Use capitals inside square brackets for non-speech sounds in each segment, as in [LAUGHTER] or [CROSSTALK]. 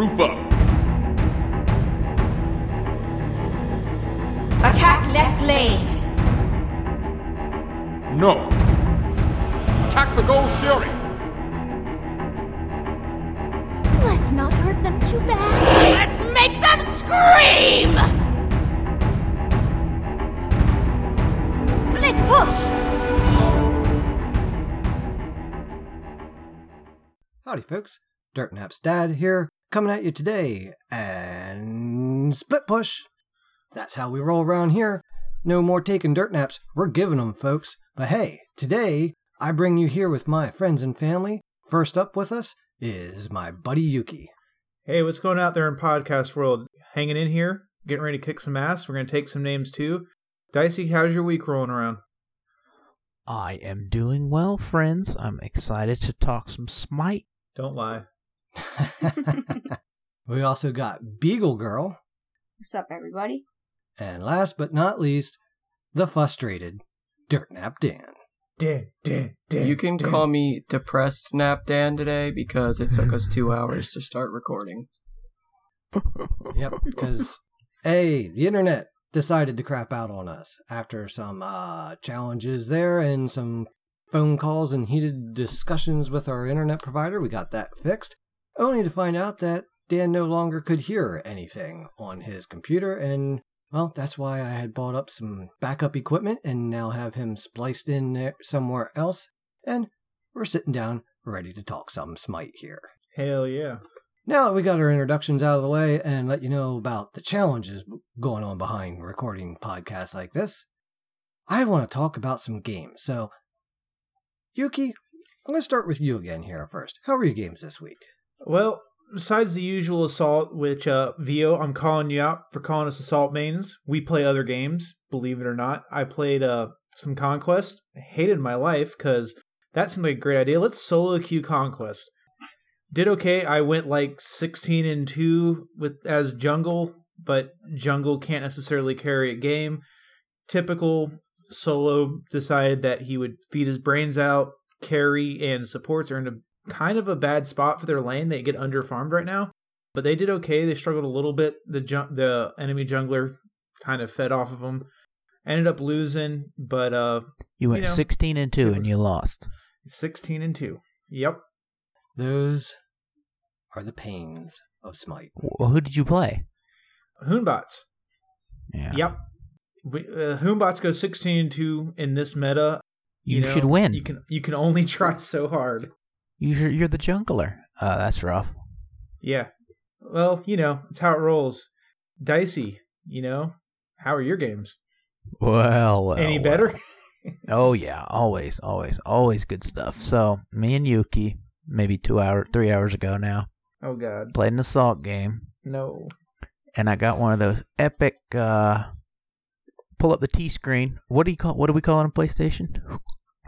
Group up. Attack left lane. No. Attack the Gold Fury. Let's not hurt them too bad. Let's make them scream! Split push. Howdy, folks. Dirt Nap's dad here, coming at you today, and split push. That's how we roll around here. No more taking dirt naps, we're giving them, folks. But hey, today I bring you here with my friends and family. First up with us is my buddy Yuki. Hey, what's going out there in podcast world? Hanging in here, getting ready to kick some ass. We're going to take some names too. Dicey, how's your week rolling around? I am doing well, friends. I'm excited to talk some Smite. Don't lie. [LAUGHS] we also got Beagle Girl, What's up, everybody? and last but not least, the frustrated Dirt Nap Dan. Dan, Dan, Dan. You can Dan. call me depressed nap Dan today because it took us two [LAUGHS] hours to start recording. Yep, because A, the internet decided to crap out on us after some uh, challenges there and some phone calls and heated discussions with our internet provider. We got that fixed, only to find out that Dan no longer could hear anything on his computer and well, that's why I had bought up some backup equipment and now have him spliced in there somewhere else. And we're sitting down ready to talk some Smite here. Hell yeah. Now that we got our introductions out of the way and let you know about the challenges going on behind recording podcasts like this, I want to talk about some games. So, Yuki, I'm going to start with you again here first. How were your games this week? Well, besides the usual assault, which uh Vio, I'm calling you out for calling us assault mains. We play other games, believe it or not. I played uh some Conquest. Hated my life because that seemed like a great idea. Let's solo queue Conquest. Did okay. I went like 16 and 2 with as jungle, but jungle can't necessarily carry a game. Typical solo decided that he would feed his brains out. Carry and supports in a kind of a bad spot for their lane. They get under farmed right now, but they did okay. They struggled a little bit. The jun- the enemy jungler kind of fed off of them. Ended up losing, but uh, You went You know, 16 and 2 two- and you lost. sixteen and two. Yep. Those are the pains of Smite. Well, who did you play? Hun Batz. Yeah. Yep. We, uh, Hun Batz go sixteen and two in this meta. You, know, should win. You can you can only [LAUGHS] try so hard. You should, you're the jungler. Uh, that's rough. Yeah. Well, you know, it's how it rolls. Dicey, you know, how are your games? Well, well Any well. better? [LAUGHS] Oh yeah, always, always, always good stuff. So me and Yuki, maybe two hour, three hours ago now, Oh God, played an assault game, no. and I got one of those epic. uh Pull up the T screen. What do you call? What do we call it on PlayStation?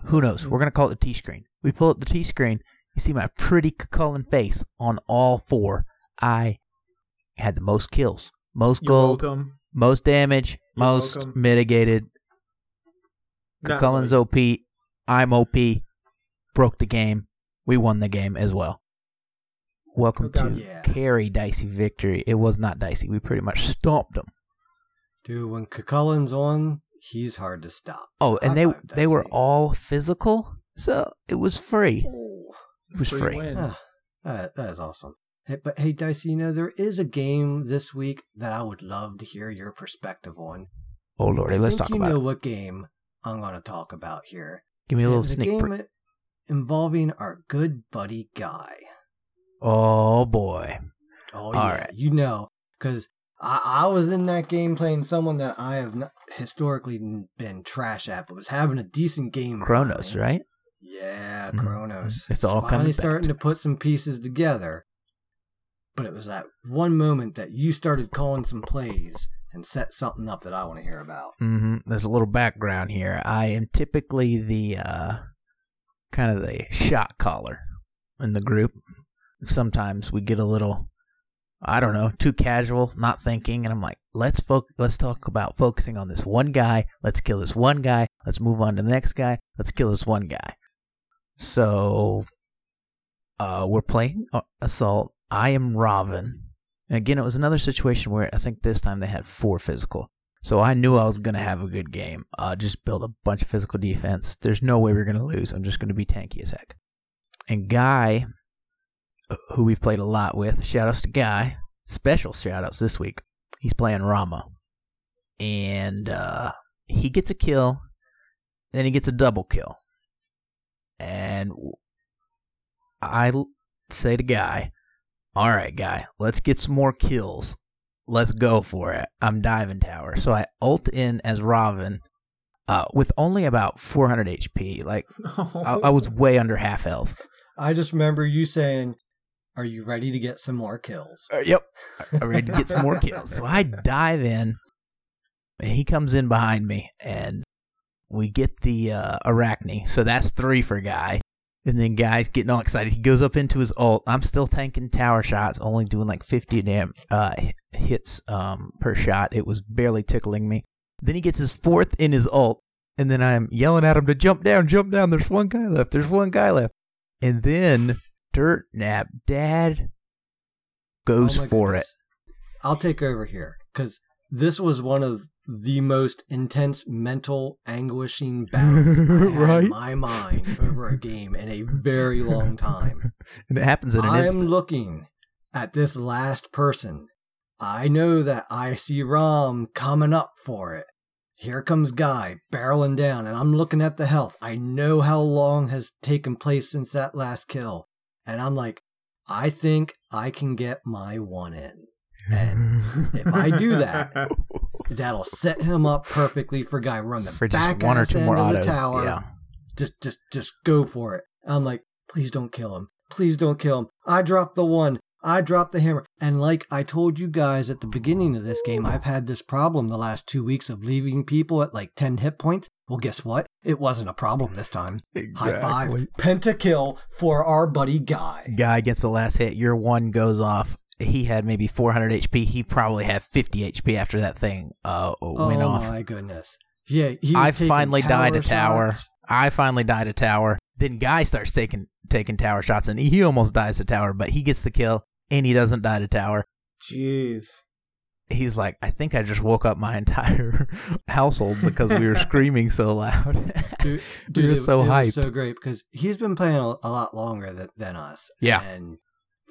Who knows? We're gonna call it the T screen. We pull up the T screen. You see my pretty Cullen face on all four. I had the most kills, most You're gold, welcome. most damage, You're most welcome. mitigated. Not OP. I'm OP. Broke the game. We won the game as well. Welcome Oh, God, to yeah. carry dicey victory. It was not dicey. We pretty much stomped them. Dude, when Cu Chulainn's on, he's hard to stop. Oh, and they High they were all physical, so it was free. Oh. It was Free free. win. Ah, that, that is awesome. Hey, but hey, Dicey, you know, there is a game this week that I would love to hear your perspective on. Oh lordy, I let's talk about. I think you know what game I'm going to talk about here. Give me a little sneak game peek. involving our good buddy Guy. Oh boy. Oh, All yeah, right. you know, because I, I was in that game playing someone that I have not historically been trash at, but was having a decent game. Chronos, right? Yeah, Mhm. Chronos. It's all finally back. starting to put some pieces together. But it was that one moment that you started calling some plays and set something up that I want to hear about. hmm There's a little background here. I am typically the uh, kind of the shot caller in the group. Sometimes we get a little, I don't know, too casual, not thinking, and I'm like, let's fo- let's talk about focusing on this one guy. Let's kill this one guy. Let's move on to the next guy. Let's kill this one guy. So, uh, we're playing assault. I am Robin. And again, it was another situation where I think this time they had four physical. So I knew I was going to have a good game. Uh, just build a bunch of physical defense. There's no way we're going to lose. I'm just going to be tanky as heck. And Guy, uh, who we've played a lot with, shout outs to Guy. Special shout outs this week. He's playing Rama. And uh, he gets a kill, then he gets a double kill. And I say to Guy, all right, Guy, let's get some more kills. Let's go for it. I'm diving tower. So I ult in as Robin uh, with only about 400 HP. Like, I, I was [LAUGHS] way under half health. I just remember you saying, "Are you ready to get some more kills?" Uh, yep. I'm ready to get some more kills. So I dive in. and He comes in behind me, and we get the uh, Arachne. So that's three for Guy. And then Guy's getting all excited. He goes up into his ult. I'm still tanking tower shots, only doing like 50 damn uh, hits um, per shot. It was barely tickling me. Then he gets his fourth in his ult, and then I'm yelling at him to jump down, jump down. There's one guy left. There's one guy left. And then Dirt Nap Dad goes Oh for goodness. I'll take over here because this was one of the most intense mental anguishing battles [LAUGHS] Right? in my mind over a game in a very long time. [LAUGHS] And it happens in an I'm instant. looking at this last person. I know that I see Rom coming up for it. Here comes Guy barreling down, and I'm looking at the health. I know how long has taken place since that last kill. And I'm like, I think I can get my one in. And if I do that, [LAUGHS] that'll set him up perfectly for Guy. Run the for back one or two end more of the autos. tower Yeah. just just just go for it. I'm like, please don't kill him. Please don't kill him. I dropped the one. I dropped the hammer. And like I told you guys at the beginning of this game, I've had this problem the last two weeks of leaving people at like 10 hit points. Well, guess what? It wasn't a problem this time. Exactly. High five. Pentakill for our buddy Guy. Guy gets the last hit. Your one goes off. He had maybe 400 HP. He probably had 50 HP after that thing uh, went oh off. Oh my goodness. Yeah, he was I finally died a tower. shots. I finally died a tower. Then Guy starts taking taking tower shots, and he almost dies a tower, but he gets the kill, and he doesn't die to tower. Jeez. He's like, I think I just woke up my [LAUGHS] entire household because we were [LAUGHS] screaming so loud. Dude, [LAUGHS] we dude it, so it hyped. so great because he's been playing a, a lot longer than, than us. Yeah. And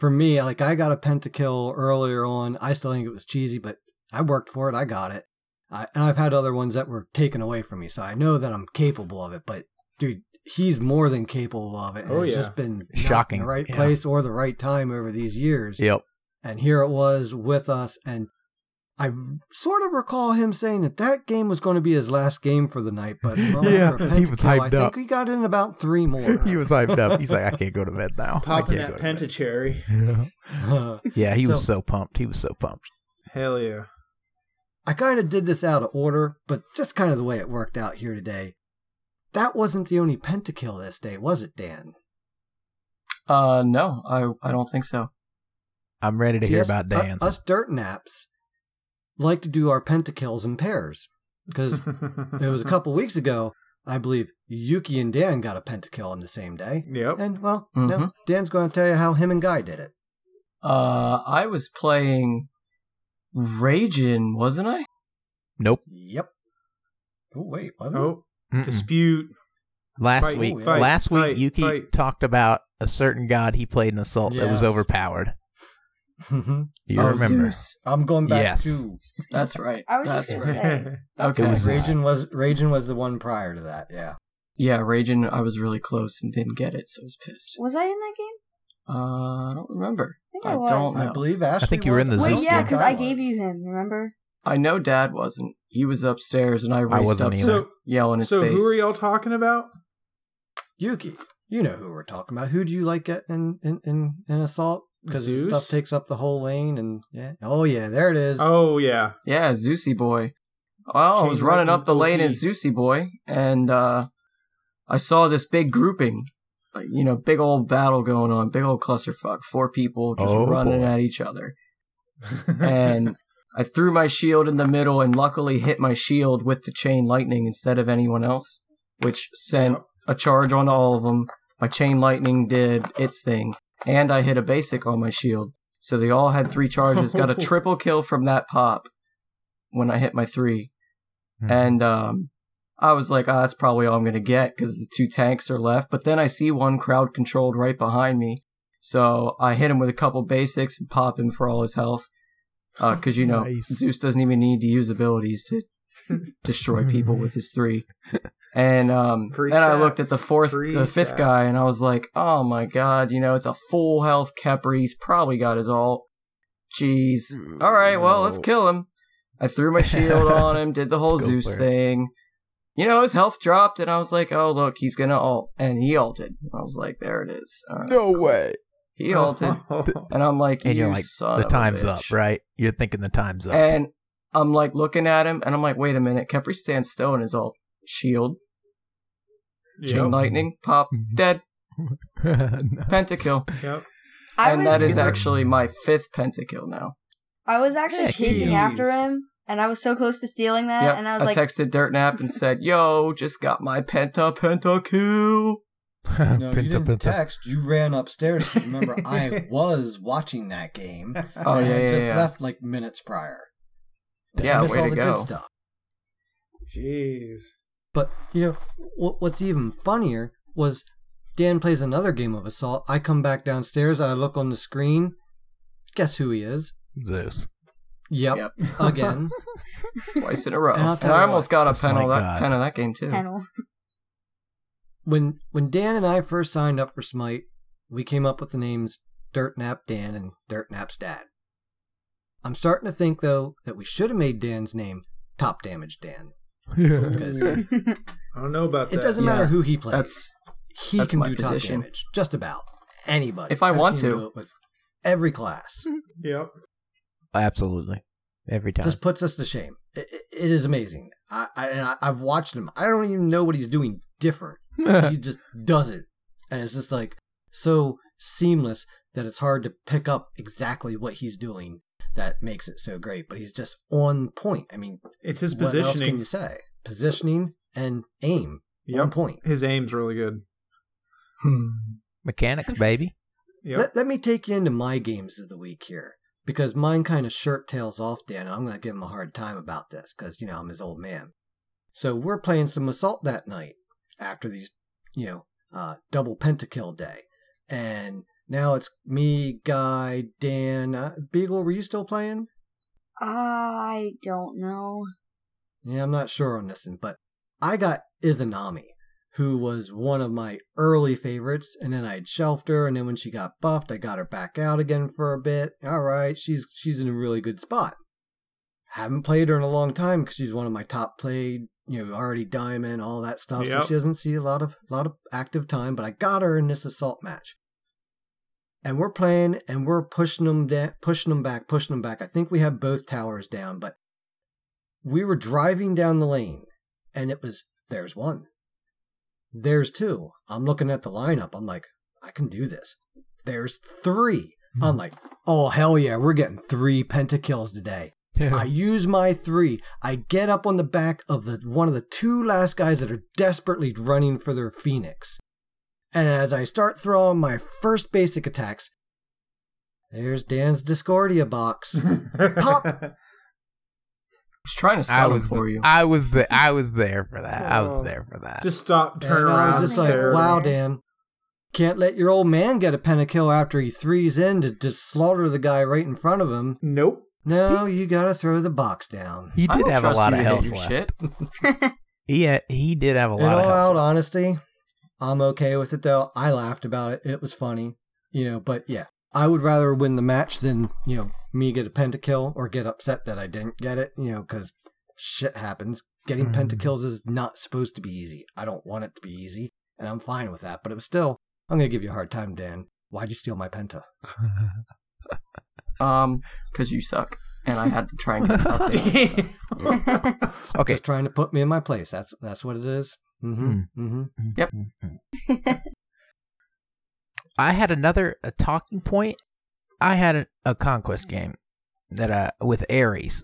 for me, like I got a pentakill earlier on. I still think it was cheesy, but I worked for it. I got it. I, and I've had other ones that were taken away from me, so I know that I'm capable of it. But dude, he's more than capable of it. And Oh, it's yeah. just been not Shocking, in the right yeah. place or the right time over these years. yep. And here it was with us. And I sort of recall him saying that that game was going to be his last game for the night. But well, Yeah, he was Pentakill, I hyped think up. we got in about three more. [LAUGHS] He was hyped up. He's like, I can't go to bed now. Popping that go to bed." pentacherry. [LAUGHS] [LAUGHS] Yeah, he was So- so pumped. He was so pumped. Hell yeah. I kind of did this out of order, but just kind of the way it worked out here today. That wasn't the only pentakill this day, was it, Dan? Uh, no, I I don't think so. I'm ready to See, hear us- about u- Dan's. Us dirt naps like to do our pentakills in pairs. Because it [LAUGHS] was a couple weeks ago, I believe Yuki and Dan got a pentakill on the same day. Yep. And, well, no, Mhm. Dan's going to tell you how him and Guy did it. Uh, I was playing Raijin, wasn't I? nope. Yep. Oh, wait, wasn't Oh, Mm-mm. dispute. Last Fight, week, fight, last week, Yuki fight. talked about a certain god he played in Assault that was overpowered. It? Do you oh, remember? Zeus. I'm going back Yes. to That's right. I was That's just right. gonna say. That's [LAUGHS] Okay. was Raijin was Raijin was the one prior to that, yeah. Yeah, Raijin. I was really close and didn't get it, so I was pissed. Was I in that game? Uh, I don't remember. I think I I don't I believe Ashley think you were in the was. Zeus Wait, yeah, because I gave you him. Remember? I know Dad wasn't. He was upstairs, and I raced wasn't up, either. so, yelling his so face. who are y'all talking about? Yuki. You know who we're talking about. Who do you like getting in, in, in, in assault? Because Zeus? stuff takes up the whole lane and yeah. Oh yeah, there it is. Oh, yeah. Yeah, Zeusy boy. Well, I was running up the lane as OP. Zeusy boy, and uh, I saw this big grouping, like, you know, big old battle going on, big old clusterfuck, four people just Oh, running boy. at each other. [LAUGHS] And I threw my shield in the middle and luckily hit my shield with the chain lightning instead of anyone else, which sent a charge on all of them. My chain lightning did its thing, and I hit a basic on my shield. So they all had three charges. Got a [LAUGHS] triple kill from that pop when I hit my three. Mhm. And um, I was like, oh, that's probably all I'm going to get because the two tanks are left. But then I see one crowd controlled right behind me. So I hit him with a couple basics and pop him for all his health. Because, you know, [LAUGHS] Nice. Zeus doesn't even need to use abilities to [LAUGHS] destroy people with his three. And um, Free then I looked at the fourth, Free the fifth stats. guy, and I was like, "Oh my god, you know, it's a full health Khepri. He's probably got his ult. Jeez. All right, well, let's kill him." I threw my shield [LAUGHS] on him, did the whole Zeus thing. You know, his health dropped, and I was like, "Oh look, he's gonna ult," and he ulted. I was like, "There it is." All right, No cool. way. He ulted, [LAUGHS] and I'm like, And "You you're like, son the time's up, right? You're thinking the time's up. And I'm like looking at him, and I'm like, "Wait a minute." Khepri stands still in his ult. Shield, chain Yep. lightning, pop, Mhm. dead, Nice. [LAUGHS] pentakill. Yep. I and was, that is actually my fifth pentakill now. I was actually Heck, chasing jeez. after him, and I was so close to stealing that, Yep. and I I, was like, texted Dirt Nap and said, "Yo, just got my penta pentakill." [LAUGHS] No, Pinta, you didn't pinta. text. You ran upstairs. [LAUGHS] Remember, I was watching that game. Oh and yeah, I yeah, just yeah. left like minutes prior. I Yeah, missed way all to the go. good stuff. Jeez. But you know what, what's even funnier was Dan plays another game of assault. I come back downstairs. I look on the screen. Guess who he is? Zeus. Yep, Yep. again. [LAUGHS] Twice in a row. And I'll And, I you almost got a That's pen my on that gods. pen of that game too. panel. [LAUGHS] when when Dan and I first signed up for Smite, we came up with the names Dirt Nap Dan and Dirt Nap's dad. I'm starting to think though that we should have made Dan's name Top Damage Dan because it I don't know about that. It doesn't Yeah. matter who he plays. That's he that's can my do position. top damage. Just about anybody. If I I've want seen him to. do it with every class. Yep. Absolutely. Every time. This puts us to shame. It, it- it is amazing. I, I, and I I've watched him. I don't even know what he's doing different. [LAUGHS] he just does it, and it's just like so seamless that it's hard to pick up exactly what he's doing. That makes it so great. But he's just on point. I mean, It's his what else can you say? Positioning and aim on point. His aim's really good. Mechanics, [LAUGHS] baby. Yep. Let, let me take you into my games of the week here because mine kind of shirt tails off Dan. I'm going to give him a hard time about this because, you know, I'm his old man. So we're playing some Assault that night after these, you know, uh, double pentakill day. And now it's me, Guy, Dan. Uh, Beagle, were you still playing? I don't know. Yeah, I'm not sure on this one, but I got Izanami, who was one of my early favorites, and then I'd shelved her, and then when she got buffed, I got her back out again for a bit. All right, she's she's in a really good spot. Haven't played her in a long time because she's one of my top played, you know, already diamond, all that stuff. So she doesn't see a lot of lot of active time, but I got her in this assault match. And we're playing, and we're pushing them, da- pushing them back, pushing them back. I think we have both towers down, but we were driving down the lane and it was there's one. There's two. I'm looking at the lineup. I'm like i can do this. There's three. Hmm. I'm like oh hell yeah we're getting three pentakills today. I use my three. I get up on the back of the one of the two last guys that are desperately running for their phoenix and as i start throwing my first basic attacks there's dan's discordia box Pop. [LAUGHS] I was trying to I stop him was for the, you. I was the I was there for that. I was Oh. there for that. Just stop, turn and around. I was just like, stare. wow, Dan. Can't let your old man get a pentakill after he threes in to just slaughter the guy right in front of him. Nope. No, you gotta throw the box down. he did have a lot of health left. shit. [LAUGHS] He had, he did have a In lot all of health. out left. honesty, I'm okay with it though. I laughed about it. It was funny, you know, but yeah. I would rather win the match than, you know, me get a pentakill or get upset that I didn't get it, you know, because shit happens. Getting Mhm. pentakills is not supposed to be easy. I don't want it to be easy, and I'm fine with that, but it was still, I'm going to give you a hard time, Dan. Why'd you steal my penta? [LAUGHS] Um, because you suck, and I had to try and get down. okay. [LAUGHS] [LAUGHS] Just trying to put me in my place. That's that's what it is. Mm-hmm. Mm-hmm. Yep. [LAUGHS] I had another a talking point. I had a, a conquest game that I with Ares.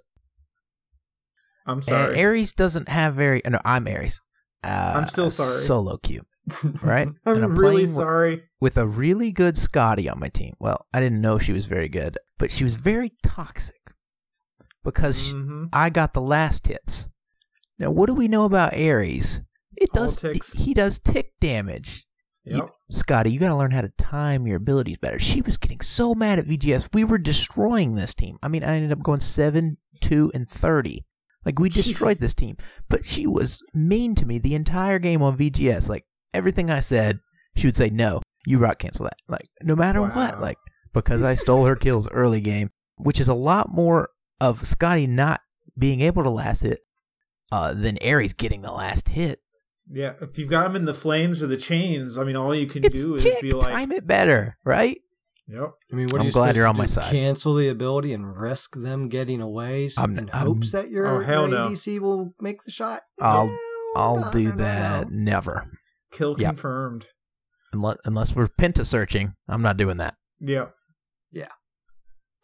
I'm And sorry. Ares doesn't have very. No, I'm Ares. Uh, I'm still sorry. Solo queue. [LAUGHS] right? I'm, And really playing with- sorry. with a really good Skadi on my team. Well, I didn't know she was very good, but she was very toxic because she- Mhm. I got the last hits. Now, what do we know about Ares? It All does. ticks. He does tick damage. You- Yep. Skadi, you got to learn how to time your abilities better. She was getting so mad at VGS. We were destroying this team. I mean, I ended up going seven, two, and thirty. Like we destroyed [LAUGHS] this team, but she was mean to me the entire game on VGS. Like everything I said, she would say, "No, you rock cancel that." Like no matter what, like because I stole her kills [LAUGHS] early game, which is a lot more of Skadi not being able to last hit uh, than Ares getting the last hit. Yeah, if you've got them in the flames or the chains, I mean, all you can It's do is tick, be like, time it better, right? "Yep." I mean, what I'm are you glad you're to on my do? side. Cancel the ability and risk them getting away s- I'm- in I'm- hopes that your, Oh, your no. ADC will make the shot. I'll No, I'll no, do no, no, that no. never. Kill Yep. confirmed. Unless unless we're penta searching, I'm not doing that. Yep. Yeah.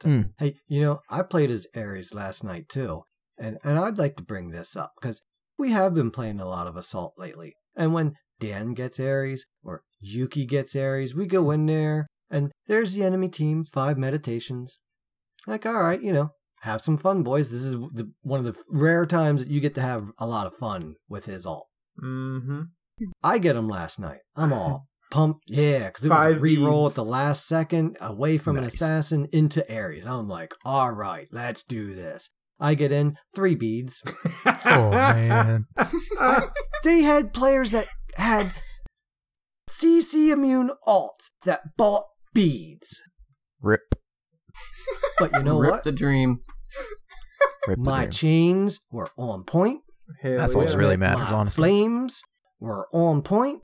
Hmm. Hey, you know, I played as Ares last night too, and and I'd like to bring this up because we have been playing a lot of Assault lately. And when Dan gets Ares or Yuki gets Ares, we go in there and there's the enemy team, five meditations. Like, all right, you know, have some fun, boys. This is the, one of the rare times that you get to have a lot of fun with his ult. Mm-hmm. I get him last night. I'm all [LAUGHS] pumped. Yeah, because it was a Five reroll beads. at the last second, away from an assassin into Ares. I'm like, all right, let's do this. I get in three beads. Oh [LAUGHS] man. They had players that had CC immune alts that bought beads. Rip. But you know Rip what? the dream. Rip the My dream. chains were on point. Hell That's what's yeah. really matters, My honestly. flames were on point,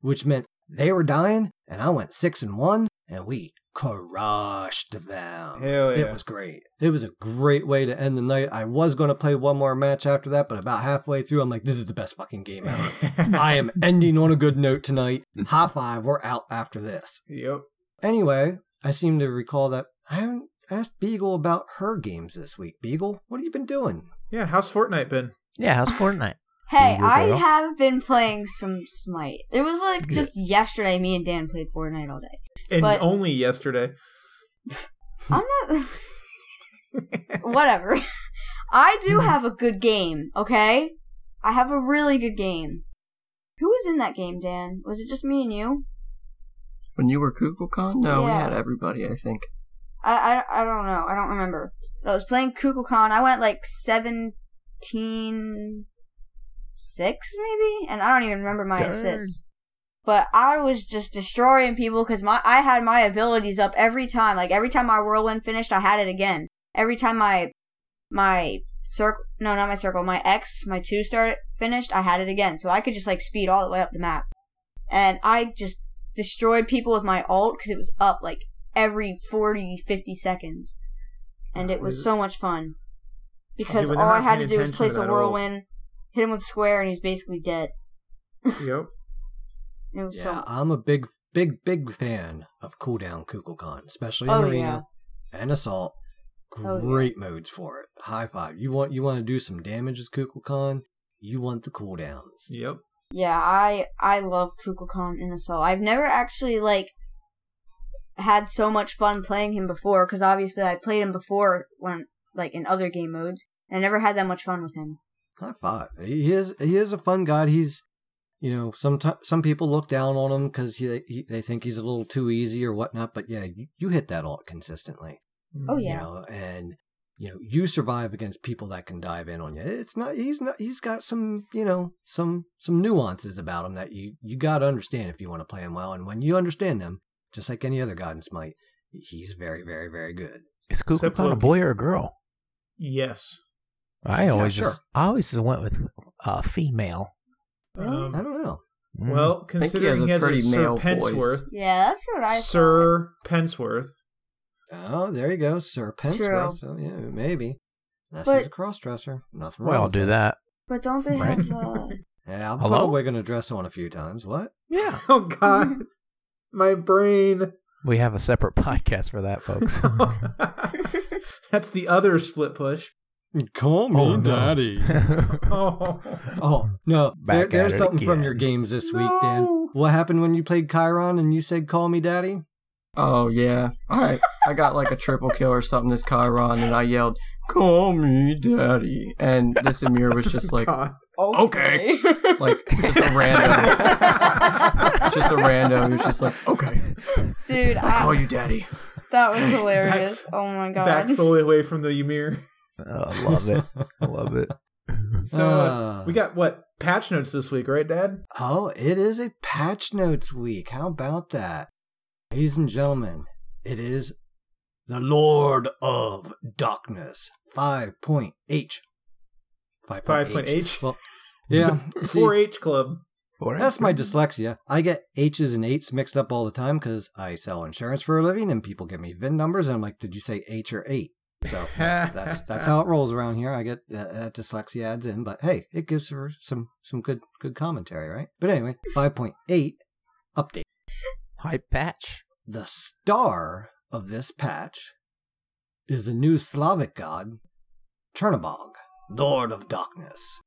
which meant they were dying, and I went six and one, and we crushed them. Hell It was great. It was a great way to end the night. I was going to play one more match after that, but about halfway through, I'm like, this is the best fucking game ever. [LAUGHS] I am ending on a good note tonight. High five, we're out after this. Yep. Anyway, I seem to recall that I haven't asked Beagle about her games this week. Beagle, what have you been doing? Yeah. How's Fortnite been? Yeah, how's Fortnite? [LAUGHS] Hey, I girl. have been playing some Smite. It was like just yesterday. Me and Dan played Fortnite all day. And But- only yesterday. I'm not. [LAUGHS] Whatever. I do hmm. have a good game. Okay, I have a really good game. Who was in that game, Dan? Was it just me and you? When you were Kukulkan? No, we had everybody, I think. I, I, I don't know. I don't remember. But I was playing Kukulkan. I went like 17 6 maybe? And I don't even remember my Darn. assists. But I was just destroying people because my I had my abilities up every time. Like every time my whirlwind finished, I had it again. Every time my my circle no not my circle my X my two star finished, I had it again. So I could just like speed all the way up the map. And I just destroyed people with my alt because it was up like every 40, 50 seconds. And it was so much fun. Because all I had to do was place a whirlwind, hit him with square, and he's basically dead. [LAUGHS] Yep. It Yeah, so. I'm a big, big, big fan of cooldown Kukulkan, especially in Oh, arena and assault. Oh, yeah. Great modes for it. High five. You want you want to do some damage as Kukulkan? You want the cooldowns. Yep. Yeah, I I love Kukulkan in Assault. I've never actually like had so much fun playing him before because obviously I played him before when like in other game modes, and I never had that much fun with him. High five. He is he is a fun god. He's you know some some people look down on him because he, he they think he's a little too easy or whatnot. But yeah, you, you hit that alt consistently. Oh you yeah, know, and you know you survive against people that can dive in on you. It's not he's not he's got some you know some some nuances about him that you you got to understand if you want to play him well. And when you understand them, just like any other god in Smite, he's very very very good. Is Except Kukulkan a boy or a girl? Yes. I Yeah, always sure. just, I always just went with uh, female. Um, I don't know. Mm. well, think he considering has a he has a, pretty Sir male Penceworth, voice. yeah, that's what I thought. Sir Penceworth. Oh, there you go, Sir True. So yeah, maybe. That's But- he's a cross dresser. Nothing wrong. well, I'll with do that. But don't they Right. have? Uh, [LAUGHS] Yeah, I'll Hello? put a wig and a dress on a few times. What? Yeah. [LAUGHS] Oh God, [LAUGHS] my brain. We have a separate podcast for that, folks. That's the other split push. Call me Oh, no. daddy. [LAUGHS] Oh, Oh no, there, there's at it something from your games this week, Dan. What happened when you played Chiron and you said "Call me daddy"? Oh yeah. Alright. [LAUGHS] I got like a triple kill or something this Chiron and I yelled, Call me daddy and this Ymir was just like God. [LAUGHS] Okay. like just a random just a random. He was just like, Okay, Dude, I'll call you daddy. that was hilarious. Backs- oh my god. Back slowly away from the Ymir. Oh, I love it. I love it. [LAUGHS] So uh, we got what patch notes this week, right, Dad? Oh, it is a patch notes week. How about that? Ladies and gentlemen, it is the Lord of Darkness 5.H. 5.H? Well, yeah. [LAUGHS] 4-H club. that's my dyslexia. I get H's and eights mixed up all the time because I sell insurance for a living and people give me VIN numbers and I'm like, did you say H or eight? So [LAUGHS] that's that's how it rolls around here. I get uh, that dyslexia adds in, but hey, it gives her some some good good commentary, right? But anyway, 5.8 update. Hype patch. The star of this patch is the new Slavic god, Chernobog, Lord of Darkness.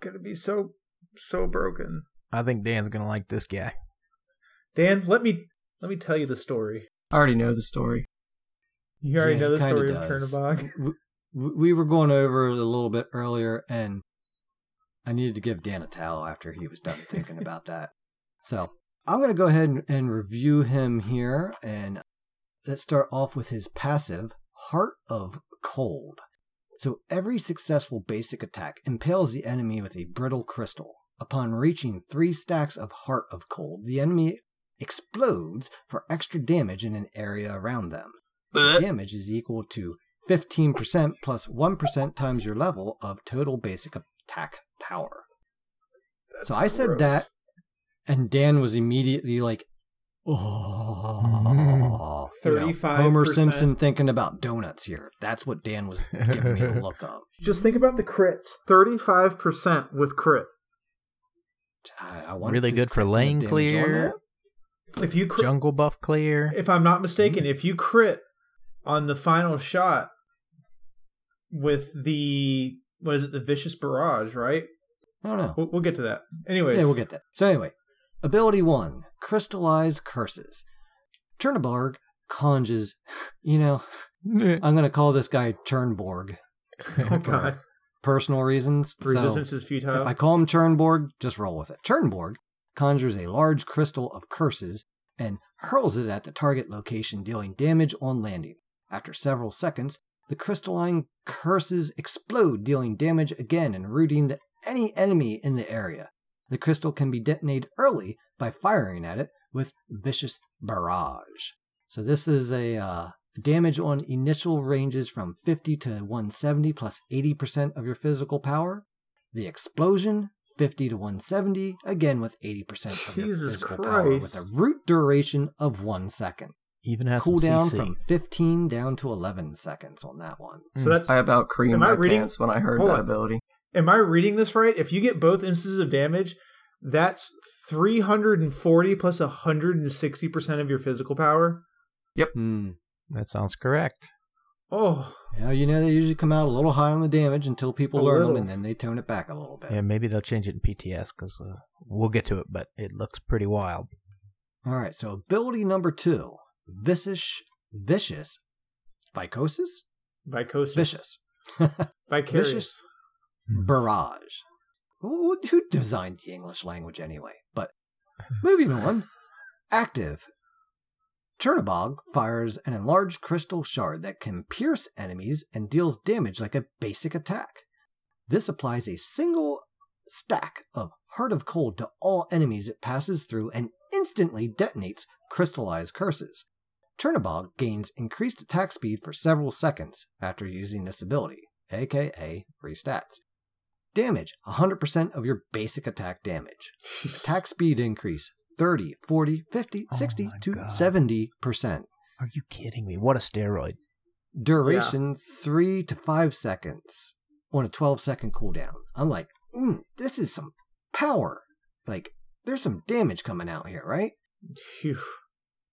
Gonna be so so broken. I think Dan's gonna like this guy. Dan, let me let me tell you the story. I already know the story. You already Yeah, know the story of does. Chernobog. W- We were going over it a little bit earlier, and I needed to give Dan a towel after he was done thinking [LAUGHS] about that. So I'm going to go ahead and, and review him here, and let's start off with his passive, Heart of Cold. So every successful basic attack impales the enemy with a brittle crystal. Upon reaching three stacks of Heart of Cold, the enemy explodes for extra damage in an area around them. The damage is equal to 15% plus 1 times your level of total basic attack power. so I said that, and Dan was immediately like, oh. you know, 35%. Homer Simpson thinking about donuts here. That's what Dan was giving me a [LAUGHS] look of. Just think about the crits. Thirty-five percent with crit. I, I want Really good for lane clear. If you crit, Jungle buff clear. if I'm not mistaken, mm-hmm. if you crit on the final shot with the what is it, the vicious barrage, right? I don't. We'll, we'll get to that. Anyways, Yeah, we'll get that. So anyway, ability one, crystallized curses. Chernobyl conjures, [LAUGHS] you know, I'm gonna call this guy Chernborg [LAUGHS] Oh god, personal reasons. So, resistance is futile. if I call him Chernborg, just roll with it. Chernborg conjures a large crystal of curses and hurls it at the target location, dealing damage on landing. After several seconds, the crystalline curses explode, dealing damage again and rooting the, any enemy in the area. The crystal can be detonated early by firing at it with Vicious Barrage. So this is a uh, damage on initial ranges from 50 to 170 plus 80% of your physical power. The explosion 50 to 170, again with 80% of your Jesus physical power, with a root duration of one second. Even has some Cooldown CC. from 15 down to 11 seconds on that one. so that's I about creamed Am I my reading- pants when I heard Hold that on. ability. Am I reading this right? If you get both instances of damage, that's 340 plus 160% of your physical power. Hmm. That sounds correct. Oh, Yeah, you know they usually come out a little high on the damage until people A learn little. them, and then they tone it back a little bit. Yeah, maybe they'll change it in PTS because uh, we'll get to it, but it looks pretty wild. All right, so ability number two, vicious, vicious, vicosis, Vicosis. vicious, [LAUGHS] Vicarious. Vicious. barrage. Who, who designed the English language anyway? But moving on, active. Chernobog fires an enlarged crystal shard that can pierce enemies and deals damage like a basic attack. This applies a single stack of Heart of Cold to all enemies it passes through and instantly detonates crystallized curses. Chernobog gains increased attack speed for several seconds after using this ability, aka free stats. Damage 100% of your basic attack damage. [LAUGHS] Attack speed increase 30, 40, 50, Oh 60 my to God. 70%. Are you kidding me? What a steroid. Duration 3 to 5 seconds on a 12 second cooldown. I'm like, mm, this is some power. Like, there's some damage coming out here, right? Phew.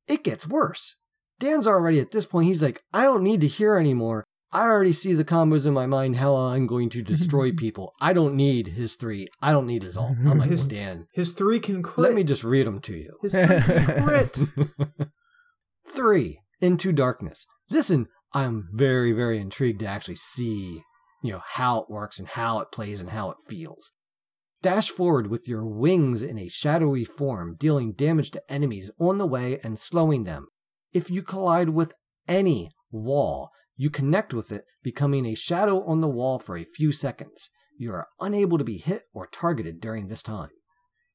It gets worse. Dan's already at this point, he's like, I don't need to hear anymore. I already see the combos in my mind how I'm going to destroy [LAUGHS] people. I don't need his three. I don't need his all. [LAUGHS] I'm like, His- Dan. His three can crit. let me just read them to you. His three can [LAUGHS] crit. Three, Into Darkness. Listen, I'm very, very intrigued to actually see, you know, how it works and how it plays and how it feels. Dash forward with your wings in a shadowy form, dealing damage to enemies on the way and slowing them. If you collide with any wall, you connect with it, becoming a shadow on the wall for a few seconds. You are unable to be hit or targeted during this time.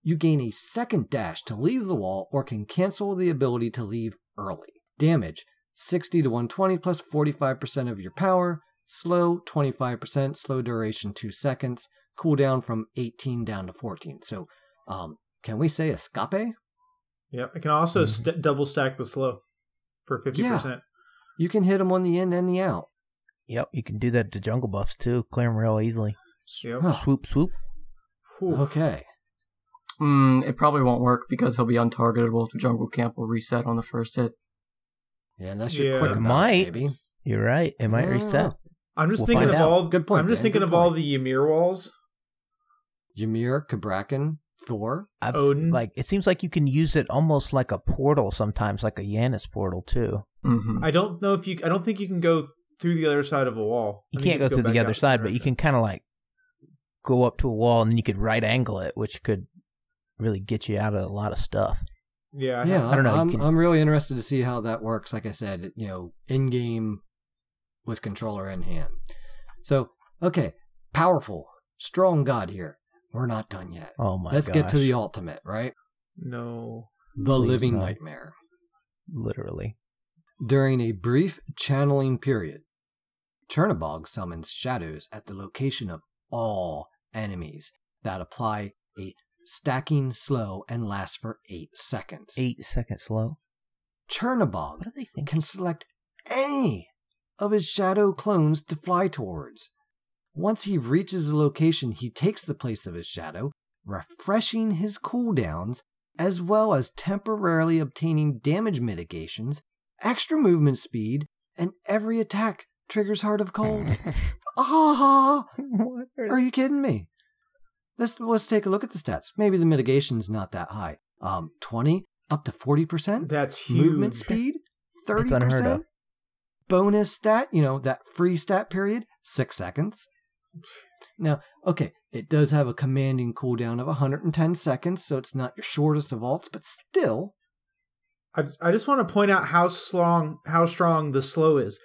You gain a second dash to leave the wall or can cancel the ability to leave early. Damage 60 to 120 plus 45% of your power. Slow 25%, slow duration 2 seconds. Cooldown from 18 down to 14. So, um, can we say escape? Yep. I can also st- double stack the slow for fifty percent. You can hit them on the in and the out. Yep, you can do that to jungle buffs too. Clear them real easily. Yep. Huh. Swoop, swoop. Okay. Mm, it probably won't work because he'll be untargetable. if The jungle camp will reset on the first hit. Yeah, unless you're Yeah. quick It might. it, baby. You're right. It might Yeah. reset. I'm just We'll thinking of out. all. Good point, I'm just Dan. thinking Good of all the Ymir walls. Ymir, Cabrakan, Thor. I've, Odin. Like it seems like you can use it almost like a portal sometimes, like a Janus portal too. hmm I don't know if you. I don't think you can go through the other side of a wall. You I can't go have to through back the out other the side, but you can kind of like go up to a wall and then you could right angle it, which could really get you out of a lot of stuff. Yeah. Yeah, I don't know, I'm, can- I'm really interested to see how that works. Like I said, you know, in game with controller in hand. So, okay, powerful, strong God here. We're not done yet. Oh my Let's get to the ultimate, right? No. The living no. nightmare. Literally. During a brief channeling period, Chernobog summons shadows at the location of all enemies that apply a stacking slow and last for 8 seconds. Eight seconds slow. Chernobog What do they think? can select any of his shadow clones to fly towards. Once he reaches the location, he takes the place of his shadow, refreshing his cooldowns, as well as temporarily obtaining damage mitigations, extra movement speed, and every attack triggers Heart of Cold. [LAUGHS] ah! Are you kidding me? Let's let's take a look at the stats. Maybe the mitigation's not that high. Um, twenty up to forty percent That's huge. movement speed, [LAUGHS] thirty unheard of. percent. Bonus stat, you know that free stat period, six seconds. Now, okay, it does have a commanding cooldown of 110 seconds, so it's not your shortest of ults, but still, I, I just want to point out how strong how strong the slow is.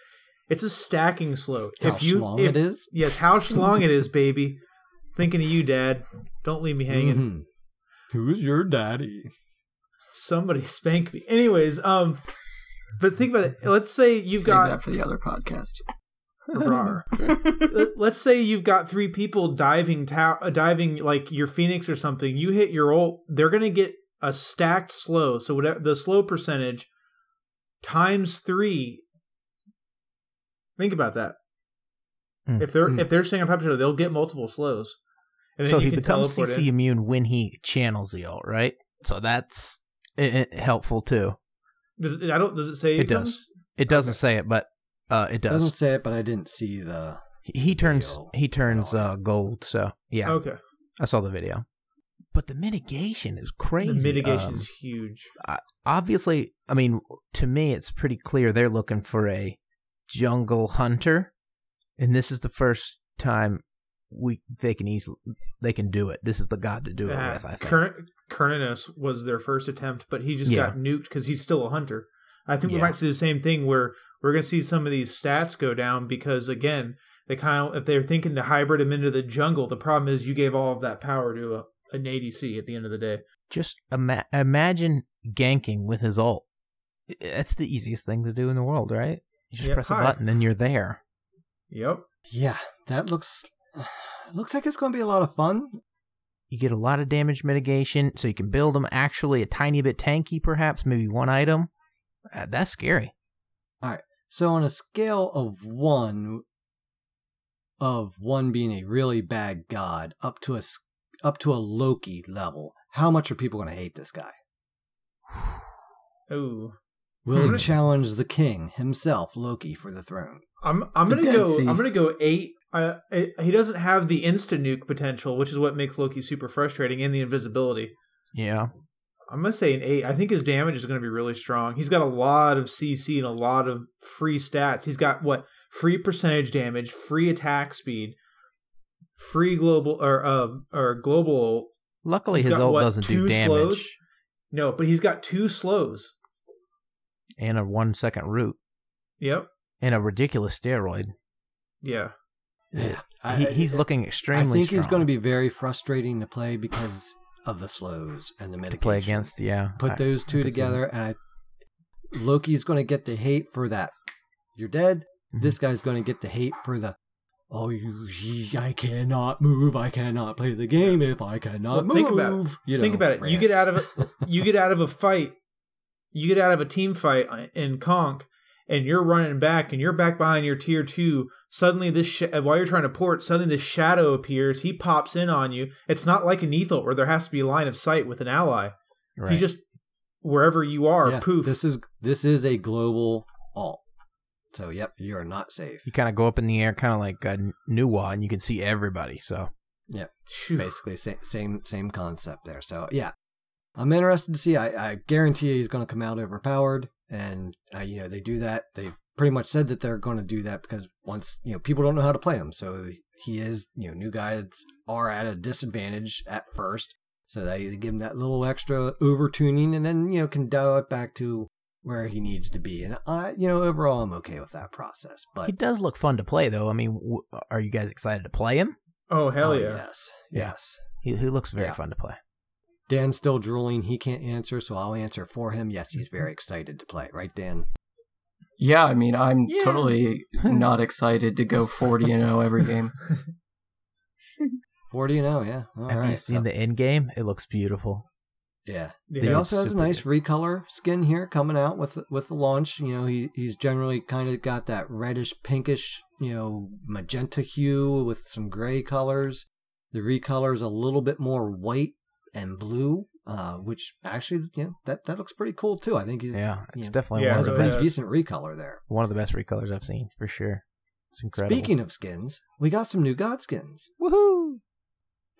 It's a stacking slow. how if you, long if- it is. Yes, how [LAUGHS] strong it is, baby. Thinking of you, Dad. Don't leave me hanging. Mhm. Who's your daddy? Somebody spank me. Anyways, um, but think about it. Let's say you've Save got that for the other podcast. Rawr. Let- [LAUGHS] Let's say you've got three people diving, ta- uh, diving like your Phoenix or something. You hit your ult, they're gonna get a stacked slow. So whatever the slow percentage times three. Think about that. Hmm. If they're Hmm. if they're staying on top of each other, they'll get multiple slows. And then So you he can becomes teleport CC in. immune when he channels the ult, right? So that's i i- helpful too. Does it, I don't. Does it say It comes? does. It doesn't say it, but uh, it Doesn't does. say it, but I didn't see the. He, he turns he turns uh, gold. So yeah, Okay. I saw the video. But the mitigation is crazy. The mitigation Um, is huge. obviously, I mean, to me, it's pretty clear they're looking for a jungle hunter, and this is the first time we they can easily they can do it. This is the god to do it Uh, with. I think. Current Cernunnos was their first attempt, but he just Yeah. got nuked because he's still a hunter. I think we might see the same thing where we're going to see some of these stats go down because again, they kind of if they're thinking to hybrid him into the jungle, the problem is you gave all of that power to a, an ADC at the end of the day. Just ima- imagine ganking with his ult. That's the easiest thing to do in the world, right? You just Yep, press a hi. button and you're there. Yep. Yeah, that looks. [SIGHS] Looks like it's going to be a lot of fun. You get a lot of damage mitigation, so you can build them actually a tiny bit tanky, perhaps maybe one item. Uh, that's scary. So on a scale of one, of one being a really bad god, up to a s- up to a Loki level, how much are people going to hate this guy? [SIGHS] Ooh. Will he [LAUGHS] challenge the king himself, Loki, for the throne? I'm I'm gonna go. Sea. I'm gonna go eight. Uh, he doesn't have the insta nuke potential, which is what makes Loki super frustrating, and the invisibility. Yeah. I'm gonna say an eight. I think his damage is gonna be really strong. He's got a lot of CC and a lot of free stats. He's got what free percentage damage, free attack speed, free global or uh or global. Luckily, He's his got, ult what, doesn't do two damage slows? No, but he's got two slows. and a one second root Yep. and a ridiculous steroid. Yeah. Yeah, he, he's looking extremely. I extremely. think he's going to be very frustrating to play because of the slows and the to mitigation. play against. Yeah. Put I- those two could together, and I, Loki's going to get the hate for that. You're dead. Mhm. This guy's going to get the hate for the. Oh, you, I cannot move. I cannot play the game if I cannot Well, move. think about it. You Think about it. You get out of a, you get out of a fight, you get out of a team fight in Conk, and you're running back, and you're back behind your tier two. Suddenly, this sh- while you're trying to port, suddenly this shadow appears. He pops in on you. It's not like an Ethel where there has to be a line of sight with an ally. Right. He just wherever you are, Yeah, poof. This is this is a global alt. So yep, you are not safe. you kind of go up in the air, kind of like a Nuwa, and you can see everybody. So Phew. basically same same same concept there. So yeah, I'm interested to see. I, I guarantee he's going to come out overpowered, and uh, you know they do that. They've pretty much said that they're going to do that because once you know people don't know how to play him, so he is you know new guys are at a disadvantage at first, so they give him that little extra over tuning, and then you know can dial it back to where he needs to be. And I you know overall I'm okay with that process, but he does look fun to play, though. I mean, w- are you guys excited to play him? oh hell oh, yeah! yes Yeah. yes. He, he looks very Yeah. fun to play. Dan's still drooling. He can't answer, so I'll answer for him. Yes, he's very mm-hmm. excited to play. Right, Dan? Yeah, I mean, I'm Yeah. totally [LAUGHS] not excited to go 40 and 0 every game. [LAUGHS] 40 and 0, yeah. All Have right. you seen the end game? It looks beautiful. yeah. Yeah. he also has a super nice recolor skin here coming out with with the launch. You know, he he's generally kind of got that reddish pinkish, you know, magenta hue with some gray colors. The recolor is a little bit more white and blue, uh, which actually, you know, that that looks pretty cool too. I think he's Yeah, it's Yeah. definitely Yeah, one of the a best. decent recolor there. One of the best recolors I've seen for sure. It's incredible. Speaking of skins, we got some new god skins. woohoo!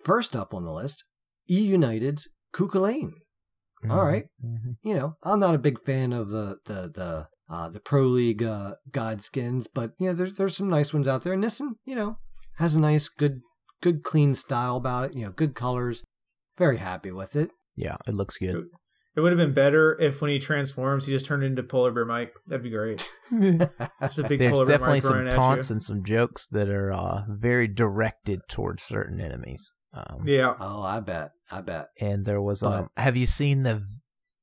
First up on the list, E United's Kukulkan. All right. Mhm. You know, I'm not a big fan of the the the uh, the Pro League uh, God skins, but you know, there's there's some nice ones out there, and this one, you know, has a nice, good, good, clean style about it. You know, good colors. Very happy with it. Yeah, it looks good. It would have been better if when he transforms, he just turned into Polar Bear Mike. That'd be great. [LAUGHS] Just a big There's Polar Bear definitely Mike some taunts and some jokes that are uh, very directed towards certain enemies. Um. Yeah. Oh, I bet. I bet. And there was, But- um, have you seen the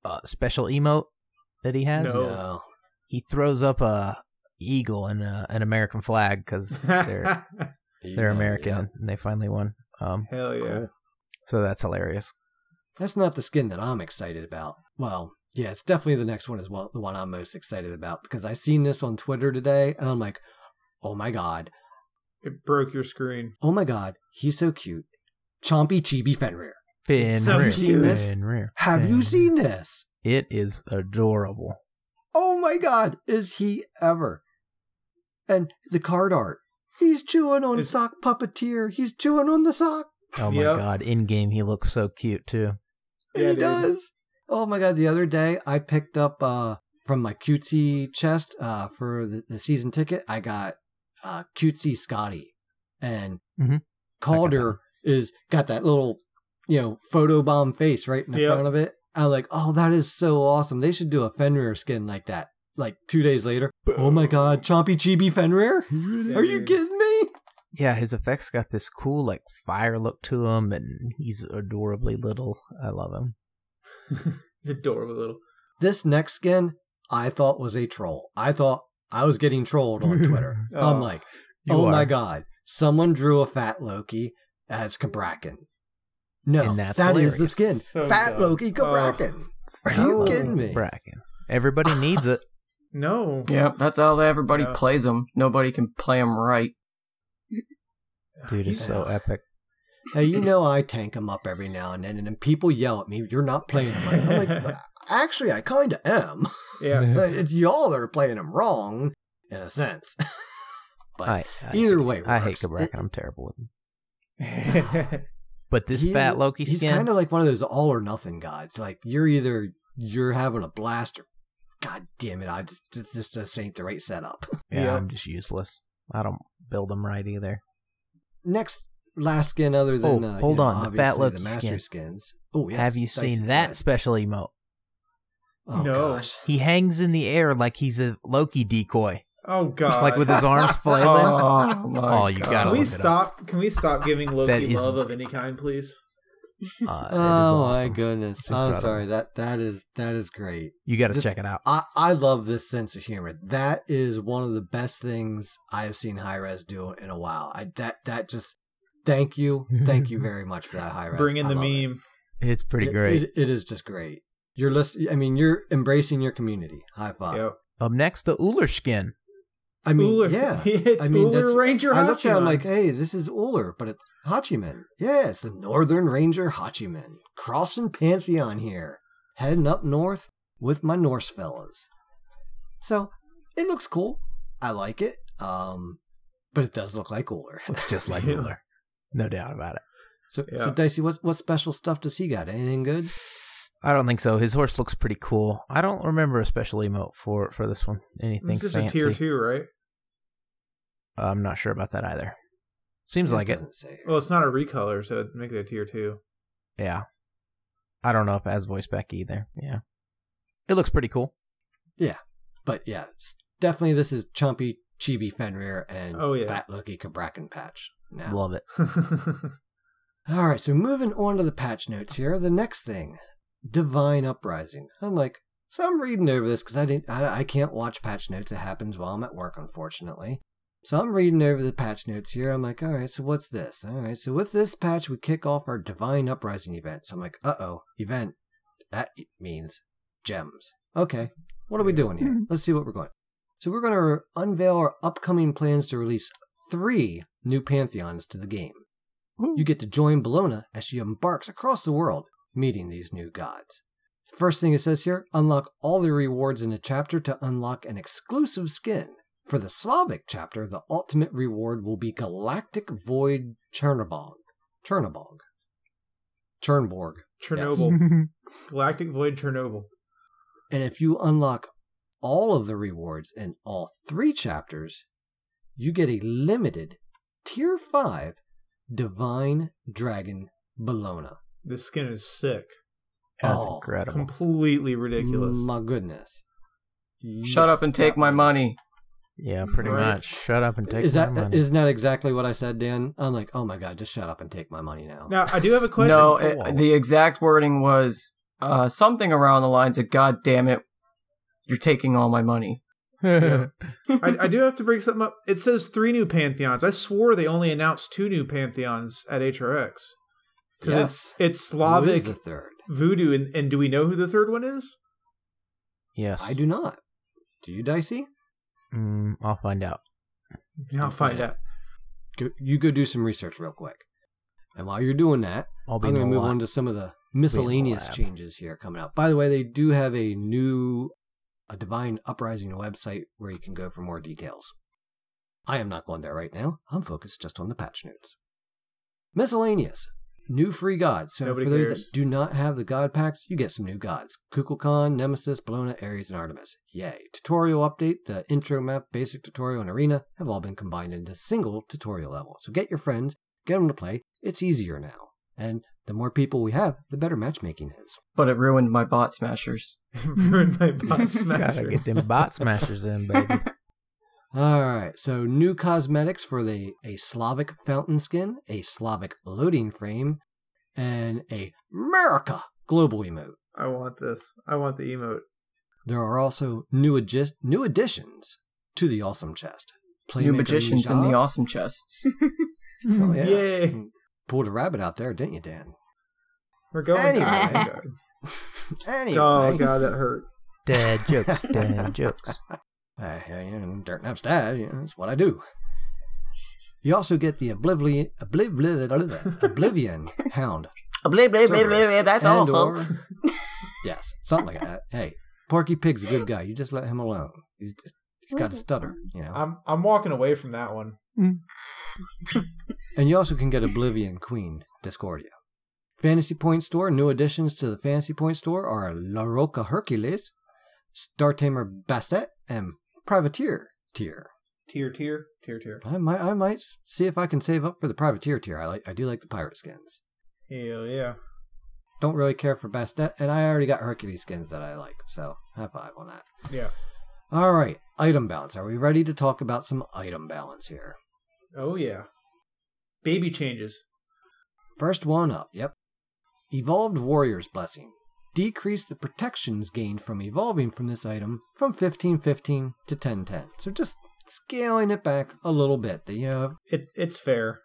uh, special emote that he has? No. No. He throws up a eagle and a, an American flag because [LAUGHS] they're they're American yeah. and they finally won. Um, Hell yeah. Cool. So that's hilarious. That's not the skin that I'm excited about. Well, yeah, it's definitely the next one as well, the one I'm most excited about because I seen this on Twitter today, and I'm like, oh my god, It broke your screen. oh my god, he's so cute. Chompy Chibi Fenrir. Fenrir. So Have you seen this? Fenrir. Have you seen this? It is adorable. Oh my god, is he ever? And the card art. He's chewing on It's- sock puppeteer. He's chewing on the sock. Oh my Yep. god! In game, he looks so cute too. And Yeah, he dude. does. Oh my god, the other day I picked up uh from my cutesy chest uh for the, the season ticket, I got uh cutesy Scotty. And Mhm. Calder is got that little, you know, photo bomb face right in the Yep. front of it. I'm like, oh that is so awesome. They should do a Fenrir skin like that. Like two days later. Oh my god, Chompy Chibi Fenrir? Yeah, Are you kidding me? Yeah, his effects got this cool like fire look to him, and he's adorably little. I love him. [LAUGHS] He's adorable little. This next skin I thought was a troll. I thought I was getting trolled on Twitter. [LAUGHS] I'm Oh. like, You oh are. my god, someone drew a fat Loki as Cabrakan. No, And that's that is the skin. So fat dumb. Loki oh. Cabrakan. Are you No. kidding me? Bracken. Everybody needs it. No. Yeah, that's how everybody Yeah. plays them. Nobody can play them right. Dude, it's so epic. Now, you know I tank him up every now and then, and then people yell at me, "You're not playing him right." I'm like, [LAUGHS] "But actually, I kind of am. Yeah. [LAUGHS] it's y'all that are playing him wrong, in a sense. [LAUGHS] But I, I either way, I hate works. Cabrakan. It- I'm terrible with him. But this he's- fat Loki He's skin, kind of like one of those all or nothing gods. Like you're either you're having a blast or God damn it, I just this this just ain't the right setup. yeah, Yeah. I'm just useless. I don't build them right either. Next last skin other than Oh, uh, hold you know, on, the Fat obviously Loki the master skin. skins. Oh yes, Have you Dyson, seen go that ahead. special emote? Oh No. gosh. He hangs in the air like he's a Loki decoy, oh [LAUGHS] god. like with his arms flailing. [LAUGHS] Oh, my Oh, you God. gotta Can we look it up. stop? Can we stop giving Loki love of any kind, please? [LAUGHS] Uh, Oh awesome. my goodness! I'm sorry that that is that is great. You got to check it out. I, I love this sense of humor. That is one of the best things I have seen Hi-Rez do in a while. I that that just thank you, thank you [LAUGHS] very much for that Hi-Rez. Bring in I the love it. meme. It's pretty It- great. it- it is just great. You're listening. I mean, you're embracing your community. High five. Yep. Up next, the Ullr skin. I mean, Ullr. yeah. [LAUGHS] it's I mean, Ullr Ranger I looked at it, I'm like, hey, this is Ullr, but it's Hachiman. Yeah, it's the Northern Ranger Hachiman. Crossing Pantheon here. Heading up north with my Norse fellas. So, it looks cool. I like it. Um, but it does look like Ullr. It's just like [LAUGHS] Ullr. No doubt about it. so, Yeah. so Dicey, what, what special stuff does he got? Anything good? I don't think so. His horse looks pretty cool. I don't remember a special emote for for this one. Anything This is fancy? a tier two, right? Uh, I'm not sure about that either. Seems like it. say. Well, it's not a recolor, so it'd make it a tier two. Yeah. I don't know if it has voice back either. Yeah. It looks pretty cool. Yeah, but yeah, definitely this is Chompy, Chibi Fenrir, and Oh, yeah. Fat Loki Cabrakan patch. Now. Love it. [LAUGHS] All right, so moving on to the patch notes here. The next thing, Divine Uprising. I'm like, so I'm reading over this because I didn't, I, I can't watch patch notes. It happens while I'm at work, unfortunately. So I'm reading over the patch notes here. I'm like, all right, so what's this? All right, so with this patch, we kick off our Divine Uprising event. So I'm like, uh oh, event. That means gems. Okay, what are we doing here? [LAUGHS] Let's see what we're going. So we're going to unveil our upcoming plans to release three new pantheons to the game. You get to join Bellona as she embarks across the world, meeting these new gods. The first thing it says here unlock all the rewards in a chapter to unlock an exclusive skin. For the Slavic chapter, the ultimate reward will be Galactic Void Chernobog. Chernobog. Chernborg. Chernobyl. [LAUGHS] Galactic Void Chernobyl. And if you unlock all of the rewards in all three chapters, you get a limited Tier 5 Divine Dragon Bellona. This skin is sick. That's Oh, incredible. Completely ridiculous. My goodness. Shut Yes, up and take my was- money. Yeah, pretty Right. much. Shut up and take Is my that money. isn't that exactly what I said, Dan? I'm like, oh my god, just shut up and take my money now. Now, I do have a question. No, it, the exact wording was uh, something around the lines of "God damn it, you're taking all my money." [LAUGHS] I, I do have to bring something up. It says three new pantheons. I swore they only announced two new pantheons at HRX. Because Yes. it's, it's Slavic, is the third? Voodoo, and, and do we know who the third one is? yes. I do not. Do you, Dicey? Mm, I'll find out. I'll find out. Go, you go do some research real quick. And while you're doing that, I'll be I'm going to move lot. on to some of the miscellaneous changes here coming up. By the way, they do have a new a Divine Uprising website where you can go for more details. I am not going there right now. I'm focused just on the patch notes. Miscellaneous. New free gods. So Nobody for those cares. that do not have the god packs, you get some new gods. Kukulkan, Nemesis, Bellona, Ares, and Artemis. Yay. Tutorial update, the intro map, basic tutorial, and arena have all been combined into single tutorial level. So get your friends, get them to play. It's easier now. And the more people we have, the better matchmaking is. But it ruined my bot smashers. [LAUGHS] Ruined my bot [LAUGHS] smashers. Gotta get them bot smashers in, baby. [LAUGHS] Alright, so new cosmetics for the a Slavic fountain skin, a Slavic loading frame, and a America global emote. I want this. I want the emote. There are also new adgi- new additions to the awesome chest. New Playmaker magicians in the awesome chests. [LAUGHS] Oh, yeah. Yay. [LAUGHS] Pulled a rabbit out there, didn't you, Dan? We're going. Anyway. Oh, [LAUGHS] God. anyway. Oh, God, that hurt. Dad jokes, dad jokes. Uh, you know, dirt naps dad, you know, that's what I do. You also get the Oblivion, Oblivion, Oblivion Hound. [LAUGHS] blah. That's all, And or- folks. [LAUGHS] yes, something like that. Hey, Porky Pig's a good guy. You just let him alone. He's just, He's got a stutter, you know. I'm I'm walking away from that one. And you also can get Oblivion Queen Discordia. Fantasy Point Store, new additions to the Fantasy Point Store are La Roca Hercules, Star Tamer Bastet, and Privateer Tyr. Tier tier tier tier. I might, I might see if I can save up for the Privateer Tyr. I like, I do like the pirate skins. Hell yeah. Don't really care for Bastet, and I already got Hercules skins that I like, so high five on that. Yeah. All right, item balance. Are we ready to talk about some item balance here? Oh yeah. Baby changes. First one up, yep. Evolved Warrior's Blessing. Decrease the protections gained from evolving from this item from 1515 to 1010. So just scaling it back a little bit. You know, It it's fair.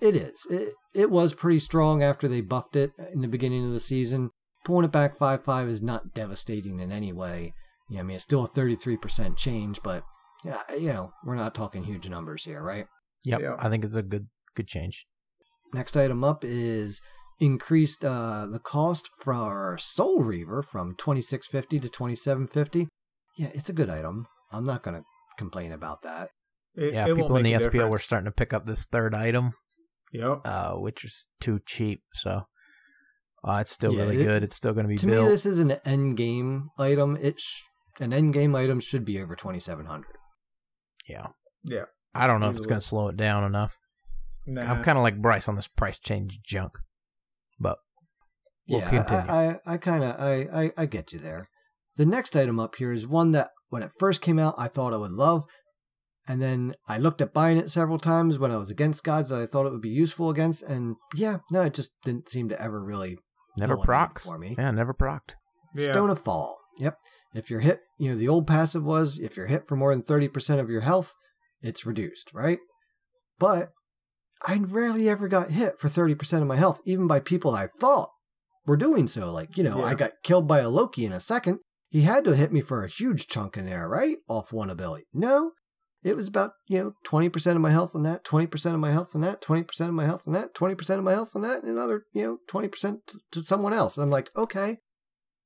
it is. It, it was pretty strong after they buffed it in the beginning of the season. Pulling it back 5 5 is not devastating in any way. You know, I mean, it's still a 33% change, but, yeah, you know, we're not talking huge numbers here, right? Yep, Yeah. I think it's a good good change. Next item up is increased uh, the cost for Soul Reaver from 2650 to 2750. Yeah, it's a good item. I'm not going to complain about that. It, yeah, it people in the SPL a were starting to pick up this third item, Yep. uh, which is too cheap. So uh, it's still Yeah, really it- good. It's still going to be To built. me, this is an end game item. It sh- an end game item should be over 2700. yeah, Yeah. I don't know if it's going to slow it down enough. Nah. I'm kind of like Bryce on this price change junk, but we'll yeah, continue. I, I, I kind of, I, I, I get you there. The next item up here is one that when it first came out, I thought I would love. And then I looked at buying it several times when I was against gods that I thought it would be useful against. And yeah, no, it just didn't seem to ever really never fill procs for me. Yeah, never procced. yeah. Stone of Fal. Yep. If you're hit, you know, the old passive was if you're hit for more than 30% of your health, it's reduced, right? But I rarely ever got hit for 30% of my health, even by people I thought were doing so. Like, you know, I got killed by a Loki in a second. He had to hit me for a huge chunk in there, right? Off one ability. No, it was about, you know, 20% of my health on that, 20% of my health on that, 20% of my health on that, 20% of my health on that, and another, you know, 20% to, to someone else. And I'm like, okay,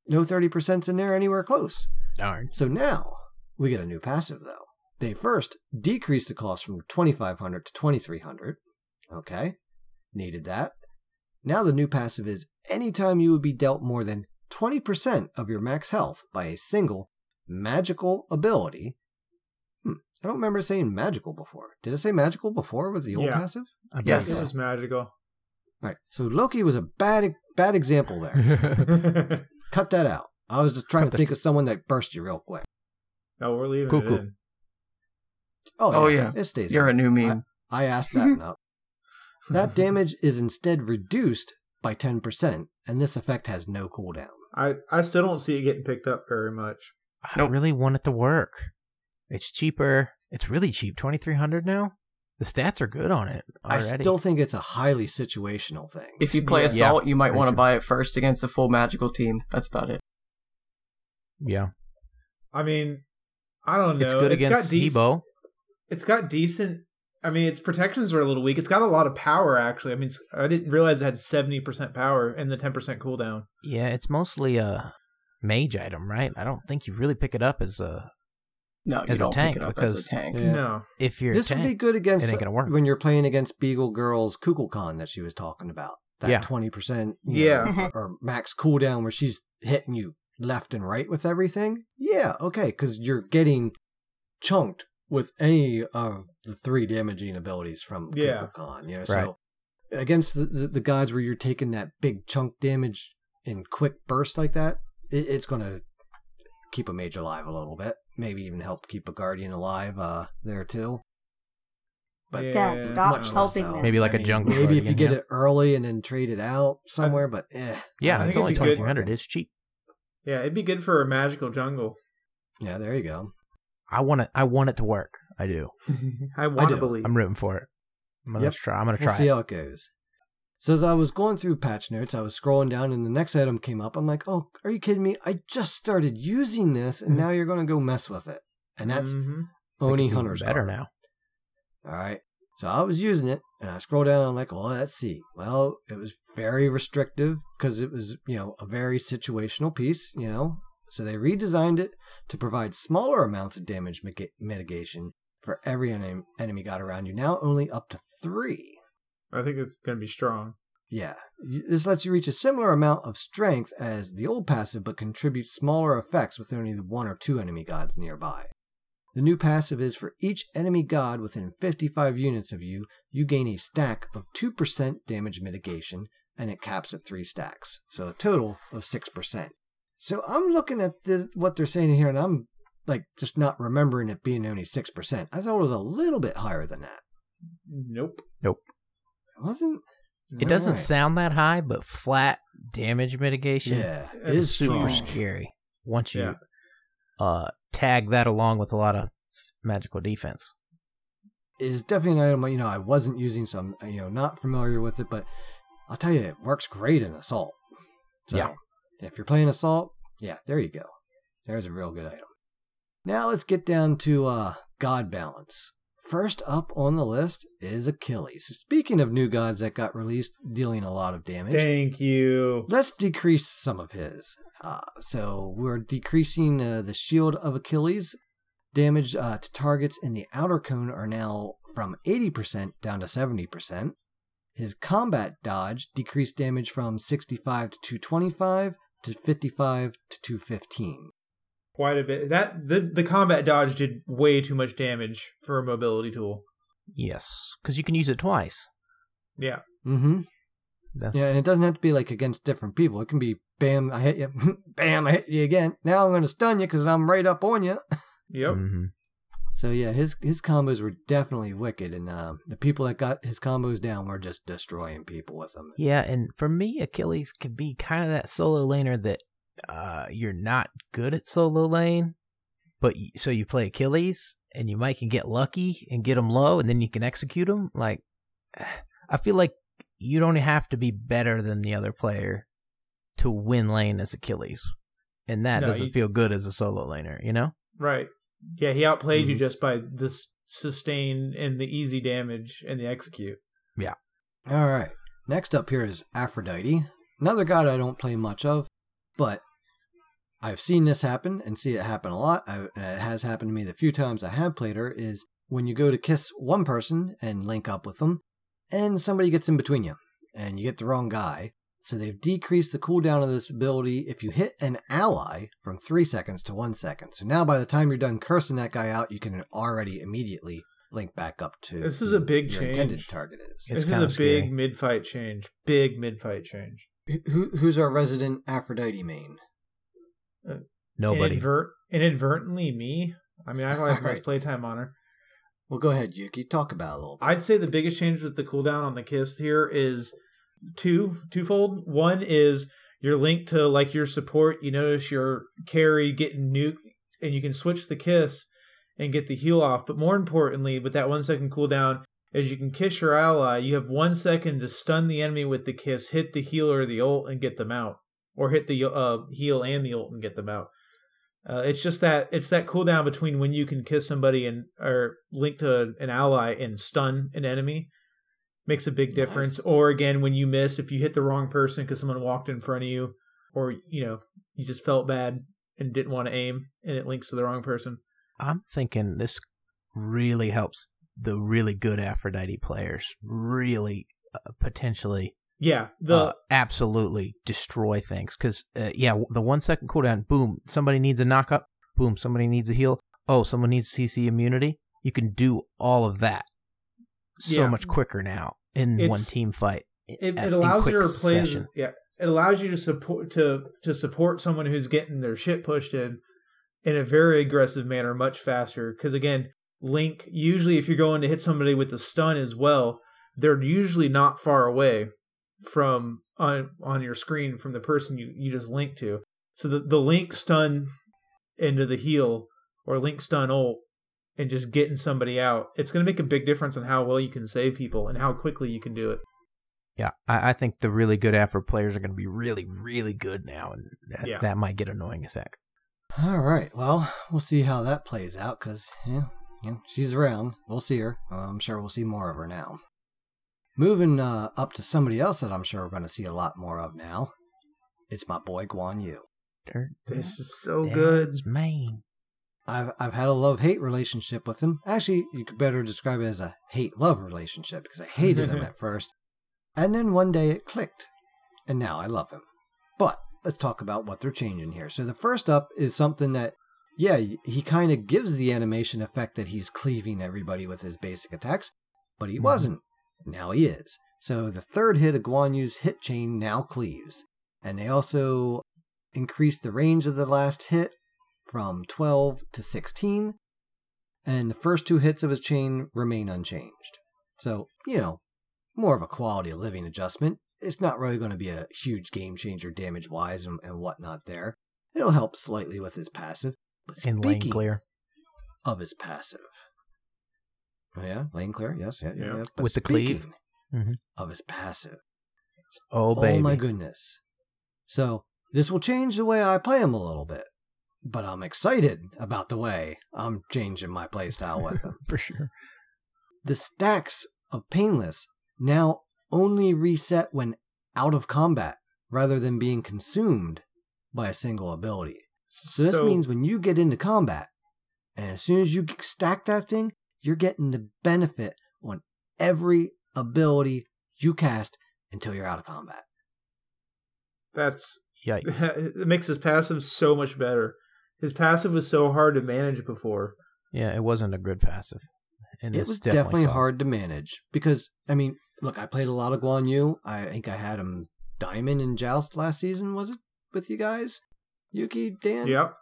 no 30%'s in there anywhere close. Darn. So now we get a new passive though. They first decreased the cost from 2500 to 2300. Okay. Needed that. Now the new passive is anytime you would be dealt more than 20% of your max health by a single magical ability. Hmm. I don't remember saying magical before. Did it say magical before with the old Yeah. passive? I Yes. It bet was magical. All right. So Loki was a bad bad example there. [LAUGHS] [LAUGHS] Cut that out. I was just trying Cut to the- think of someone that burst you real quick. no, we're leaving Cool, it cool. in. Oh, Oh, yeah. yeah. It stays. You're in. a new meme. I asked that [LAUGHS] up. That [LAUGHS] damage is instead reduced by 10%, and this effect has no cooldown. I, I still don't see it getting picked up very much. I Nope. really want it to work. It's cheaper. It's really cheap. Twenty three hundred now. The stats are good on it I still think it's a highly situational thing. If you play Yeah. Assault, you might want to buy it first against a full magical team. That's about it. yeah, I mean, I don't know. it's good got against dec- Debo. It's got decent. I mean, its protections are a little weak. It's got a lot of power, actually. I mean, it's, I didn't realize it had 70% power and the 10% cooldown. Yeah, it's mostly a mage item, right? I don't think you really pick it up as a No, you As a don't tank, pick it up because- as a tank. Yeah. No. if you're this a would be good against it ain't gonna work. when you're playing against Beagle Girl's Kukulkan that she was talking about. That Yeah. 20% you Yeah. know, [LAUGHS] or max cooldown where she's hitting you left and right with everything. Yeah, okay, because you're getting chunked with any of the three damaging abilities from Yeah. Kukulkan. You know, Right. so against the, the, the gods where you're taking that big chunk damage in quick bursts like that, it, it's going to keep a mage alive a little bit. Maybe even help keep a guardian alive uh, there too. But Yeah, Don't stop much helping so. them. Maybe like I a mean, jungle Maybe if you get yeah. it early and then trade it out somewhere, but eh. yeah, it's only it'd be twenty good- three hundred. It's cheap. Yeah, it'd be good for a magical jungle. Yeah, there you go. I want it. I want it to work. I do. [LAUGHS] I want to believe. I'm rooting for it. I'm gonna Yep. try. I'm gonna We'll try. see it. how it goes. So as I was going through patch notes, I was scrolling down and the next item came up. I'm like, oh, are you kidding me? I just started using this and Mhm. now you're going to go mess with it. And that's Mhm. I Oni Hunter's better Guard. now. All right. So I was using it and I scroll down. I'm like, well, let's see. Well, it was very restrictive because it was, you know, a very situational piece, you know, so they redesigned it to provide smaller amounts of damage mitigation for every en- enemy god around you. Now only up to three. I think it's gonna be strong. Yeah, this lets you reach a similar amount of strength as the old passive, but contributes smaller effects with only the one or two enemy gods nearby. The new passive is for each enemy god within 55 units of you, you gain a stack of 2% damage mitigation, and it caps at 3 stacks, so a total of 6%. So I'm looking at the, what they're saying here, and I'm like just not remembering it being only 6%. I thought it was a little bit higher than that. Nope. Nope. It wasn't? It doesn't Alright. sound that high, but flat damage mitigation Yeah, It's is super strong. scary. Once you Yeah. uh, tag that along with a lot of magical defense. is definitely an item you know I wasn't using, so I'm you know not familiar with it. But I'll tell you, it works great in assault. So, Yeah. If you're playing assault, yeah, there you go. There's a real good item. Now let's get down to uh, god balance. First up on the list is Achilles. Speaking of new gods that got released, dealing a lot of damage. Thank you. Let's decrease some of his. Uh, so we're decreasing uh, the shield of Achilles. Damage uh, to targets in the outer cone are now from 80% down to 70%. His combat dodge decreased damage from 65 to 225 to 55 to 215. Quite a bit. That the the combat dodge did way too much damage for a mobility tool. Yes, because you can use it twice. Yeah. Mm-hmm. That's Yeah, and it doesn't have to be like against different people. It can be bam, I hit you, [LAUGHS] bam, I hit you again. Now I'm going to stun you because I'm right up on you. [LAUGHS] Yep. Mhm. So yeah, his his combos were definitely wicked, and uh, the people that got his combos down were just destroying people with them. Yeah, and for me, Achilles can be kind of that solo laner that uh, you're not good at solo lane, but y- so you play Achilles and you might can get lucky and get them low, and then you can execute them. Like, [SIGHS] I feel like you don't have to be better than the other player to win lane as Achilles, and that No, doesn't you- feel good as a solo laner, you know? Right. Yeah, he outplayed you Mhm. just by this sustain and the easy damage and the execute. Yeah. All right, next up here is Aphrodite, another god I don't play much of, but I've seen this happen and see it happen a lot. I, it has happened to me the few times I have played her. Is when you go to kiss one person and link up with them, and somebody gets in between you, and you get the wrong guy. So they've decreased the cooldown of this ability if you hit an ally from three seconds to one second. So now by the time you're done cursing that guy out, you can already immediately link back up to This is a big your intended change. target is. It's this kinda is a big mid fight change. Big mid fight change. Who, who's our resident Aphrodite main? Uh, nobody. Inadvert- inadvertently, me. I mean, I don't have much [LAUGHS] Alright. playtime on her. Well, go ahead, Yuki. Talk about it a little bit. I'd say the biggest change with the cooldown on the kiss here is two twofold. One is you're linked to like your support. You notice your carry getting nuked, and you can switch the kiss and get the heal off. But more importantly, with that one second cooldown, is you can kiss your ally. You have one second to stun the enemy with the kiss, hit the heal or the ult, and get them out, or hit the uh, heal and the ult and get them out. Uh, it's just that it's that cooldown between when you can kiss somebody and or link to an ally and stun an enemy makes a big difference. Or again, when you miss, if you hit the wrong person because someone walked in front of you, or you know you just felt bad and didn't want to aim, and it links to the wrong person. I'm thinking this really helps the really good Aphrodite players really uh, potentially Yeah, the uh, absolutely destroy things. Because uh, yeah, the one second cooldown, boom, somebody needs a knockup, boom, somebody needs a heal. Oh, someone needs CC immunity. You can do all of that so Yeah. much quicker now in one team fight. it, at- it allows you to succession. Yeah, it allows you to support to to support someone who's getting their shit pushed in in a very aggressive manner, much faster. Because again, Link usually if you're going to hit somebody with the stun as well, they're usually not far away from on on your screen from the person you you just link to. So the the link stun into the heal or link stun ult and just getting somebody out, it's going to make a big difference on how well you can save people and how quickly you can do it. Yeah, I, I think the really good Afro players are going to be really, really good now, and that, Yeah. that might get annoying as heck. All right. Well, we'll see how that plays out because, yeah, yeah, she's around. We'll see her. Uh, I'm sure we'll see more of her now. Moving uh, up to somebody else that I'm sure we're going to see a lot more of now. It's my boy Guan Yu. Dirt. This is so good. Dad's main. I've I've had a love hate relationship with him. Actually, you could better describe it as a hate love relationship because I hated him [LAUGHS] at first, and then one day it clicked, and now I love him. But let's talk about what they're changing here. So the first up is something that, yeah, he kind of gives the animation effect that he's cleaving everybody with his basic attacks, but he mm-hmm. wasn't. Now he is. So the third hit of Guan Yu's hit chain now cleaves, and they also increased the range of the last hit from 12 to 16, and the first two hits of his chain remain unchanged. So, you know, more of a quality of living adjustment. It's not really going to be a huge game changer damage wise and, and whatnot there. It'll help slightly with his passive. But In lane speaking clear. of his passive. Oh, yeah, lane clear, yes, yeah, yeah. Yeah. yeah. With the cleave. speaking Mhm. of his passive. Oh, baby. Oh my goodness. So this will change the way I play him a little bit. But I'm excited about the way I'm changing my playstyle with [LAUGHS] them. For sure. the stacks of Painless now only reset when out of combat rather than being consumed by a single ability. So this means when you get into combat, and as soon as you stack that thing, you're getting the benefit on every ability you cast until you're out of combat. that's Yikes. [LAUGHS] it makes his passive so much better. His passive was so hard to manage before. Yeah, it wasn't a good passive. And it was definitely, solves hard to manage because I mean, look, I played a lot of Guan Yu. I think I had him diamond in Joust last season. Was it with you guys, Yuki, Dan? Yep.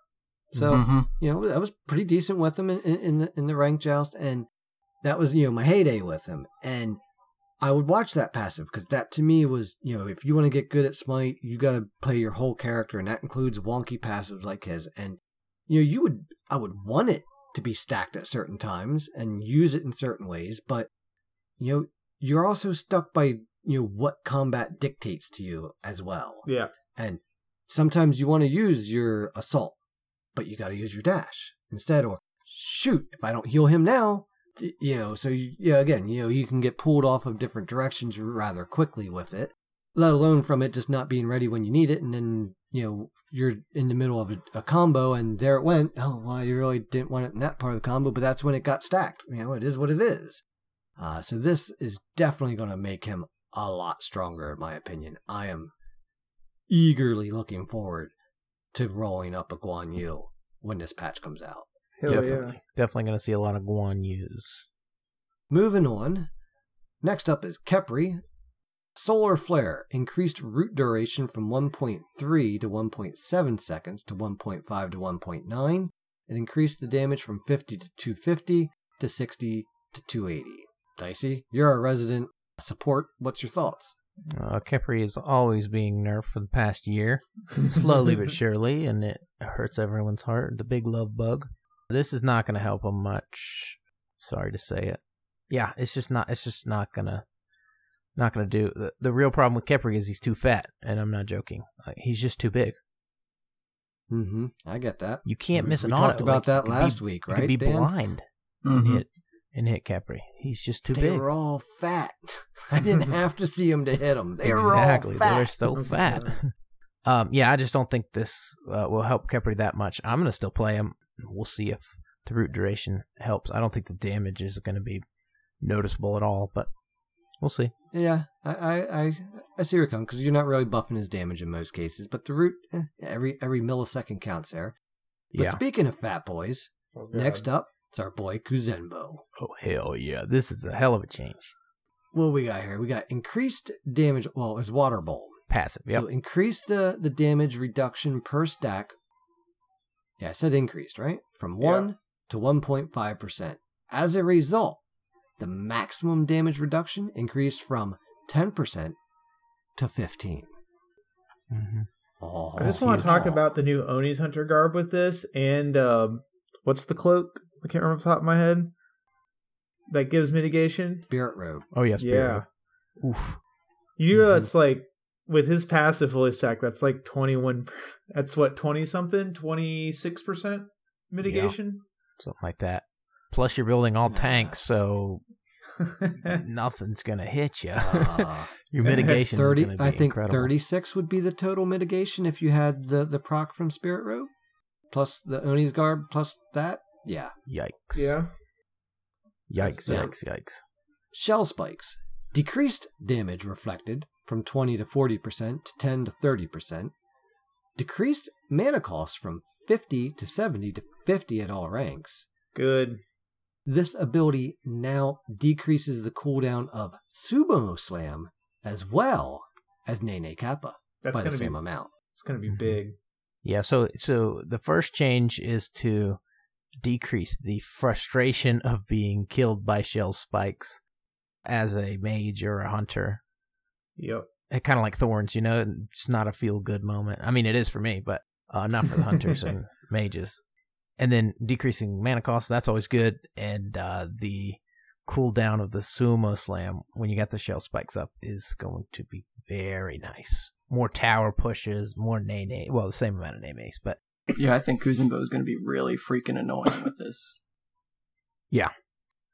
So Mhm. you know, I was pretty decent with him in, in, in the in the ranked joust, and that was you know my heyday with him. And I would watch that passive because that to me was you know if you want to get good at Smite, you got to play your whole character, and that includes wonky passives like his. And you know, you would I would want it to be stacked at certain times and use it in certain ways, but you know you're also stuck by you know what combat dictates to you as well. Yeah. And sometimes you want to use your assault, but you got to use your dash instead. Or shoot, if I don't heal him now, you know. So you, yeah, again, you know, you can get pulled off of different directions rather quickly with it. Let alone from it just not being ready when you need it, and then you know you're in the middle of a, a combo, and there it went. Oh, well, you really didn't want it in that part of the combo, but that's when it got stacked. You know, it is what it is. Uh, so this is definitely going to make him a lot stronger, in my opinion. I am eagerly looking forward to rolling up a Guan Yu when this patch comes out. Hell yeah. Definitely. Definitely going to see a lot of Guan Yus. Moving on. Next up is Khepri. Solar Flare increased root duration from 1.3 to 1.7 seconds to 1.5 to 1.9. and increased the damage from 50 to 250 to 60 to 280. Dicey, you're a resident support. What's your thoughts? Uh, Khepri is always being nerfed for the past year, slowly but [LAUGHS] surely, and it hurts everyone's heart. The big love bug. This is not going to help him much. Sorry to say it. Yeah, it's just not. It's just not gonna, not gonna do. The, the real problem with Khepri is he's too fat, and I'm not joking. Like, he's just too big. Mm-hmm. I get that. You can't We- miss we an talked auto. about Like, that last be- week, you right, could be Dan? blind and Mhm. hit and hit Khepri. He's just too they big. were all fat. [LAUGHS] I didn't have to see him to hit them. They exactly. were all They're so [LAUGHS] fat. [LAUGHS] um, yeah, I just don't think this uh, will help Khepri that much. I'm gonna still play him. We'll see if the root duration helps. I don't think the damage is going to be noticeable at all, but we'll see. Yeah, I, I, I, I see where it comes because you're not really buffing his damage in most cases, but the root eh, every every millisecond counts there. But Yeah. speaking of fat boys, Oh, next up it's our boy Kuzenbo. Oh hell yeah! This is a hell of a change. What we got here? We got increased damage. Well, it's water bowl. Passive. Yep. So increase the the damage reduction per stack. Yeah, I said increased, right? From one to one point five percent. As a result, the maximum damage reduction increased from ten percent to fifteen. hmm Oh, I just want to talk about the new Oni's Hunter garb with this, and um, what's the cloak? I can't remember off the top of my head. That gives mitigation. Spirit Robe. Oh yes. Yeah, Oof. you know Mhm. that's like with his passive fully stacked. That's like twenty one. That's what twenty something, twenty six percent mitigation. Something like that. Plus, you're building all tanks, so [LAUGHS] nothing's gonna hit you. Uh, [LAUGHS] Your mitigation is 30 gonna be I think incredible. 36 would be the total mitigation if you had the the proc from Spirit Robe plus the Oni's garb plus that. Yeah. Yikes! Yeah. Yikes! That's- Yikes! Yikes! Shell spikes. Decreased damage reflected from 20 to 40% to 10 to 30%. Decreased mana cost from 50 to 70 to 50 at all ranks. Good. This ability now decreases the cooldown of Sumo Slam as well as Nene Kappa That's by the same be. amount. It's gonna Mm-hmm. be big. Yeah. So so the first change is to decrease the frustration of being killed by shell spikes as a mage or a hunter. Yep. It kind of like thorns, you know. It's not a feel good moment. I mean, it is for me, but uh, not for the hunters [LAUGHS] and mages. And then decreasing mana cost, that's always good. And uh, the cooldown of the sumo slam when you get the shell spikes up is going to be very nice. More tower pushes, more nay nay. Well, the same amount of nay nays, but Yeah, I think Kuzenbo is going to be really freaking annoying with this. Yeah.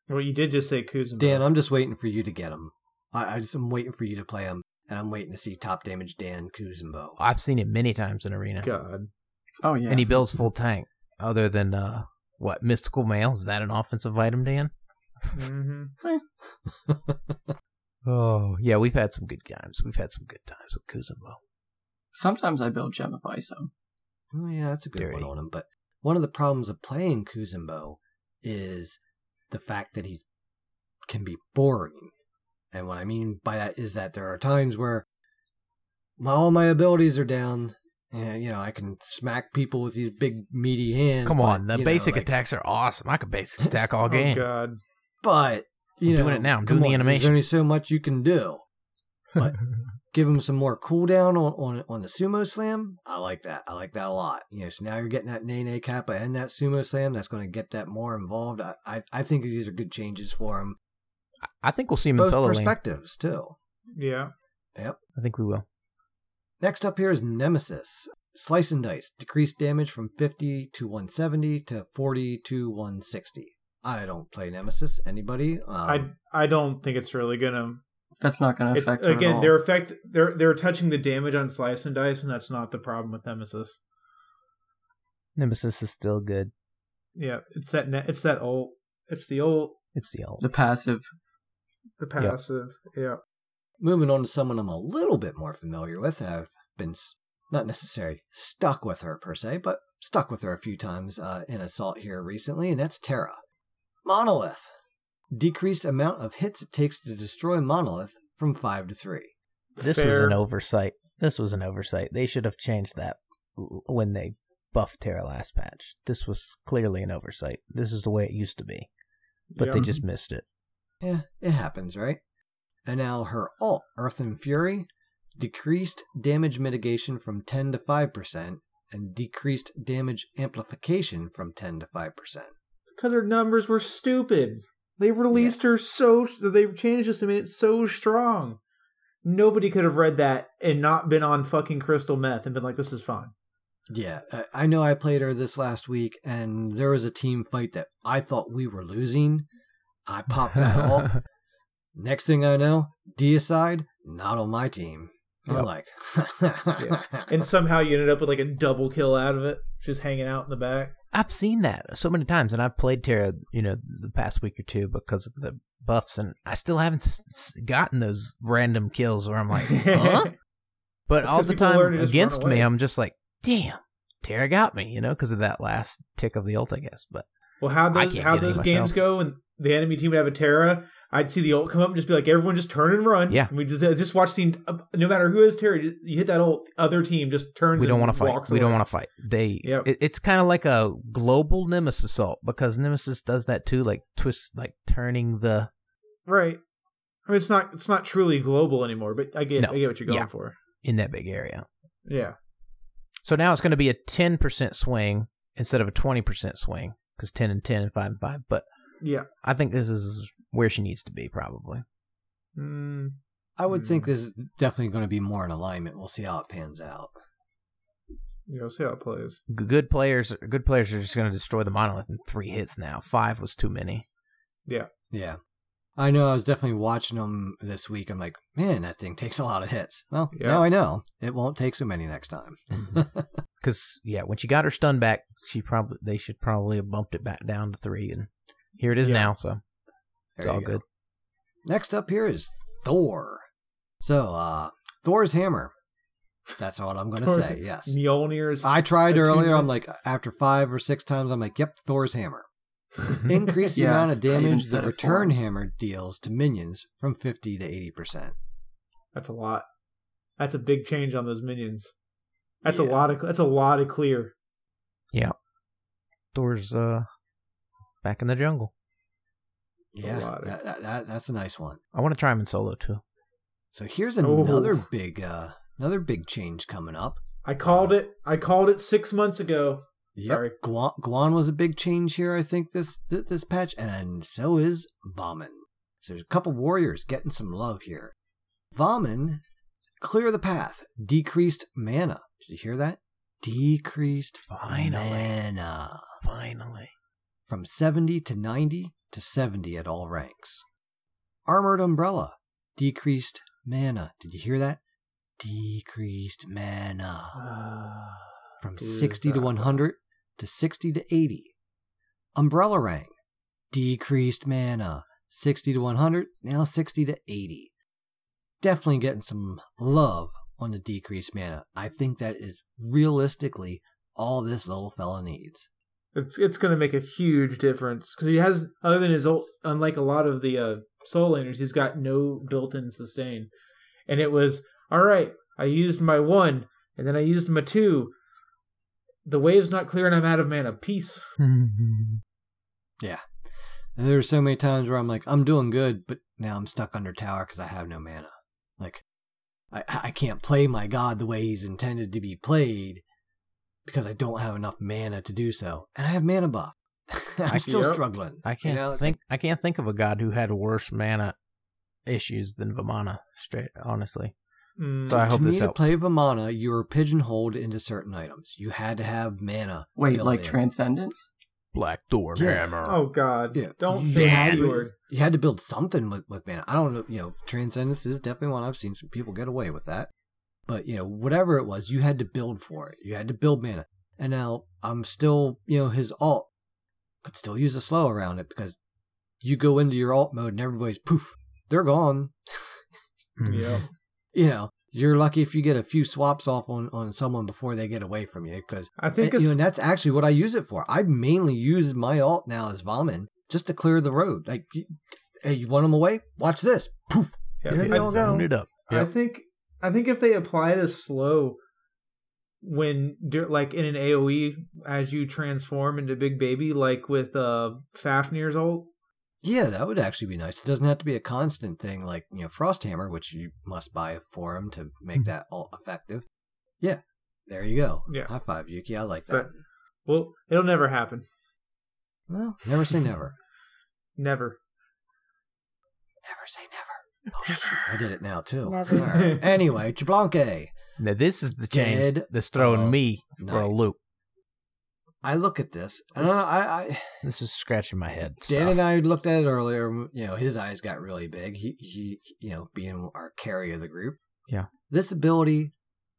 Well, you did just say Kuzma. Dan, I'm just waiting for you to get him. I, I just am waiting for you to play him, and I'm waiting to see top damage Dan Kuzenbo. I've seen it many times in arena. God. Oh yeah, And he builds full tank. Other than uh, what mystical mail is that an offensive item, Dan? hmm [LAUGHS] Oh yeah, we've had some good times. We've had some good times with Kuzenbo. Sometimes I build Gem of Iso. Oh yeah, that's a good Dirty. one on him. But one of the problems of playing Kuzenbo is the fact that he can be boring. And what I mean by that is that there are times where my, all my abilities are down, and you know I can smack people with these big meaty hands. Come but, on, the you know, basic like- attacks are awesome. I can basic [LAUGHS] attack all game. Oh game. God. But you I'm know, doing it now. I'm come doing the on, There's only so much you can do. But [LAUGHS] give him some more cooldown on, on on the sumo slam. I like that. I like that a lot. You know, so now you're getting that Nene Kappa and that sumo slam. That's going to get that more involved. I, I I think these are good changes for him. I think we'll see him in Both solo lane. perspectives too. Yeah. Yep. I think we will. Next up here is Nemesis. Slice and dice. Decreased damage from 50 to 170 to 40 to 160. I don't play Nemesis. Anybody? Um, I I don't think it's really gonna. That's not going to It's, affect her at again, all. they're effect. They're they're touching the damage on slice and dice, and that's not the problem with Nemesis. Nemesis is still good. Yeah, it's that. Ne- it's that old. It's the old. It's the old. the passive. The passive. Yeah. Moving on to someone I'm a little bit more familiar with. I've been not necessarily stuck with her per se, but stuck with her a few times uh, in Assault here recently, and that's Terra. Monolith. Decreased amount of hits it takes to destroy Monolith from 5 to 3. This was an oversight. This was an oversight. They should have changed that when they buffed Terra last patch. This was clearly an oversight. This is the way it used to be, but they just missed it. Yeah, it happens, right? And now her alt, Earth and Fury, decreased damage mitigation from 10 to 5%, and decreased damage amplification from 10 to 5%. because her numbers were stupid. They released her so that they changed this and made it so strong. Nobody could have read that and not been on fucking crystal meth and been like, "This is fine." Yeah, I- I know I played her this last week, and there was a team fight that I thought we were losing. I popped that alt. [LAUGHS] Next thing I know, deicide, not on my team. I'm Yep. like, [LAUGHS] And somehow you ended up with like a double kill out of it, just hanging out in the back. I've seen that so many times, and I've played Terra, you know, the past week or two because of the buffs, and I still haven't s- s- gotten those random kills where I'm like, [LAUGHS] huh? But That's all 'cause the time against me. I'm just like, damn, Terra got me, you know, because of that last tick of the ult, I guess. But Well, how I those how those games myself. go and the enemy team would have a Terra, I'd see the ult come up and just be like, everyone just turn and run. Yeah. And we just just watch the no matter who has Terra, you hit that ult, other team just turns. we don't want to fight. We don't want to fight. They. Yep. It, it's kind of like a global Nemesis assault because Nemesis does that too, like twist, like turning the. Right. I mean, it's not it's not truly global anymore, but I get No. I get what you're going Yeah. for. in that big area. Yeah. So now it's going to be a 10% swing instead of a 20% swing because 10 and 10 and 5 and 5. But Yeah. I think this is where she needs to be probably. Mm, I would think Hmm. this is definitely going to be more in alignment. We'll see how it pans out. you know, see how it plays. Good players, good players are just going to destroy the monolith in three hits now. Five was too many. Yeah, yeah. I know I was definitely watching them this week. I'm like, man, that thing takes a lot of hits. Well, Yeah. now I know it won't take so many next time. [LAUGHS] Because yeah, when she got her stun back, she probably they should probably have bumped it back down to three, and here it is Yeah. now. So it's all go. good. Next up here is Thor. So, uh, Thor's hammer. That's all I'm going to say. Yes. Mjolnir's. I tried earlier. I'm like, after five or six times, I'm like, yep, Thor's hammer. [LAUGHS] Increase the Yeah, amount of damage said that return hammer deals to minions from 50 to 80%. That's a lot. That's a big change on those minions. That's a lot of. That's a lot of clear. Yeah. Thor's uh back in the jungle. Yeah, that, that, that- that's a nice one. I want to try him in solo too. So here's Oh. another big, uh, another big change coming up. I called it. I called it six months ago. Yep, Sorry. Guan, Guan was a big change here. I think this th- this patch, and so is Vamana. So there's a couple warriors getting some love here. Vamana, clear the path, decreased mana. Did you hear that? Decreased Finally. mana Finally. From 70 to 90 to 70 at all ranks. Armored Umbrella, decreased mana. Did you hear that? Decreased mana ah, from 60 to that- 100 to 60 to 80. Umbrellarang, decreased mana, 60 to 100, now 60 to 80. Definitely getting some love on the decreased mana. I think that is realistically all this little fella needs. It's it's going to make a huge difference because he has, other than his old, unlike a lot of the uh, soul laners, he's got no built-in sustain. And it was all right. I used my one, and then I used my two. The wave's not clear, and I'm out of mana. Peace. [LAUGHS] And there are so many times where I'm like, I'm doing good, but now I'm stuck under tower because I have no mana. Like, I, I can't play my god the way he's intended to be played because I don't have enough mana to do so. And I have mana buff. [LAUGHS] I'm I- still Yep. struggling. I can't You know, it's think. I can't think of a god who had worse mana issues than Vamana. Straight, honestly. Mm, So I hope to this me, helps. to play Vamana, you were pigeonholed into certain items. You had to have mana. Wait, like in. Transcendence? Black Thorn Yeah. hammer. oh God! Yeah. Don't You say had that to- word. You had to build something with, with mana. I don't know, you know, Transcendence is definitely one I've seen some people get away with that. But, you know, whatever it was, you had to build for it. You had to build mana. And now I'm still, you know, his alt could still use a slow around it because you go into your alt mode and everybody's poof, they're gone. Hmm. Yeah. [LAUGHS] You know, you're lucky if you get a few swaps off on, on someone before they get away from you because I think and, you know, and that's actually what I use it for. I mainly use my alt now as Vamana just to clear the road. Like, hey, you want them away? Watch this. Poof. yeah, there they all go. It up. I think I think if they apply this slow when like in an AoE as you transform into Big Baby, like with uh Fafnir's ult, Yeah, that would actually be nice. It doesn't have to be a constant thing like, you know, Frosthammer, which you must buy for him to make Hmm. that alt effective. Yeah. There you go. Yeah. High five, Yuki. I like But- that. well, it'll never happen. well, never say never. [LAUGHS] Never. Never say [LAUGHS] I did it now too. Never. All right. Anyway, Xbalanque. Now this is the change Dead that's throwing of me for a night. loop. I look at this. I don't know. I, I This is scratching my head. Dan stuff. and I looked at it earlier. You know, his eyes got really big. He, he, you know, being our carry of the group. Yeah. This ability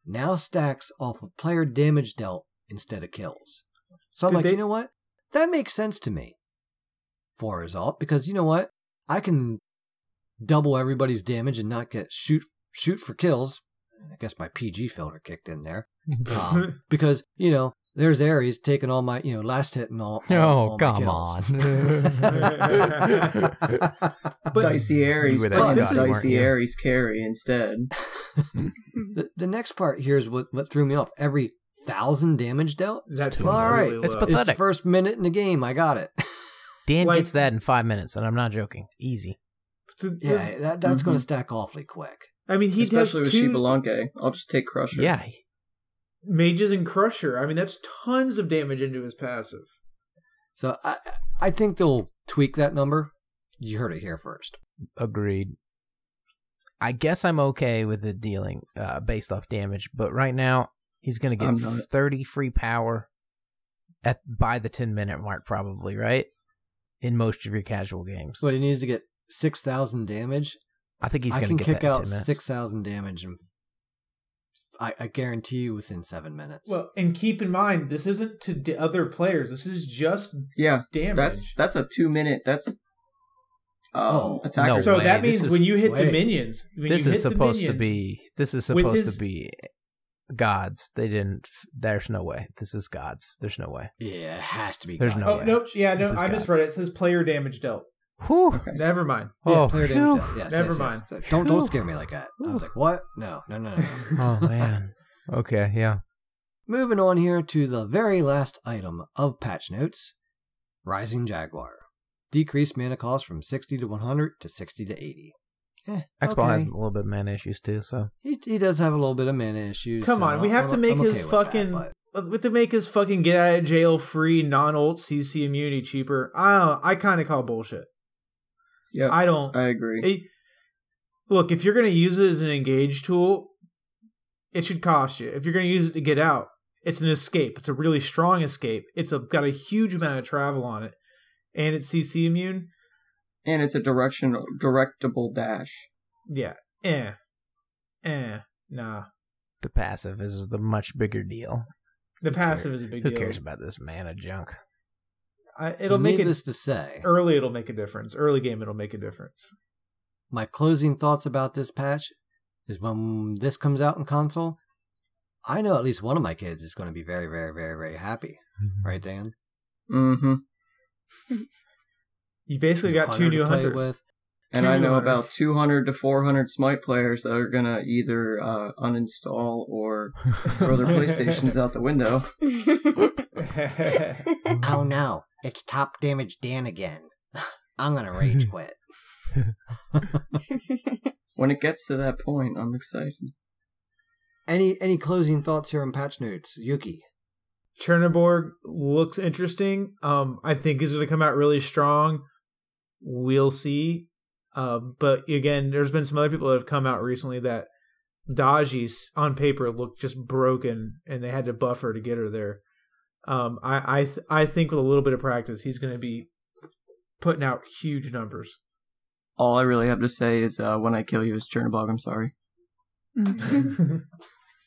now stacks off of player damage dealt instead of kills. So I'm Did like, they- you know what? That makes sense to me for a result because you know what? I can double everybody's damage and not get shoot shoot for kills. I guess my PG filter kicked in there [LAUGHS] um, because you know there's Ares taking all my you know last hit and all. all- Oh, all my come on, [LAUGHS] But Dicey Aries, were but this guy, Dicey weren't? Aries carry instead. [LAUGHS] the, the next part here is what, what threw me off. Every thousand damage dealt. that's Well, all right. really It's low. pathetic. It's the first minute in the game. I got it. Dan Like- gets that in five minutes, and I'm not joking. Easy. So the- yeah, that, that's Mhm. going to stack awfully quick. I mean, he Especially with has two Xbalanque. I'll just take Crusher. Yeah. mages and Crusher. I mean, that's tons of damage into his passive. So I I think they'll tweak that number. You heard it here first. Agreed. I guess I'm okay with it dealing uh, based off damage, but right now he's going to get not. 30 free power at by the 10 minute mark, probably right in most of your casual games. So he needs to get six thousand damage, I think he's I going can to get kick that in out 10 minutes. six thousand damage, and I, I guarantee you within seven minutes. Well, and keep in mind, this isn't to d- other players. This is just Yeah, damage. that's that's a two minute. That's um, Oh, attacker. no so way. that means is- when you hit wait. the minions, when This you is hit the supposed to be. This is supposed his- to be gods. They didn't. There's no way. This is gods. There's no way. yeah, it has to be. There's God. no Oh way. no, yeah, This no, I misread it. It says player damage dealt. Whew. Never mind. Yeah, Oh, player phew. damage. dealt. Yes, Never yes, mind. yes. Don't don't scare me like that. I was like, what? No, no, no, no. [LAUGHS] Oh man. Okay. Yeah. Moving on here to the very last item of patch notes Rising Jaguar. Decreased mana cost from 60 to 100 to 60 to 80. Eh, Xbox okay. has a little bit of mana issues too. So He, he does have a little bit of mana issues. Come so on, we I'm- have to make I'm his okay with that, fucking. but- we have to make his fucking get out of jail free non ult CC immunity cheaper. I don't. I kind of call bullshit. Yeah, I don't. I agree. It- look, if you're going to use it as an engage tool, it should cost you. If you're going to use it to get out, it's an escape. It's a really strong escape. It's a, got a huge amount of travel on it, and it's CC immune. and it's a direction directable dash. Yeah, eh, eh, nah. the passive is the much bigger deal. The passive is a big Who deal. Who cares about this mana junk? I, it'll make it to say, early. It'll make a difference. Early game, it'll make a difference. my closing thoughts about this patch is when this comes out in console, I know at least one of my kids is going to be very, very, very, very happy. Right, Dan? Mm-hmm. [LAUGHS] You basically got two new hunters. with. And I know about 200 to 400 Smite players that are gonna either uh, uninstall or throw their PlayStations out the window. [LAUGHS] Oh no, it's top damage Dan again. [SIGHS] I'm gonna rage [LAUGHS] quit. [LAUGHS] When it gets to that point, I'm excited. Any any closing thoughts here on patch notes, Yuki? Chernobog looks interesting. Um, I think is going to come out really strong. We'll see. Um, but again, there's been some other people that have come out recently that Daji's on paper looked just broken, and they had to buffer to get her there. Um, I I th- I think with a little bit of practice, he's going to be putting out huge numbers. All I really have to say is uh, when I kill you is Chernobog, I'm sorry. [LAUGHS]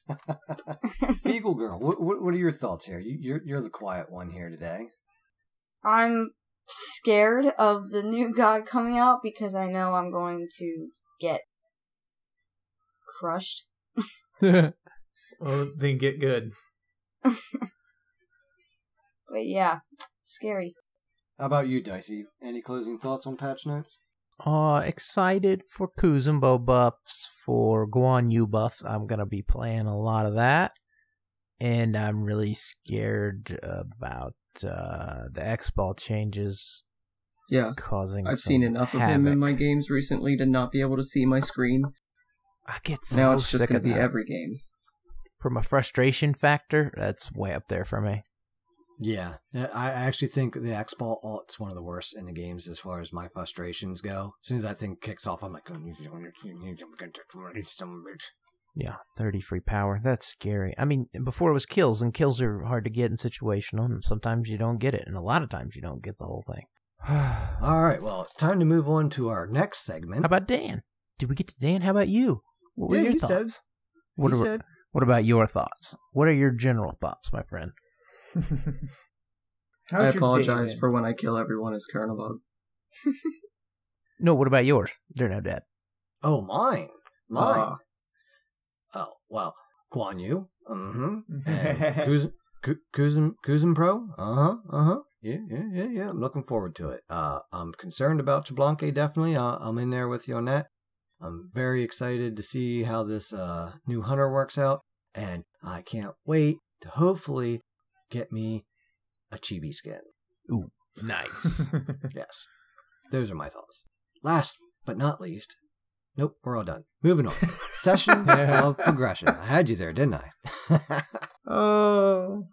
[LAUGHS] Beagle Girl, what, what what are your thoughts here? You, you're you're the quiet one here today. I'm scared of the new [LAUGHS] god coming out because I know I'm going to get crushed. [LAUGHS] well, then get good. But yeah, scary. How about you, Dicey? Any closing thoughts on patch notes? Uh, excited for Kuzenbo buffs, for Guan Yu buffs. I'm gonna be playing a lot of that, and I'm really scared about uh, the X Ball changes Yeah, causing. I've some seen enough of him in my games recently to not be able to see my screen. I get so Now so it's just gonna be that. every game. From a frustration factor, that's way up there for me. Yeah, I I actually think the X Ball alt's one of the worst in the games as far as my frustrations go. As soon as that thing kicks off, I'm like, oh, you some bitch. Yeah, 30 free power. That's scary. I mean, before it was kills, and kills are hard to get in situational, and sometimes you don't get it, and a lot of times you don't get the whole thing. [SIGHS] All right, well, it's time to move on to our next segment. How about Dan? Did we get to Dan? How about you? What were Yeah, your he thoughts? said- what, he are, said, what about your thoughts? What are your general thoughts, my friend? [LAUGHS] I apologize for when I kill everyone as Chernobog. [LAUGHS] No, what about yours? They're no dead. oh, mine. Mine. Ah. Well, Guan Yu. Mm-hmm. And [LAUGHS] Kuz, Kuzum, Kuzum Pro. Uh-huh, uh-huh. Yeah, yeah, yeah, yeah. I'm looking forward to it. Uh, I'm concerned about Xbalanque, definitely. Uh, I'm in there with you on that. I'm very excited to see how this uh, new hunter works out, and I can't wait to hopefully get me a chibi skin. Ooh, nice. [LAUGHS] Yes. Those are my thoughts. Last but not least, nope, we're all done. Moving on. Session [LAUGHS] of progression. I had you there, didn't I? [LAUGHS] Oh.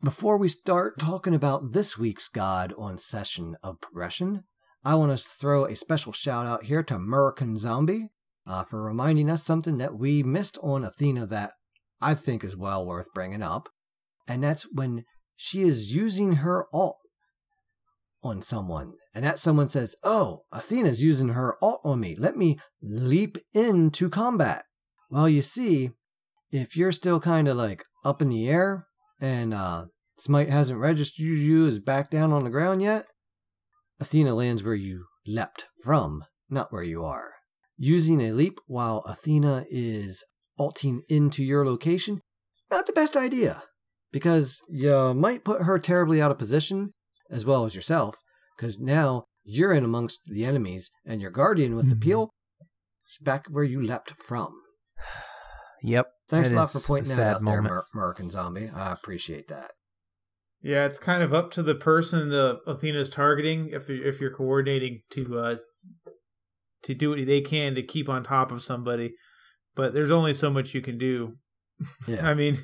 Before we start talking about this week's God on Session of Progression, I want to throw a special shout out here to American Zombie uh, for reminding us something that we missed on Athena that I think is well worth bringing up, and that's when she is using her alt on someone, and that someone says, Oh, Athena's using her alt on me. Let me leap into combat. Well, you see, if you're still kind of like up in the air and uh, Smite hasn't registered you as back down on the ground yet, Athena lands where you leapt from, not where you are. Using a leap while Athena is alting into your location, not the best idea, because you might put her terribly out of position, as well as yourself, because now you're in amongst the enemies, and your guardian with the Mhm. peel is back where you leapt from. [SIGHS] Yep. Thanks a lot for pointing a that out there, moment. Mer- American Zombie. I appreciate that. Yeah, it's kind of up to the person the Athena's targeting if you're, if you're coordinating to uh, to do what they can to keep on top of somebody. But there's only so much you can do. [LAUGHS] Yeah. I mean,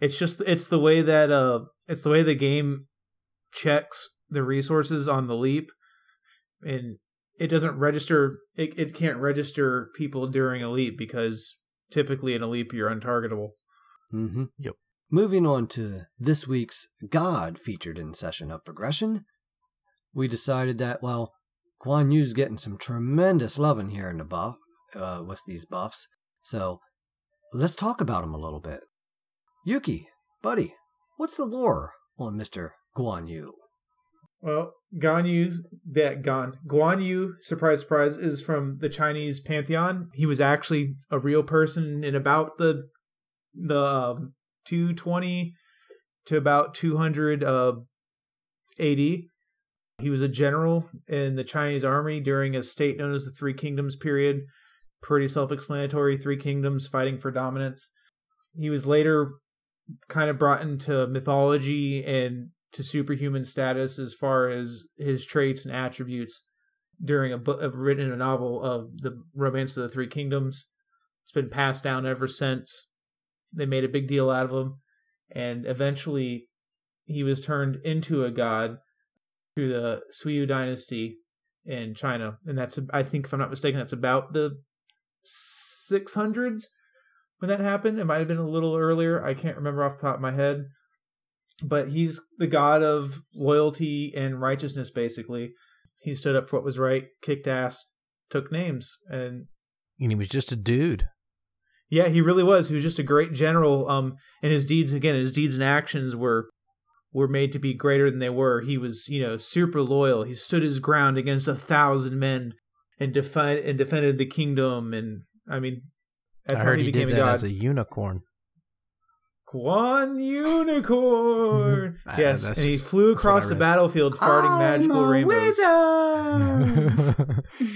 it's just it's the way that uh it's the way the game checks the resources on the leap, and it doesn't register. It it can't register people during a leap because typically in a leap you're untargetable. Mm-hmm. Yep. Moving on to this week's God featured in Session of Progression, we decided that, well, Guan Yu's getting some tremendous loving here in the buff, uh, with these buffs, so let's talk about him a little bit. Yuki, buddy, what's the lore on Mr. Guan Yu? Well, Guan Yu, that Gan Guan Yu, surprise, surprise, is from the Chinese pantheon. He was actually a real person in about the the um, 220 to about 200 uh, AD. He was a general in the Chinese army during a state known as the Three Kingdoms period. Pretty self-explanatory. Three kingdoms fighting for dominance. He was later kind of brought into mythology and to superhuman status as far as his traits and attributes during a book uh, written in a novel of the romance of the three kingdoms. It's been passed down ever since. They made a big deal out of him. And eventually he was turned into a god through the Suyu dynasty in China. And that's I think if I'm not mistaken that's about the 600s when that happened. It might have been a little earlier. I can't remember off the top of my head but he's the god of loyalty and righteousness basically. He stood up for what was right kicked ass took names and And he was just a dude. yeah he really was. He was just a great general um and his deeds again his deeds and actions were were made to be greater than they were. He was you know super loyal. He stood his ground against a thousand men and defied and defended the kingdom and i mean that's I how heard he he became a god. as a unicorn. One unicorn. [LAUGHS] Yes, and he just- flew that's what I across the battlefield farting magical rainbows. [LAUGHS]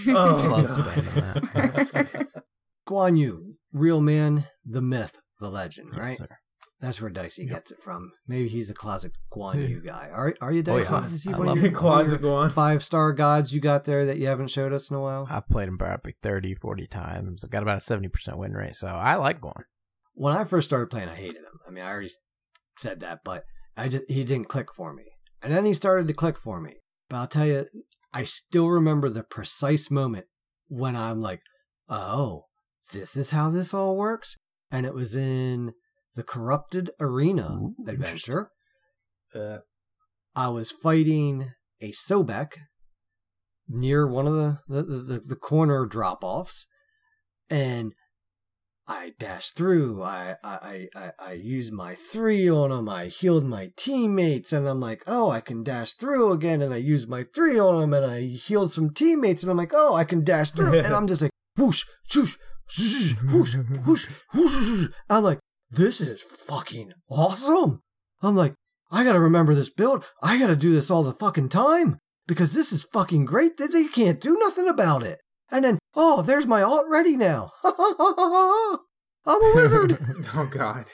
Oh, Loves God. betting. [LAUGHS] Guan Yu, real man, the myth, the legend, Yes, right? sir. That's where Dicey Yep. gets it from. Maybe he's a closet Guan Yeah. Yu guy. Are, are you, Oh, Dicey? yeah. Is he I one love of your. Closet Guan. five star gods you got there that you haven't showed us in a while? I've played him probably 30, 40 times. I got about a 70% win rate, so I like going. when I first started playing, I hated him. I mean, I already said that, but I just he didn't click for me. And then he started to click for me. But I'll tell you, I still remember the precise moment when I'm like, "Oh, this is how this all works." And it was in the Corrupted Arena Ooh, adventure. Uh, I was fighting a Sobek near one of the the, the, the corner drop offs, and I dashed through. I, I, I, I used my three on them. I healed my teammates and I'm like, oh, I can dash through again. And I used my three on them and I healed some teammates and I'm like, oh, I can dash through. and I'm just like, [LAUGHS] whoosh, whoosh, whoosh, whoosh, whoosh, whoosh. I'm like, this is fucking awesome. I'm like, I gotta remember this build. I gotta do this all the fucking time because this is fucking great. They, they can't do nothing about it. And then, oh, there's my alt ready now. [LAUGHS] I'm a wizard. [LAUGHS] [LAUGHS] Oh God.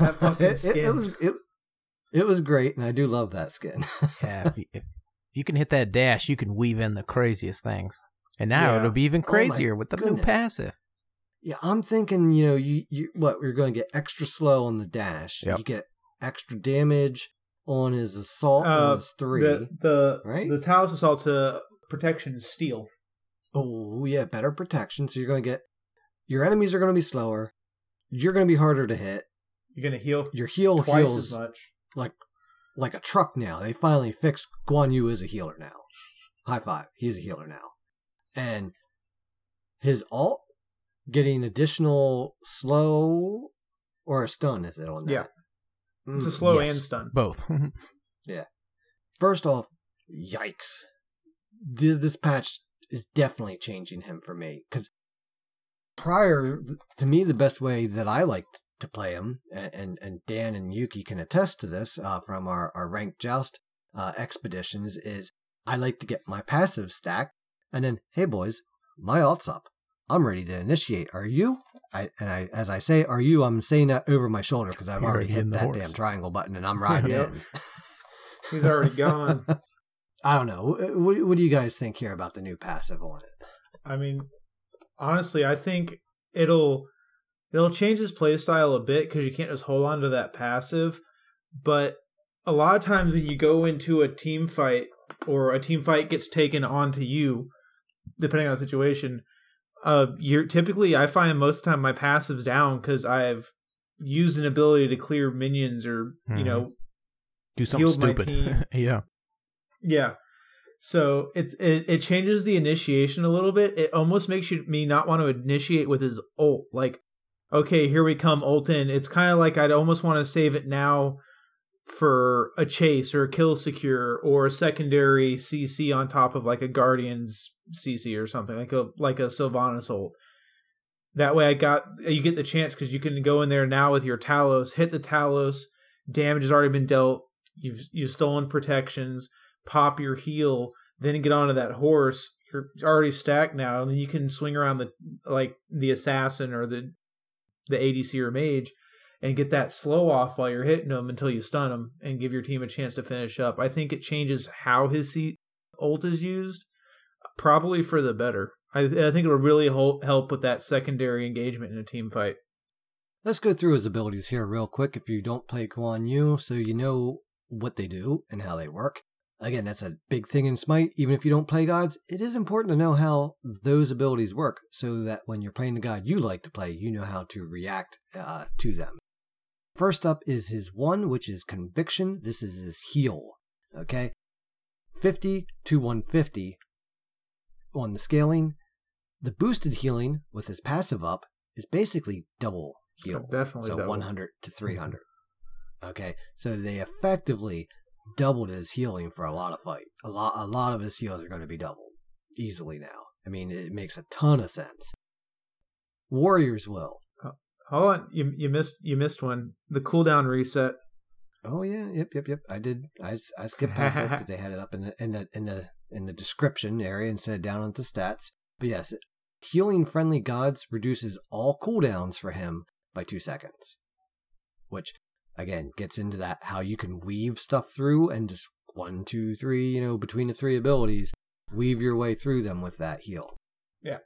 That fucking it, it, skin. it was it, it was great, and I do love that skin. Yeah, if you, if you can hit that dash, you can weave in the craziest things. And now Yeah. it'll be even Oh crazier with the goodness. new passive. yeah, I'm thinking, you know, you, you what you're going to get extra slow on the dash. Yep. You get extra damage on his assault Uh, and his three. The the right? the Talos assault to protection is steel. Oh yeah, better protection. So you're going to get your enemies are going to be slower. You're going to be harder to hit. You're gonna heal Your heal twice heals as much. like like a truck now. They finally fixed Guan Yu is a healer now. High five. He's a healer now. And his alt getting additional slow or a stun, is it on that? Yeah. It's a Mm, slow yes. and stun. Both. [LAUGHS] yeah. First off, yikes. Th- This patch is definitely changing him for me. Because prior, to me, the best way that I liked to play him, and, and Dan and Yuki can attest to this uh, from our, our ranked joust uh, expeditions, is I like to get my passive stack, and then, hey boys, my alt's up. I'm ready to initiate. Are you? I, and I, as I say, are you? I'm saying that over my shoulder because I've You're already already hit that horse. damn triangle button and I'm [LAUGHS] riding Yep. in. [LAUGHS] He's already gone. I don't know. What, what do you guys think here about the new passive on it? I mean, honestly, I think it'll it'll change his playstyle a bit because you can't just hold on to that passive. But a lot of times when you go into a team fight or a team fight gets taken onto you, depending on the situation, uh, you're typically I find most of the time my passive's down because I've used an ability to clear minions or you Mhm. know Do something Healed my stupid. team. [LAUGHS] yeah. Yeah. So it's it, it changes the initiation a little bit. It almost makes you me not want to initiate with his ult. Like, okay, here we come, ult in. It's kind of like I'd almost want to save it now for a chase or a kill secure or a secondary CC on top of like a Guardian's CC or something like a like a Sylvanus ult. That way, I got you get the chance because you can go in there now with your Talos, hit the Talos. Damage has already been dealt. You've you've stolen protections pop your heel, then get onto that horse. You're already stacked now, and then you can swing around the like the assassin or the the ADC or mage and get that slow off while you're hitting them until you stun them and give your team a chance to finish up. I think it changes how his C- ult is used, probably for the better. I, I think it'll really hol- help with that secondary engagement in a team fight. Let's go through his abilities here real quick if you don't play Guan Yu, so you know what they do and how they work. Again, that's a big thing in Smite. Even if you don't play gods, it is important to know how those abilities work so that when you're playing the god you like to play, you know how to react uh, to them. First up is his one, which is Conviction. This is his heal. Okay? 50 to 150 on the scaling. The boosted healing with his passive up is basically double heal. Definitely So double. 100 to 300. Okay, so they effectively doubled his healing for a lot of fight. A lot, a lot of his heals are going to be doubled easily now. I mean, it makes a ton of sense. Warrior's Will. Hold on, you you missed you missed one. The cooldown reset. Oh yeah, yep, yep, yep. I did. I, I skipped past that [LAUGHS] because they had it up in the in the in the in the description area instead of down at the stats. But yes, healing friendly gods reduces all cooldowns for him by two seconds, which again gets into that how you can weave stuff through and just one, two, three, you know, between the three abilities, weave your way through them with that heal. Yeah.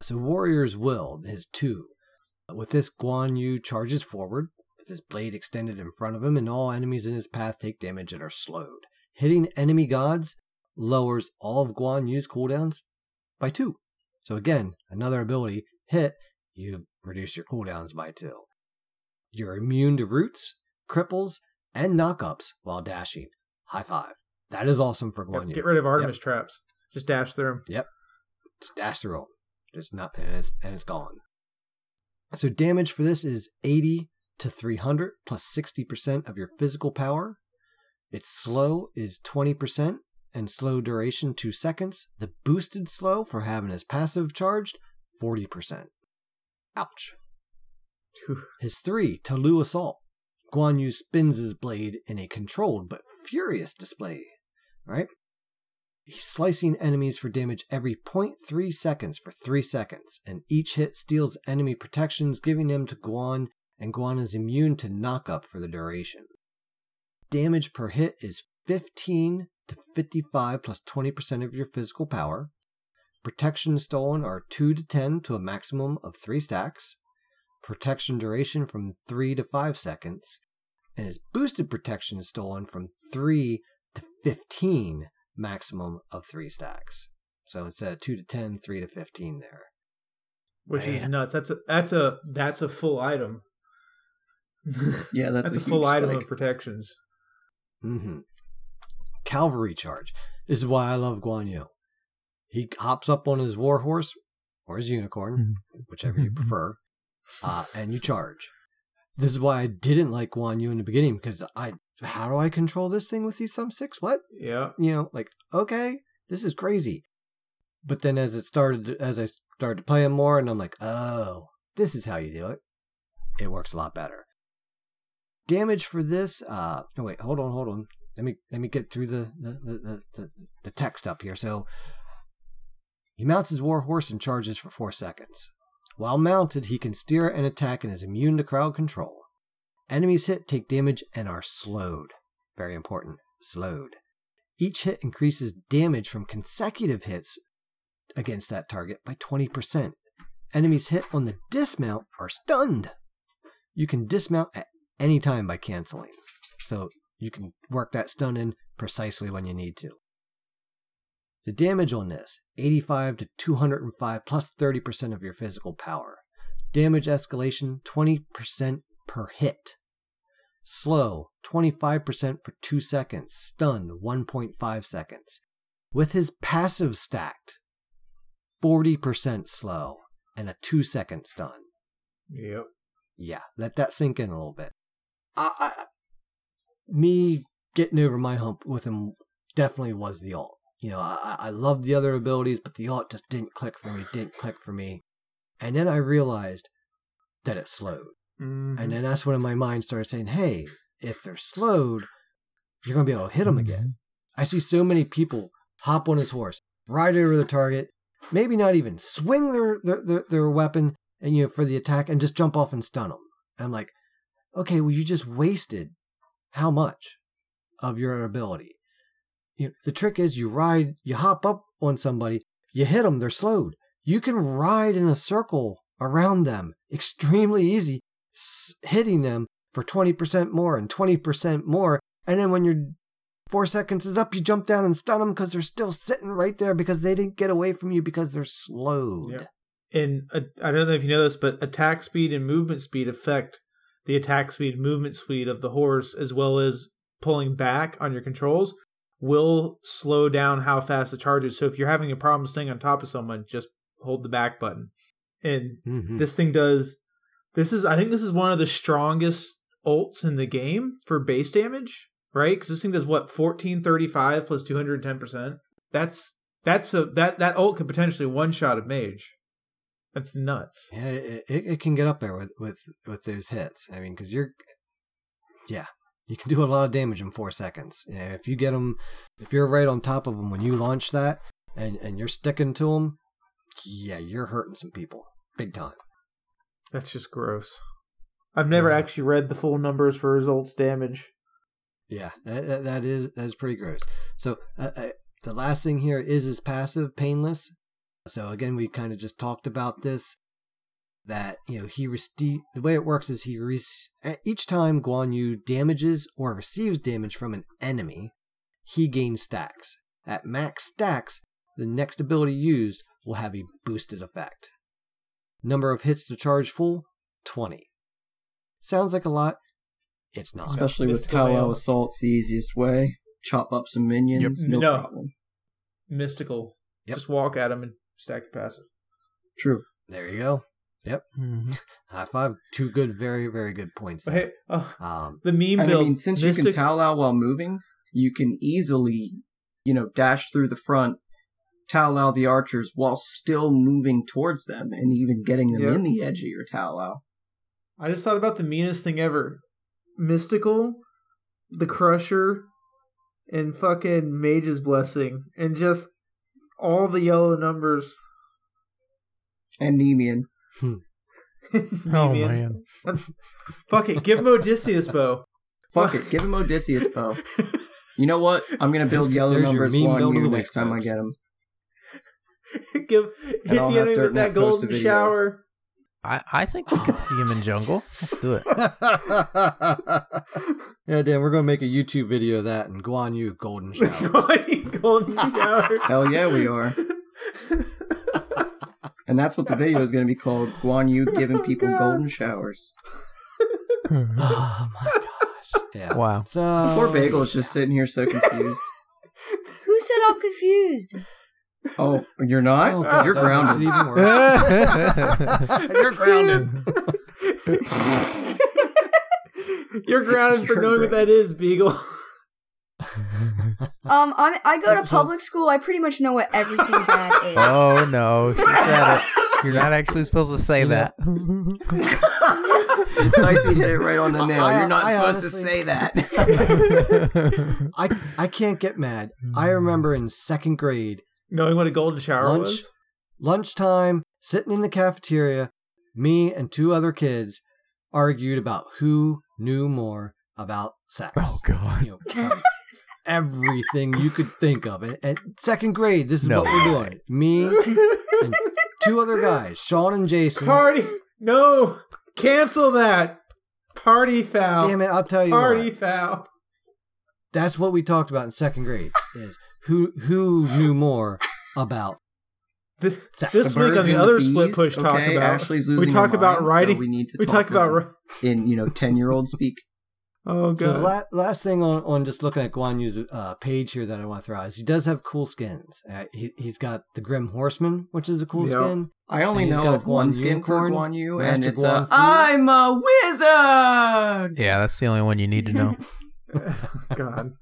So Warrior's Will, his two. With this, Guan Yu charges forward, with his blade extended in front of him, and all enemies in his path take damage and are slowed. Hitting enemy gods lowers all of Guan Yu's cooldowns by two. So again, another ability, hit, you reduce your cooldowns by two. You're immune to roots, cripples, and knockups while dashing. High five. That is awesome for Guan Yu. Get rid of Artemis traps. Just dash through them. Yep. Just dash through them. There's nothing, and it's, and it's gone. So damage for this is 80 to 300 plus 60% of your physical power. Its slow is 20% and slow duration 2 seconds. The boosted slow for having his passive charged 40%. Ouch. His 3, Taolu Assault. Guan Yu spins his blade in a controlled but furious display, right? He's slicing enemies for damage every 0.3 seconds for 3 seconds, and each hit steals enemy protections, giving them to Guan, and Guan is immune to knockup for the duration. Damage per hit is 15 to 55 plus 20% of your physical power. Protection stolen are 2 to 10 to a maximum of 3 stacks. Protection duration from 3 to 5 seconds. And his boosted protection is stolen from 3 to 15 maximum of 3 stacks. So instead of 2 to 10, 3 to 15 there. Which is nuts. That's a that's a that's a full item. Yeah, that's, [LAUGHS] That's, a, a, full item spike. of protections. Mm-hmm. Cavalry charge. This is why I love Guan Yu. He hops up on his war horse or his unicorn, whichever you prefer, uh, and you charge. This is why I didn't like Guan Yu in the beginning because I, how do I control this thing with these thumbsticks? What? Yeah. You know, like okay, this is crazy. But then as it started, as I started to play him more, and I'm like, oh, this is how you do it. It works a lot better. Damage for this. Uh, oh wait, hold on, hold on. Let me let me get through the the the, the, the, the text up here. So he mounts his war horse and charges for four seconds. While mounted, he can steer and attack and is immune to crowd control. Enemies hit take damage and are slowed. Very important. Slowed. Each hit increases damage from consecutive hits against that target by 20%. Enemies hit on the dismount are stunned. You can dismount at any time by canceling. So you can work that stun in precisely when you need to. The damage on this 85 to 205 plus 30% of your physical power. Damage escalation 20% per hit. Slow 25% for 2 seconds. Stun 1.5 seconds. With his passive stacked 40% slow and a 2 second stun. Yep. Yeah, let that sink in a little bit. I, I, me getting over my hump with him definitely was the alt. You know, I, I loved the other abilities, but the alt just didn't click for me, didn't click for me. And then I realized that it slowed. Mhm. And then that's when my mind started saying, hey, if they're slowed, you're going to be able to hit them again. I see so many people hop on his horse, ride over the target, maybe not even swing their, their, their, their weapon and you know, for the attack and just jump off and stun them. I'm like, okay, well, you just wasted how much of your ability? You know, the trick is you ride, you hop up on somebody, you hit them, they're slowed. You can ride in a circle around them, extremely easy, hitting them for 20% more and 20% more. And then when your four seconds is up, you jump down and stun them because they're still sitting right there because they didn't get away from you because they're slowed. And uh, I don't know if you know this, but attack speed and movement speed affect the attack speed movement speed of the horse, as well as pulling back on your controls will slow down how fast it charges. So if you're having a problem staying on top of someone, just hold the back button. And Mhm. this thing does. This is, I think, this is one of the strongest ults in the game for base damage, right? Because this thing does what fourteen thirty five plus two hundred ten percent. That's that's a that that ult could potentially one shot a mage. That's nuts. Yeah, it, it, it can get up there with, with, with those hits. I mean, because you're, yeah, you can do a lot of damage in four seconds. If you get them, if you're right on top of them when you launch that, and and you're sticking to them, yeah, you're hurting some people big time. That's just gross. I've never Yeah. actually read the full numbers for results damage. Yeah, that, that, is that is pretty gross. So uh, uh, the last thing here is his passive painless. So again, we kind of just talked about this. That you know he rece- the way it works is he rec- each time Guan Yu damages or receives damage from an enemy, he gains stacks. At max stacks, the next ability used will have a boosted effect. Number of hits to charge full, twenty. Sounds like a lot. It's not. Especially with Mystical Tao Veil. Assault's the easiest way. Chop up some minions, no, No. problem. Mystical. Yep. Just walk at him and stack your passive. True. There you go. Mhm. [LAUGHS] High five. Two good, very, very good points. There. hey, oh, Um, the meme build. I mean, since you Mystic- can towel out while moving, you can easily, you know, dash through the front, towel out the archers while still moving towards them and even getting them Yeah. in the edge of your towel out. I just thought about the meanest thing ever. Mystical, the Crusher, and fucking Mage's Blessing, and just all the yellow numbers. And Nemean. Hmm. [LAUGHS] Oh Nemean. man. Fuck it, give him Odysseus bow. Fuck it, give him Odysseus bow. [LAUGHS] You know what? I'm gonna build yellow There's numbers meme on build you the next time I get him. [LAUGHS] give hit the enemy with that Net post a golden shower. I, I think we could see him in jungle. Let's do it. yeah, Dan, we're gonna make a YouTube video of that and Guan Yu golden shower. golden shower. Hell yeah, we are. And that's what the [LAUGHS] video is gonna be called. Guan Yu [LAUGHS] oh giving Oh, people God. golden showers. Hmm. [LAUGHS] oh my gosh. Yeah. Wow. So Poor Bagel is just sitting here so confused. Who said I'm confused? Oh, you're not? Oh, God, you're that makes it grounded. even worse. You're grounded. You're grounded for You're knowing what that is, Beagle. Um, I'm, I go to public school. I pretty much know what everything bad [LAUGHS] is. oh no, she said it. You're not actually supposed to say that. [LAUGHS] Nicely hit it right on the nail. I- You're not I supposed honestly- to say that. [LAUGHS] I I can't get mad. I remember in second grade, Knowing what a golden shower Lunch? was. lunchtime, sitting in the cafeteria, me and two other kids argued about who knew more about sex. oh god. You know, um, everything you could think of. And, and second grade, this is No what we're doing. Me and two other guys, Sean and Jason. Party. No. Cancel that. Party foul. Damn it, I'll tell you Party what. foul. That's what we talked about in second grade. Is who who knew more about This, this week on the other the split bees, push talk about Ashley's we losing talk her about mind, writing. so we need to we talk talk about about in you know ten year old speak. Oh god. So the la- last thing on, on just looking at Guan Yu's uh, page here that I want to throw out is he does have cool skins. Uh, he, he's got the Grim Horseman, which is a cool Yep. skin. I only And know got of one skin for Unicorn, Guan Yu, Master and it's Guan uh, Fu. I'm a wizard. Yeah, that's the only one you need to know. [LAUGHS] [LAUGHS] god.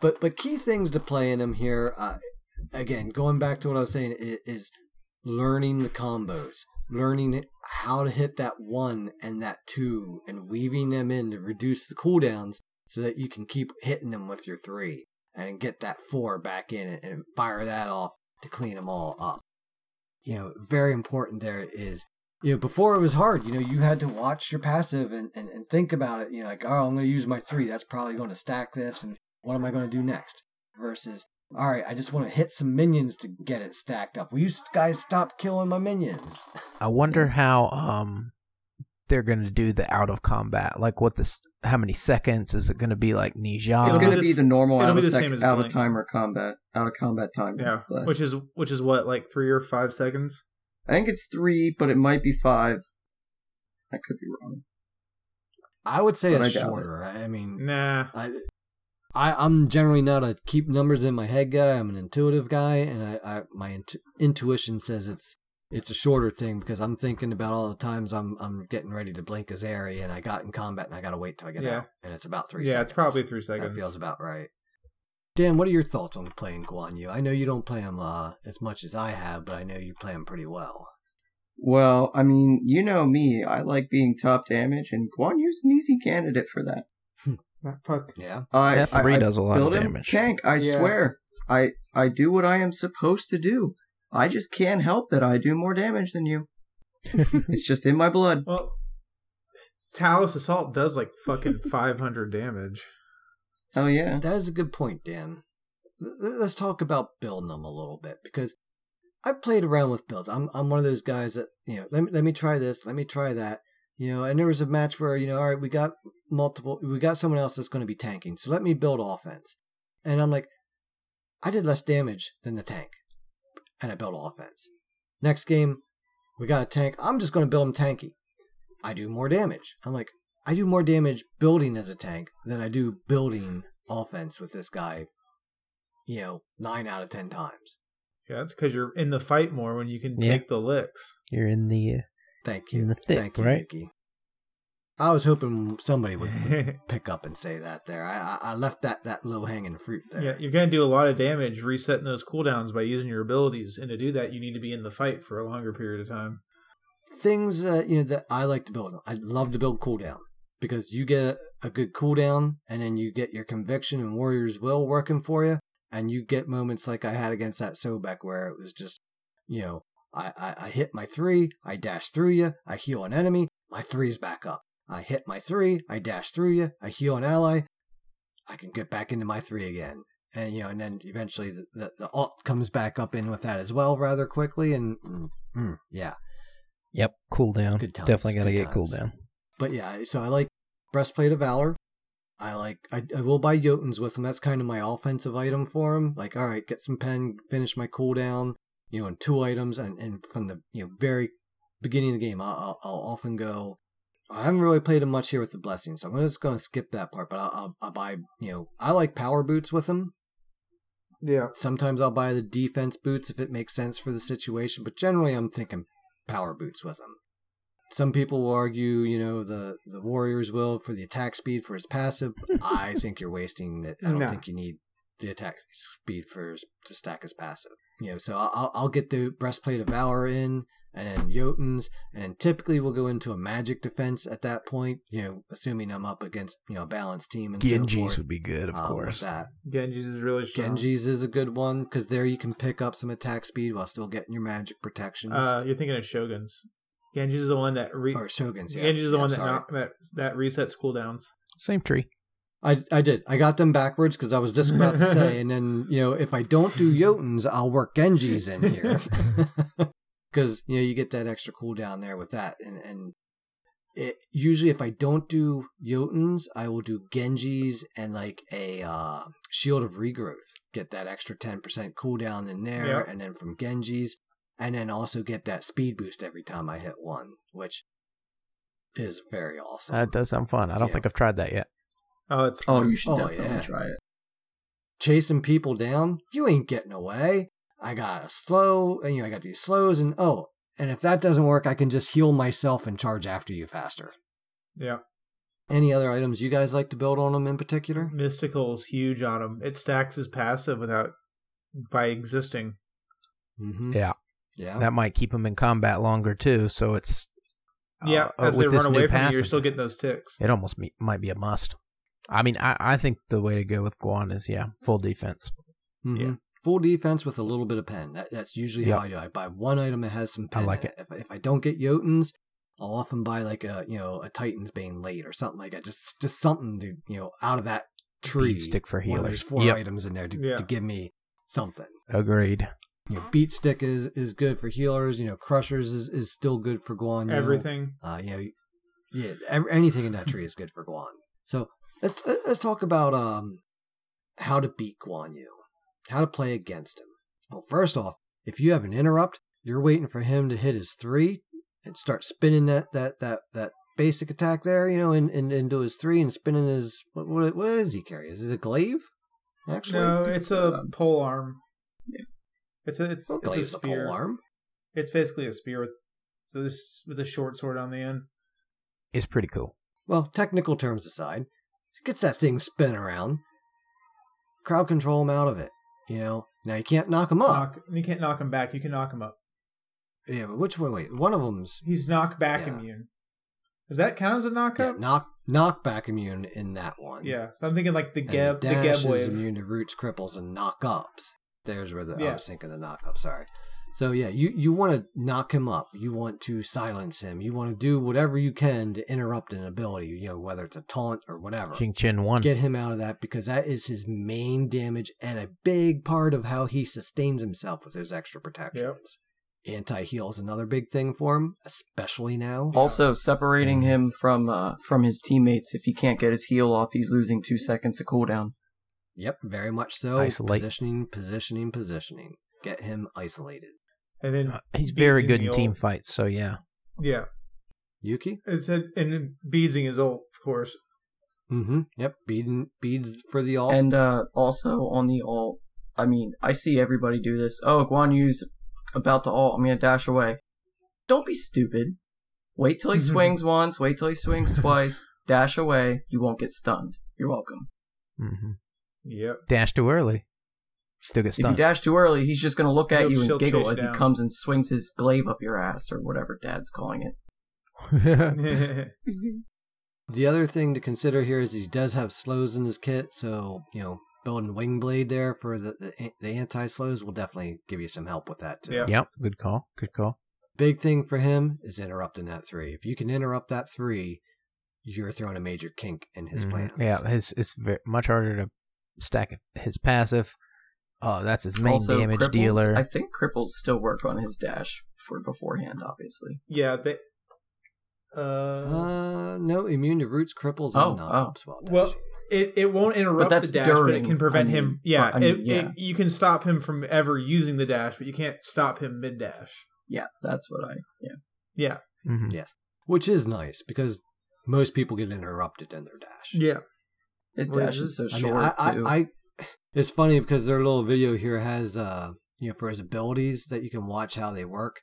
But but key things to play in him here, uh, again, going back to what I was saying, i- is learning the combos, learning how to hit that one and that two, and weaving them in to reduce the cooldowns so that you can keep hitting them with your three and get that four back in and fire that off to clean them all up. You know, very important there is you know, before it was hard, you know, you had to watch your passive and, and, and think about it. You know, like, oh, I'm going to use my three. That's probably going to stack this. And what am I going to do next? Versus, all right, I just want to hit some minions to get it stacked up. Will you guys stop killing my minions? [LAUGHS] I wonder how um they're gonna do the out of combat. Like what this how many seconds is it gonna be like Nijan? It's going to be the normal out of, the sec- same as out of timer combat, out of combat time. Yeah. But Which is which is what like three or five seconds. I think it's three, but it might be five. I could be wrong. I would say But I it's it. shorter. I mean, Nah. I, I, I'm generally not a keep numbers in my head guy. I'm an intuitive guy, and I, I my intu- intuition says it's it's a shorter thing because I'm thinking about all the times I'm I'm getting ready to blink a Zeri and I got in combat and I got to wait till I get Yeah. out, and it's about three. Yeah, seconds. it's probably three seconds. That feels about right. Dan, what are your thoughts on playing Guan Yu? I know you don't play him uh, as much as I have, but I know you play him pretty well. Well, I mean, you know me. I like being top damage, and Guan Yu's an easy candidate for that. [LAUGHS] Ah, fuck. Yeah. I, That three I, does a lot build of him damage. tank. I Yeah. swear. I I do what I am supposed to do. I just can't help that I do more damage than you. [LAUGHS] it's just in my blood. Well, Taolu Assault does like fucking [LAUGHS] 500 damage. Oh yeah. That is a good point, Dan. Let's talk about building them a little bit because I've played around with builds. I'm I'm one of those guys that you know let me let me try this, let me try that. You know, and there was a match where you know, all right, we got multiple, we got someone else that's going to be tanking, so let me build offense. And I'm like, I did less damage than the tank, and I built offense. Next game, we got a tank. I'm just going to build him tanky. I do more damage. I'm like, I do more damage building as a tank than I do building offense with this guy, you know, nine out of ten times. Yeah, that's because you're in the fight more when you can Yeah. take the licks. You're in the uh, Thank you. In the thick, Thank you, right? Nikki. I was hoping somebody would [LAUGHS] pick up and say that there. I, I left that, that low hanging fruit there. yeah, you're going to do a lot of damage resetting those cooldowns by using your abilities. And to do that, you need to be in the fight for a longer period of time. Things uh, you know that I like to build. I love to build cooldown because you get a good cooldown and then you get your conviction and warrior's will working for you, and you get moments like I had against that Sobek where it was just, you know, I, I, I hit my three, I dash through you, I heal an enemy, my three's back up. I hit my three, I dash through you, I heal an ally, I can get back into my three again. And you know, and then eventually the, the, the alt comes back up in with that as well rather quickly, and mm, mm, yeah. Yep, cooldown. Good times, Definitely got to get times. cooldown. But yeah, so I like breastplate of valor. I like I, I will buy Jotunn's with them. That's kind of my offensive item for him. Like, all right, get some pen, finish my cooldown. You know, in two items, and, and from the you know very beginning of the game, I'll, I'll often go. I haven't really played him much here with the blessing, so I'm just going to skip that part. But I'll, I'll, I'll buy, you know, I like power boots with him. Yeah. Sometimes I'll buy the defense boots if it makes sense for the situation, but generally I'm thinking power boots with him. Some people will argue, you know, the the Warriors will for the attack speed for his passive. I [LAUGHS] think you're wasting it. I don't No. think you need the attack speed for his, to stack his passive. You know, so I'll I'll get the breastplate of valor in, and then Jotunn's, and then typically we'll go into a magic defense at that point. You know, assuming I'm up against you know a balanced team and so Genjis forth. would be good, of with course. that. Genji's is really strong. Genji's is a good one because there you can pick up some attack speed while still getting your magic protections. Uh, you're thinking of Shoguns. Genji's is the one that re- or Shoguns, yeah. Genji's is the Yeah, one that that that resets cooldowns. Same tree. I, I did. I got them backwards because I was just about to say, [LAUGHS] and then, you know, if I don't do Jotunn's, I'll work Genjis in here. [LAUGHS] Because, you know, you get that extra cooldown there with that. And, and it, usually if I don't do Jotunn's, I will do Genji's and like a uh, Shield of Regrowth. Get that extra 10% cooldown in there. Yep. And then from Genji's. And then also get that speed boost every time I hit one, which is very awesome. That does sound fun. I don't Yeah. think I've tried that yet. Oh, it's Oh, you should Oh, definitely yeah. try it. chasing people down, you ain't getting away. I got a slow, and you know, I got these slows, and oh, and if that doesn't work, I can just heal myself and charge after you faster. yeah. Any other items you guys like to build on them in particular? Mystical's huge on them. It stacks his passive without by existing. Mm-hmm. Yeah. Yeah. That might keep them in combat longer too. So it's Yeah, uh, as they run away from you, you're still getting those ticks. It almost me- might be a must. I mean, I, I think the way to go with Guan is yeah, full defense. Mhm. Yeah. Full defense with a little bit of pen. That, that's usually Yep. how I do. I buy one item that has some pen. I pen. like in If, if I don't get Jotunn's, I'll often buy like a you know a Titan's Bane late or something like that. Just just something to you know out of that tree. Beat stick for healers. There's four Yep. items in there to, Yeah. to give me something. Agreed. You know, beat stick is, is good for healers. You know, crushers is, is still good for Guan. Everything. Uh, you know, yeah, ev- anything in that tree is good for Guan. So let's let's talk about um how to beat Guan Yu, how to play against him. Well, first off, if you have an interrupt, you're waiting for him to hit his three and start spinning that that that that basic attack there. You know, and, and into his three and spinning his what what, what he carry? Is it a glaive? Actually, No, it's a Um, pole arm. yeah. It's a it's, Well, it's a glaive's a spear. pole arm. It's basically a spear with this with a short sword on the end. It's pretty cool. Well, technical terms aside, gets that thing spinning around. Crowd control him out of it. You know, now you can't knock him up. Knock, you can't knock him back. You can knock him up. Yeah, but which one? Wait, one of them's He's knock back Yeah. immune. Does that count as a knock yeah, up? knock back immune in that one. Yeah, so I'm thinking like the Geb, the, dash Geb is wave. immune to roots, cripples, and knock ups. There's where the I Yeah. was thinking the knock up. Sorry. So yeah, you you want to knock him up. You want to silence him. You want to do whatever you can to interrupt an ability. You know, whether it's a taunt or whatever. King Chin one. get him out of that because that is his main damage and a big part of how he sustains himself with his extra protections. Yep. Anti heal is another big thing for him, especially now. Also, separating him from uh, from his teammates. If he can't get his heal off, he's losing two seconds of cooldown. Yep, very much so. Isolate. Positioning, positioning, positioning. Get him isolated. And then Uh, He's very good in the team fights. So yeah, Yeah, Yuki? it said and beadsing his ult, of course. Mm-hmm. Yep, beading, beads for the all. And uh, also on the ult, I mean, I see everybody do this. Oh, Guan Yu's about to ult. I'm gonna dash away. Don't be stupid. Wait till he swings once. Wait till he swings [LAUGHS] twice. Dash away. You won't get stunned. You're welcome. hmm Yep. dash too early. Still get If you dash too early, he's just gonna look at He'll- you and she'll giggle chase as he comes and swings his glaive up your ass or whatever Dad's calling it. [LAUGHS] [LAUGHS] The other thing to consider here is he does have slows in his kit, so you know building wing blade there for the the, the anti slows will definitely give you some help with that too. Yeah. yep. Good call. Good call. Big thing for him is interrupting that three. If you can interrupt that three, you're throwing a major kink in his Mhm. plans. Yeah, his it's very, much harder to stack his passive. Oh, that's his main also, damage cripples, dealer. I think cripples still work on his dash for beforehand, obviously. yeah, they. Uh, Uh, no, immune to roots, cripples, Oh, and knock oh. ups while well, it, it won't interrupt that's the dash, but it can prevent I mean, him. Yeah, I mean, it, yeah. It, you can stop him from ever using the dash, but you can't stop him mid dash. Yeah, that's what I. Yeah. Yeah, Mhm. Yes. Which is nice because most people get interrupted in their dash. Yeah. His dash is is so I short mean, I, too. I, I, it's funny because their little video here has, uh, you know, for his abilities that you can watch how they work,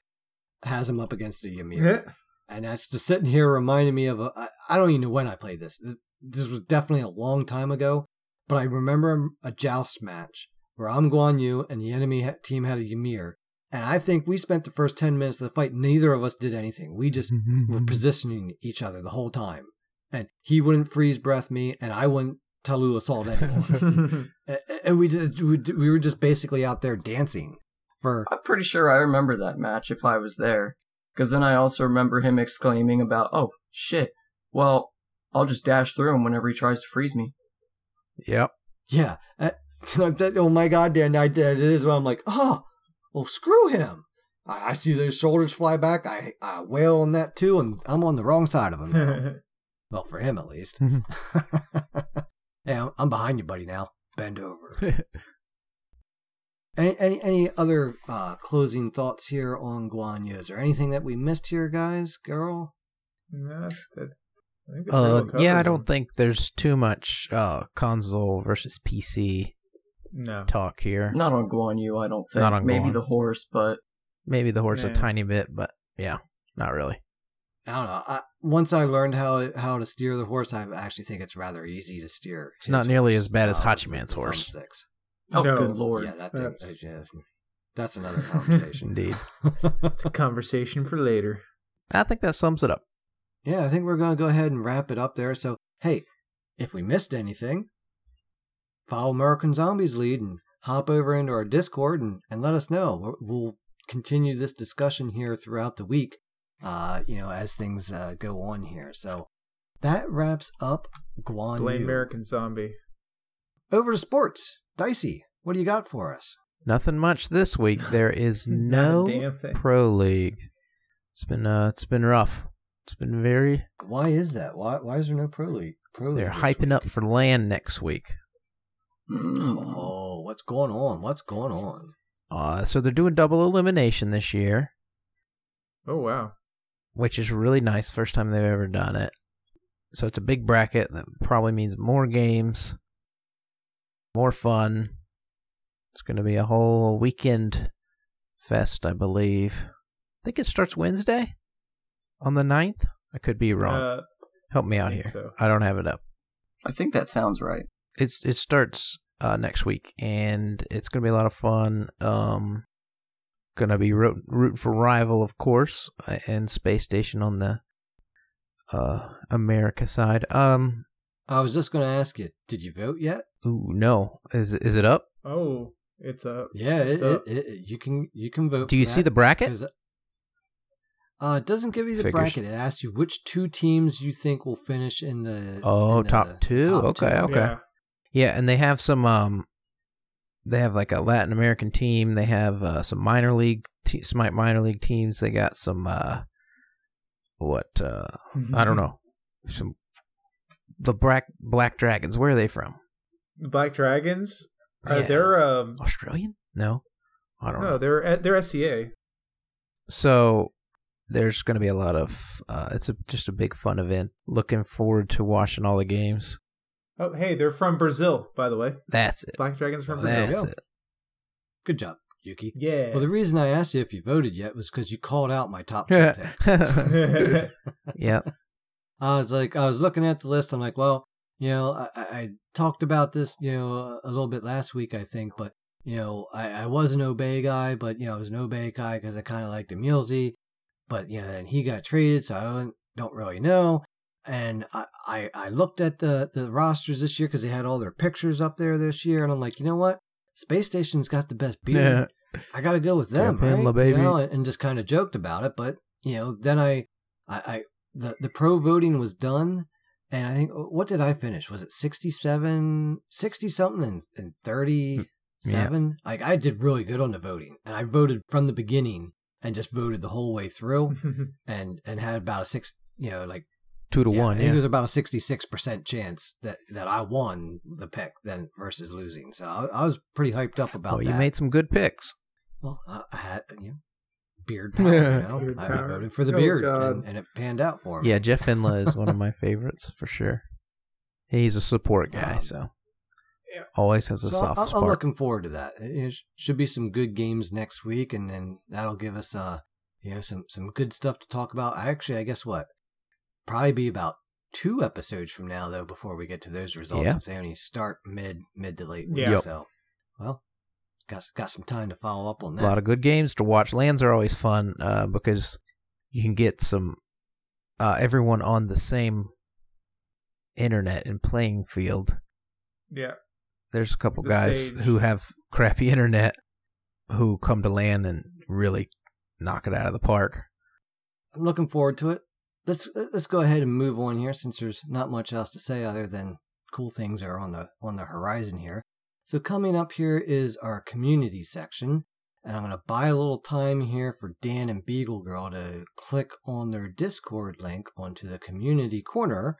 has him up against a Ymir. Yeah. And that's just sitting here reminding me of a, I, I don't even know when I played this. This was definitely a long time ago, but I remember a joust match where I'm Guan Yu and the enemy team had a Ymir. And I think we spent the first 10 minutes of the fight, neither of us did anything. We just [LAUGHS] were positioning each other the whole time. And he wouldn't freeze breath me, and I wouldn't Taolu assault [LAUGHS] anyone. A- a- and we, did, we we were just basically out there dancing for I'm pretty sure I remember that match if I was there. Because then I also remember him exclaiming about, oh, shit, well, I'll just dash through him whenever he tries to freeze me. Yep. yeah. Uh, [LAUGHS] that- oh my god, Dan, I, that is when I'm like, oh, well, screw him. I, I see those shoulders fly back. I, I wail on that too, and I'm on the wrong side of him. Now. [LAUGHS] well, for him at least. Hey, I'm, I'm behind you, buddy. Now bend over. [LAUGHS] Any any any other uh, closing thoughts here on Guan Yu? Is there anything that we missed here, guys? Girl, Nah, that- I think Uh, yeah, I don't think there's too much uh, console versus PC No. talk here. Not on Guan Yu, I don't think. Not on Maybe Guan. the horse, but Maybe the horse a tiny bit, but yeah, not really. I don't know. I, once I learned how how to steer the horse, I actually think it's rather easy to steer. It's not nearly horse, as bad as Hachiman's horse. thumbsticks. oh, No. good lord. Yeah, that thing. That's- yeah, that's another [LAUGHS] conversation. Indeed. It's a conversation for later. I think that sums it up. Yeah, I think we're going to go ahead and wrap it up there. So, hey, if we missed anything, follow American Zombies lead and hop over into our Discord and, and let us know. We'll, we'll continue this discussion here throughout the week, uh, you know, as things uh, go on here. So that wraps up Guan Blame Yu. American Zombie. Over to sports. Dicey, what do you got for us? Nothing much this week. There [LAUGHS] is no damn thing. pro league. It's been uh, it's been rough. It's been very. Why is that? Why why is there no pro league? Pro league They're hyping week? up for LAN next week. Oh, what's going on? What's going on? Uh, so they're doing double elimination this year, Oh wow. Which is really nice. First time they've ever done it. So it's a big bracket that probably means more games, more fun. It's going to be a whole weekend fest, I believe. I think it starts Wednesday on the 9th. I could be wrong. Uh, Help me out think here. so. I don't have it up. I think that sounds right. It's it starts uh, next week, and it's gonna be a lot of fun. Um, gonna be root, rooting for rival, of course, uh, and Space Station on the uh America side. Um, I was just going to ask you, did you vote yet? ooh, no, is is it up? oh, it's a. Yeah, it, So- it, it, you can you can vote. Do for you see that the bracket? Uh, it doesn't give you the Figures. bracket. It asks you which two teams you think will finish in the. Oh, in the top two? Okay, okay. Yeah. Yeah, and they have some um, they have like a Latin American team. They have uh, some minor league, te- some minor league teams. They got some uh, what uh, I don't know, some the black black dragons. Where are they from? Black Dragons. Uh, Yeah. They're um. Australian? No, I don't No, know. they're uh, they're SCA. So there's going to be a lot of. Uh, it's a, just a big fun event. Looking forward to watching all the games. Oh, hey, they're from Brazil, by the way. That's it. Black Dragons from Brazil. That's Brazil. it. Good job, Yuki. Yeah. Well, the reason I asked you if you voted yet was because you called out my top two [LAUGHS] picks. [LAUGHS] yeah. [LAUGHS] I was like, I was looking at the list. I'm like, well, you know, I, I I talked about this, you know, a little bit last week, I think, but you know, I, I was an Obey guy, but you know, I was an Obey guy because I kind of liked Emilzy, but you know, then he got traded, so I don't, don't really know. And I, I, I looked at the, the rosters this year because they had all their pictures up there this year, and I'm like, you know what? Space Station's got the best beer. Yeah. I got to go with them, in, right? la baby. You know, and just kind of joked about it. But you know, then I, I, I, the the pro voting was done, and I think uh, what did I finish? Was it 67, 60 something, and, and thirty seven? Like I did really good on the voting, and I voted from the beginning and just voted the whole way through, [LAUGHS] and and had about a six, you know, like Two to yeah, I one. think Yeah. it was about a sixty six percent chance that that I won the pick then versus losing. So I, I was pretty hyped up about Well, that. you made some good picks. Well, I, I had, you know, beard [LAUGHS] power. You know, Beard I power. voted for the Oh, beard, and, and it panned out for him. Yeah, Jeffhindla is one of my [LAUGHS] favorites for sure. He's a support guy, Um, so Yeah. always has a So soft I- I'm looking forward to that. It it should be some good games next week, and then that'll give us uh you know some some good stuff to talk about. Actually, I guess what probably be about two episodes from now though before we get to those results Yeah. if they only start mid mid to late week. Yeah. Yep. So well, got got some time to follow up on that. a lot of good games to watch. LANs are always fun uh, because you can get some uh, everyone on the same internet and playing field. Yeah. There's a couple The guys stage. who have crappy internet who come to LAN and really knock it out of the park. I'm looking forward to it. Let's uh, let's go ahead and move on here since there's not much else to say other than cool things are on the on the horizon here. So coming up here is our community section, and I'm going to buy a little time here for Dan and Beagle Girl to click on their Discord link onto the community corner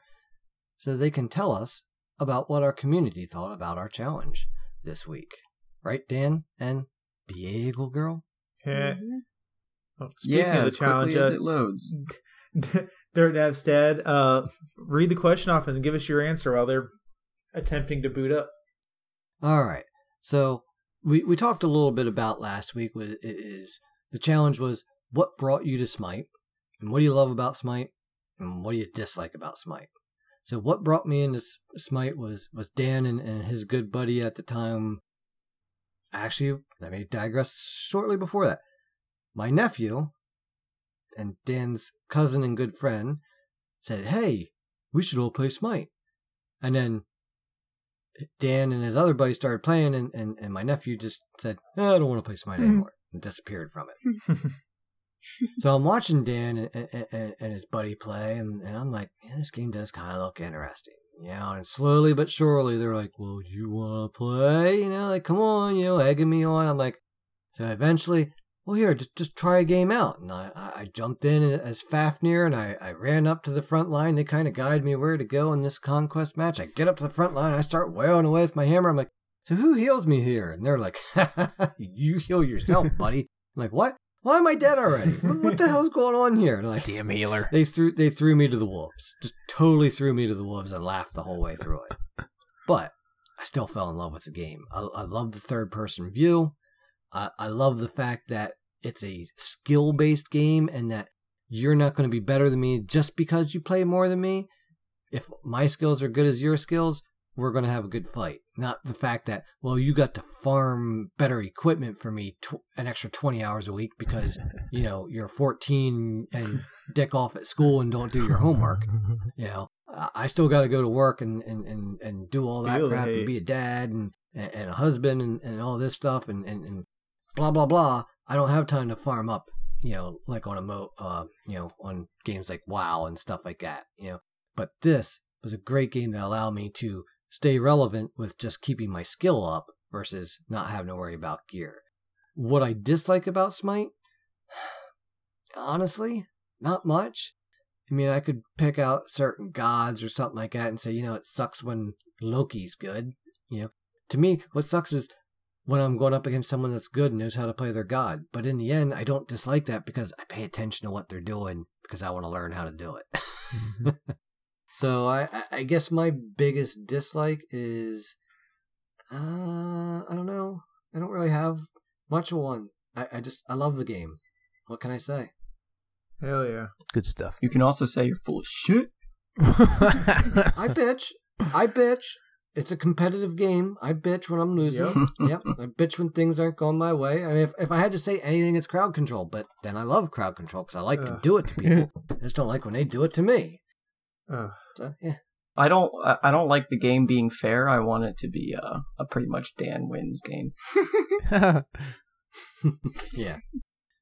so they can tell us about what our community thought about our challenge this week. Right, Dan and Beagle Girl? Mm-hmm. Yeah. Oh, speaking yeah, of the as challenge, quickly as uh, it loads. [LAUGHS] Dirt Dab's dad, uh, read the question off and give us your answer while they're attempting to boot up. All right. So we we talked a little bit about last week. Was is the challenge was what brought you to Smite, and what do you love about Smite, and what do you dislike about Smite. So what brought me into Smite was was Dan and, and his good buddy at the time. Actually, let me digress shortly before that. My nephew and Dan's cousin and good friend said, "Hey, we should all play Smite," and then Dan and his other buddy started playing, and, and, and my nephew just said, "Eh, I don't want to play Smite anymore, and disappeared from it. [LAUGHS] so I'm watching Dan and, and, and, and his buddy play, and, and I'm like, yeah, this game does kind of look interesting. You know, and slowly but surely they're like, well, you want to play? You know, like, come on, you know, egging me on. I'm like, so eventually, well, here, just, just try a game out. And I, I jumped in as Fafnir and I, I ran up to the front line. They kind of guide me where to go in this conquest match. I get up to the front line. I start wailing away with my hammer. I'm like, so who heals me here? And they're like, [LAUGHS] you heal yourself, [LAUGHS] buddy. I'm like, what? Why am I dead already? What, what the hell's going on here? And like, Damn healer. they threw they threw me to the wolves. Just totally threw me to the wolves and laughed the whole way through it. [LAUGHS] But I still fell in love with the game. I, I love the third person view. I, I love the fact that it's a skill based game and that you're not going to be better than me just because you play more than me. If my skills are good as your skills, we're going to have a good fight. Not the fact that, well, you got to farm better equipment for me tw- an extra 20 hours a week because, [LAUGHS] you know, you're 14 and dick off at school and don't do your homework. [LAUGHS] You know, I- still got to go to work and, and, and, and do all that Feel crap hate. and be a dad and, and and a husband and, and all this stuff and, and, and blah, blah, blah. I don't have time to farm up, you know, like on a mo, uh, you know, on games like WoW and stuff like that, you know. But this was a great game that allowed me to stay relevant with just keeping my skill up versus not having to worry about gear. What I dislike about Smite, [SIGHS] honestly, not much. I mean, I could pick out certain gods or something like that and say, you know, it sucks when Loki's good. You know, to me, what sucks is when I'm going up against someone that's good and knows how to play their god. But in the end, I don't dislike that because I pay attention to what they're doing because I want to learn how to do it. [LAUGHS] so I, I- I guess my biggest dislike is, uh, I don't know. I don't really have much of one. I, I just, I love the game. What can I say? Hell yeah. Good stuff. You can also say you're full of shit. [LAUGHS] I bitch. I bitch. It's a competitive game. I bitch when I'm losing. [LAUGHS] Yep. I bitch when things aren't going my way. I mean, if, if I had to say anything, it's crowd control. But then I love crowd control because I like to do it to people. [LAUGHS] I just don't like when they do it to me. Ugh. So, yeah. I don't. I I don't like the game being fair. I want it to be a, a pretty much Dan wins game. [LAUGHS] Yeah.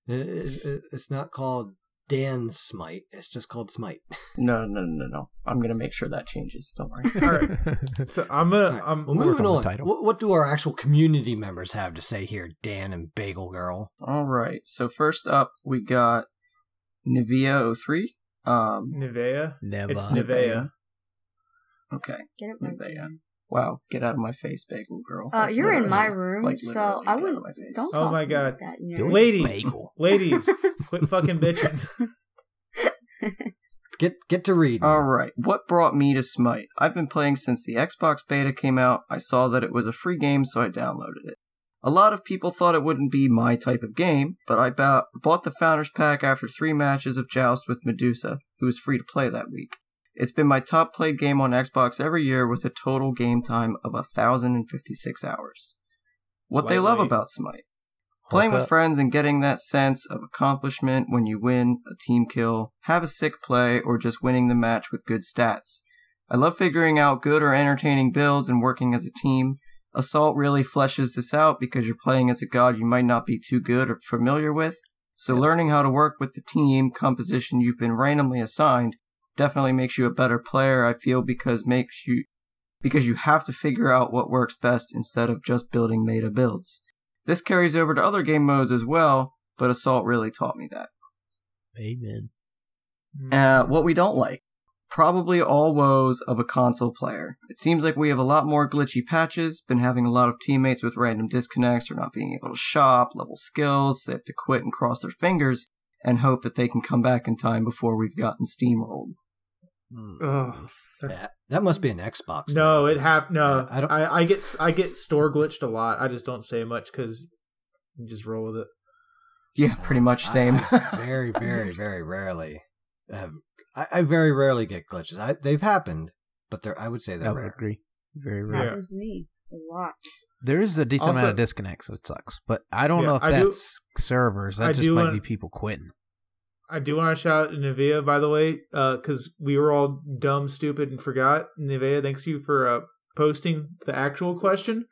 It, it, it- it's not called Dan Smite. It's just called Smite. No, [LAUGHS] no, no, no, no. I'm gonna make sure that changes. Don't worry. All right. [LAUGHS] So I'm gonna. All right. I'm. well, moving on the on. title. What, what do our actual community members have to say here, Dan and Bagel Girl? All right. So first up, we got Nivea 03. Um, Nivea. Never. It's Nivea. Okay. Get it Nivea. There. Wow. Get out of my face, bagel girl. Uh, Like, you're in my room, Like, so I wouldn't. of my face. don't. Oh my God. like that, you know? Ladies, Bagel. Ladies, [LAUGHS] quit fucking bitching. [LAUGHS] Get get to read. All right. What brought me to Smite? I've been playing since the Xbox beta came out. I saw that it was a free game, so I downloaded it. A lot of people thought it wouldn't be my type of game, but I bought the Founders Pack after three matches of Joust with Medusa, who was free to play that week. It's been my top played game on Xbox every year with a total game time of 1,056 hours. What they love about Smite. Playing with friends and getting that sense of accomplishment when you win a team kill, have a sick play, or just winning the match with good stats. I love figuring out good or entertaining builds and working as a team. Assault really fleshes this out because you're playing as a god you might not be too good or familiar with. So learning how to work with the team composition you've been randomly assigned definitely makes you a better player, I feel, because makes you because you have to figure out what works best instead of just building meta builds. This carries over to other game modes as well, but Assault really taught me that. Amen. Uh, what we don't like. Probably all woes of a console player. It seems like we have a lot more glitchy patches, been having a lot of teammates with random disconnects or not being able to shop, level skills, they have to quit and cross their fingers, and hope that they can come back in time before we've gotten steamrolled. Hmm. Ugh. Yeah, that must be an Xbox. No, thing, it hap. No, I don't- I, I get I get store glitched a lot. I just don't say much because just roll with it. Yeah, pretty much same. I, I [LAUGHS] very, very, very rarely have. I, I very rarely get glitches. I, they've happened, but they're. I would say I they're would rare. agree. Very Yeah. rare. Happens to me a lot. There is a decent Also- amount of disconnects, so it sucks. But I don't Yeah, know if I do- that's servers. That I just do might want- be people quitting. I do want to shout out Nivea, by the way, because we were all dumb, stupid, and forgot. Nivea, thanks you for uh, posting the actual question.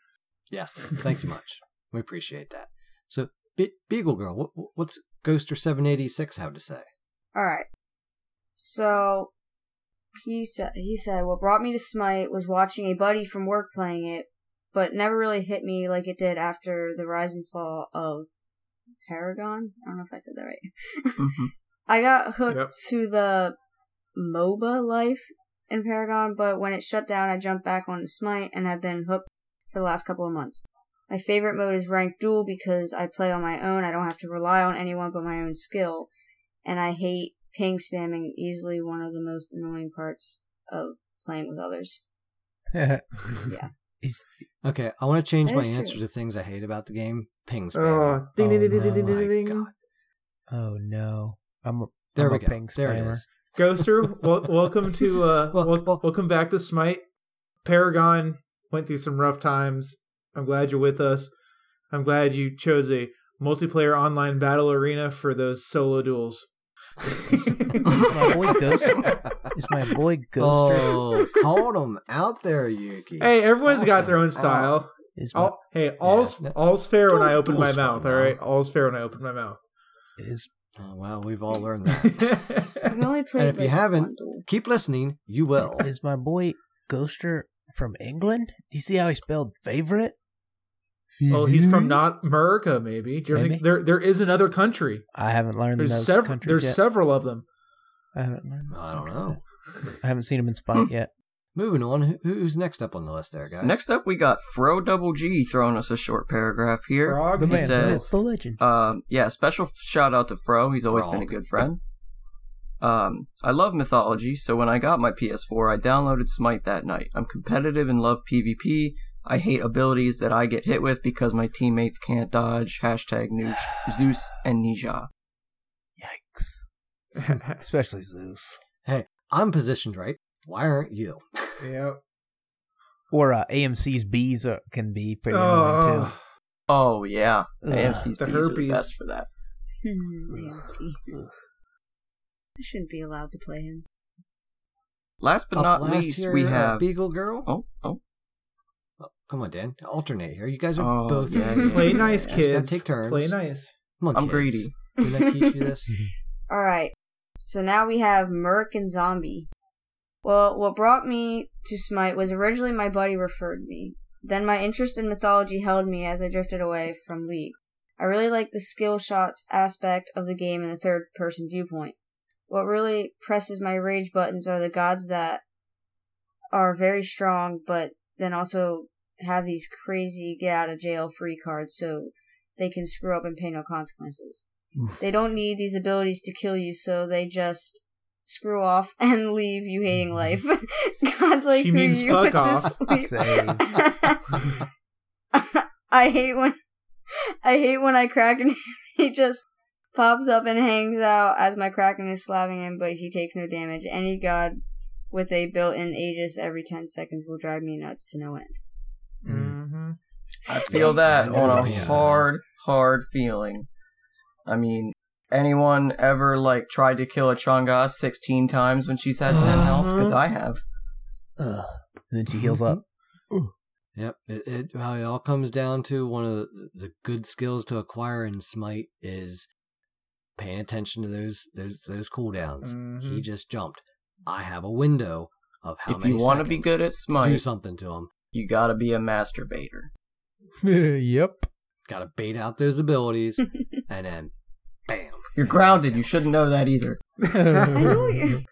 Yes, thank you much. [LAUGHS] We appreciate that. So, Be- Beagle Girl, what, what's Ghoster Seven Eighty Six have to say? All right. So he said he said what brought me to Smite was watching a buddy from work playing it, but never really hit me like it did after the rise and fall of Paragon. I don't know if I said that right. Mhm. I got hooked Yep. to the MOBA life in Paragon, but when it shut down, I jumped back onto Smite and have been hooked for the last couple of months. My favorite mode is ranked duel because I play on my own. I don't have to rely on anyone but my own skill, and I hate ping spamming. Easily one of the most annoying parts of playing with others. [LAUGHS] yeah. He's okay. I want to change my is true. answer to things I hate about the game. Ping Oh, spamming. ding, ding, Oh, ding, ding, ding, my ding, ding. God. Oh no. I'm There I'm we a go. ping There it spammer. is. Ghoster, [LAUGHS] wel- welcome to uh, Well, [LAUGHS] wel- well- welcome back to Smite. Paragon went through some rough times. I'm glad you're with us. I'm glad you chose a multiplayer online battle arena for those solo duels. my boy Ghoster. [LAUGHS] It's my boy Ghoster? Oh, called him out there, Yuki. hey, everyone's got their own style. Is my, All, hey, all's no- all's fair when I open my mouth. All right, all's fair when I open my mouth. is out. Oh, well, we've all learned that. [LAUGHS] I've only played. and if you haven't, one keep listening. You will. is my boy Ghoster from England? You see how he spelled favorite? oh, he's from not America, maybe. Do you Maybe. think there there is another country? I haven't learned There's several. There's yet. several of them. I haven't learned. I don't know. I haven't seen him in Spite [LAUGHS] yet. Moving on. Who's next up on the list there, guys? Next up, we got Fro Double G throwing us a short paragraph here. Frog. The He man, says- the legend. Um, yeah, special shout out to Fro. He's always been a good friend. Um, I love mythology, so when I got my PS4, I downloaded Smite that night. I'm competitive and love PvP. I hate abilities that I get hit with because my teammates can't dodge. Hashtag Noosh, [SIGHS] Zeus and Nija. Yikes. [LAUGHS] Especially Zeus. Hey, I'm positioned right. Why aren't you? [LAUGHS] yeah. Or uh, AMC's bees uh, can be pretty annoying too. Oh, yeah, Ugh, AMC's the bees are the best for that. Hmm, AMC. I shouldn't be allowed to play him. Last but Up not last least, here, we uh, have. Beagle Girl. Oh, oh, Oh, come on, Dan. Alternate here. You guys are Oh, both. yeah, yeah, play [LAUGHS] nice, yeah. Kids. Take turns. Play nice. Come on, I'm kids. greedy. Didn't I teach you this? [LAUGHS] All right. So now we have American Zombie. Well, what brought me to Smite was originally my buddy referred me. Then my interest in mythology held me as I drifted away from League. I really like the skill shots aspect of the game and the third person viewpoint. What really presses my rage buttons are the gods that are very strong, but then also have these crazy get out of jail free cards so they can screw up and pay no consequences. they don't need these abilities to kill you, so they just screw off [LAUGHS] and leave you hating life. [LAUGHS] God's like, She "Screw means you fuck off. [LAUGHS] I hate when I hate when I crack and he just pops up and hangs out as my kraken is slapping him, but he takes no damage. Any god with a built-in Aegis every ten seconds will drive me nuts to no end. Mm-hmm. I feel that on a hard, hard feeling. I mean, anyone ever like tried to kill a Chang'e 16 times when she's had 10 health? Because I have. Ugh. And then she heals up. [LAUGHS] Yep, it, it well, it all comes down to one of the, the good skills to acquire in Smite is paying attention to those those those cooldowns. He Mhm. just jumped. I have a window of how if many you want to be seconds good at to do Smite, something to him. you gotta be a masturbator. [LAUGHS] yep. Got to bait out those abilities, [LAUGHS] and then bam. You're grounded. You shouldn't know that either. [LAUGHS] I know you. [LAUGHS]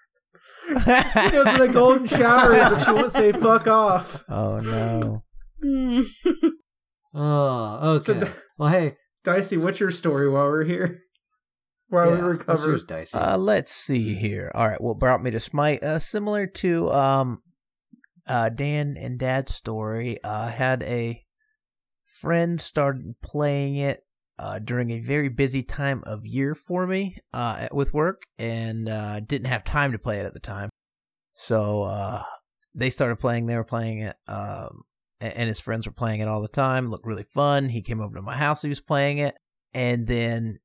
She knows what a golden shower is, but she won't say fuck off. Oh no. [LAUGHS] Oh, okay. So th- well, hey, Dicey, what's your story while we're here? While yeah, we what's recover. yours, Dicey? Uh, let's see here. All right, what brought me to Smite? Uh, similar to um, uh, Dan and Dad's story, uh, had a friend started playing it uh, during a very busy time of year for me uh, with work, and uh, didn't have time to play it at the time. So uh, they started playing. They were playing it, um, and his friends were playing it all the time. It Looked really fun. He came over to my house. He was playing it, and then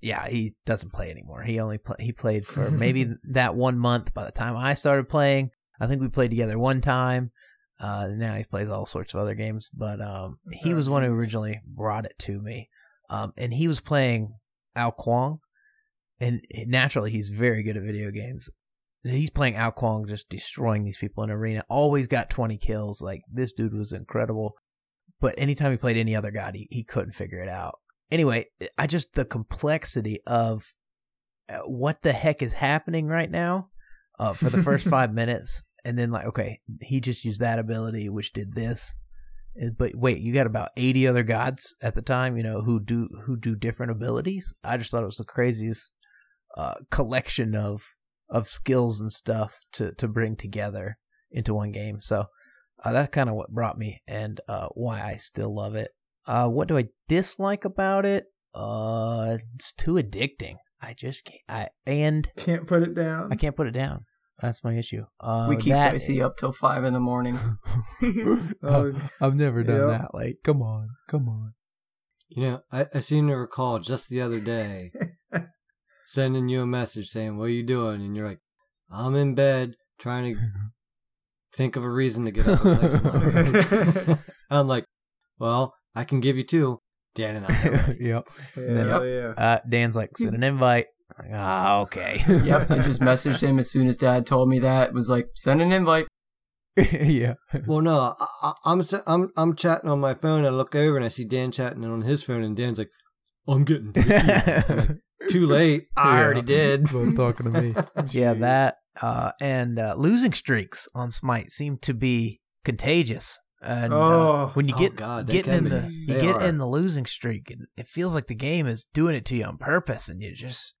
yeah, he doesn't play anymore. He only play, he played for [LAUGHS] maybe that one month. By the time I started playing, I think we played together one time. Uh, now he plays all sorts of other games, but um, he Oh, was one who originally brought it to me. Um, and he was playing Ao Kuang, and naturally he's very good at video games. He's playing Ao Kuang, just destroying these people in arena. Always got twenty kills. Like this dude was incredible. But anytime he played any other god, he, he couldn't figure it out anyway, I just the complexity of uh, what the heck is happening right now uh, for the first [LAUGHS] five minutes, and then like, okay, he just used that ability, which did this. And- But wait, you got about eighty other gods at the time, you know, who do who do different abilities. I just thought it was the craziest uh, collection of of skills and stuff to to bring together into one game. So uh, that's kind of what brought me and uh, why I still love it. Uh, what do I dislike about it? Uh, it's too addicting. I just can't. I and Can't put it down. I can't put it down. That's my issue. Uh, we keep that- Dicey up till 5 in the morning. Oh, [LAUGHS] [LAUGHS] [LAUGHS] I've never done Yep. that. Like, come on, come on. You know, I, I seem to recall just the other day sending you a message saying, What are you doing? And you're like, I'm in bed trying to think of a reason to get up and play some I'm like, Well, I can give you two. Dan and I. are like, yep. yeah, yeah. Uh, Dan's like, send an invite. I'm Ah, okay. [LAUGHS] yep, I just [LAUGHS] messaged him as soon as Dad told me that. Was like, send an invite. [LAUGHS] yeah. Well, no, I, I, I'm s- I'm I'm chatting on my phone. I look over and I see Dan chatting on his phone, and Dan's like, "I'm getting busy." I'm like, Too late. I Yeah. already did. Both talking to me. yeah, that uh, and uh, losing streaks on Smite seem to be contagious. And uh, Oh. when you Oh, get God, getting can in the be. you They get are. in the losing streak, and it feels like the game is doing it to you on purpose, and you just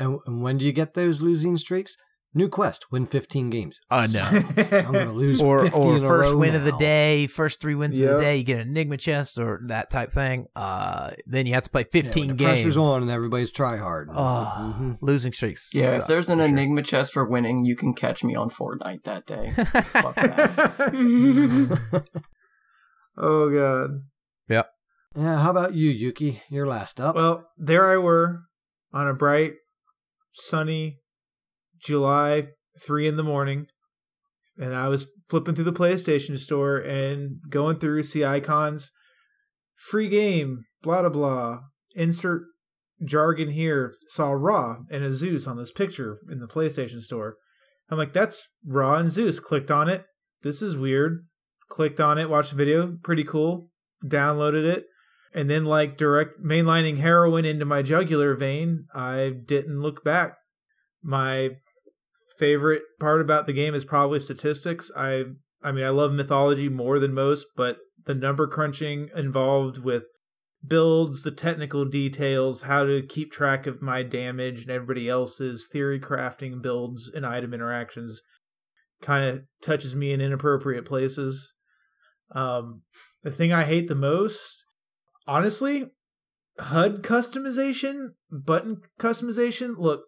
And, and when do you get those losing streaks? New quest: win 15 games. oh no. I'm gonna lose [LAUGHS] or 50 or in a first row win of the day, first three wins of the day, you get an enigma chest or that type thing. Uh, then you have to play Yeah, when fifteen the games. pressure's on and everybody's try hard. Oh, Mhm. losing streaks. Yeah, suck, if there's an for sure. Enigma chest for winning, you can catch me on Fortnite that day. [LAUGHS] Fuck that. [LAUGHS] oh god. Yeah, how about you, Yuki? You're last up. Well, there I were on a bright, sunny July three in the morning, and I was flipping through the PlayStation store and going through see icons, free game, blah blah blah. Insert jargon here. Saw Ra and a Zeus on this picture in the PlayStation store. I'm like, that's Ra and Zeus. Clicked on it. This is weird. Clicked on it, watched the video. Pretty cool. Downloaded it and then like direct mainlining heroin into my jugular vein i didn't look back my favorite part about the game is probably statistics i i mean i love mythology more than most but the number crunching involved with builds, the technical details, how to keep track of my damage and everybody else's theory crafting builds and item interactions kind of touches me in inappropriate places. Um, the thing I hate the most, honestly, HUD customization, button customization. Look,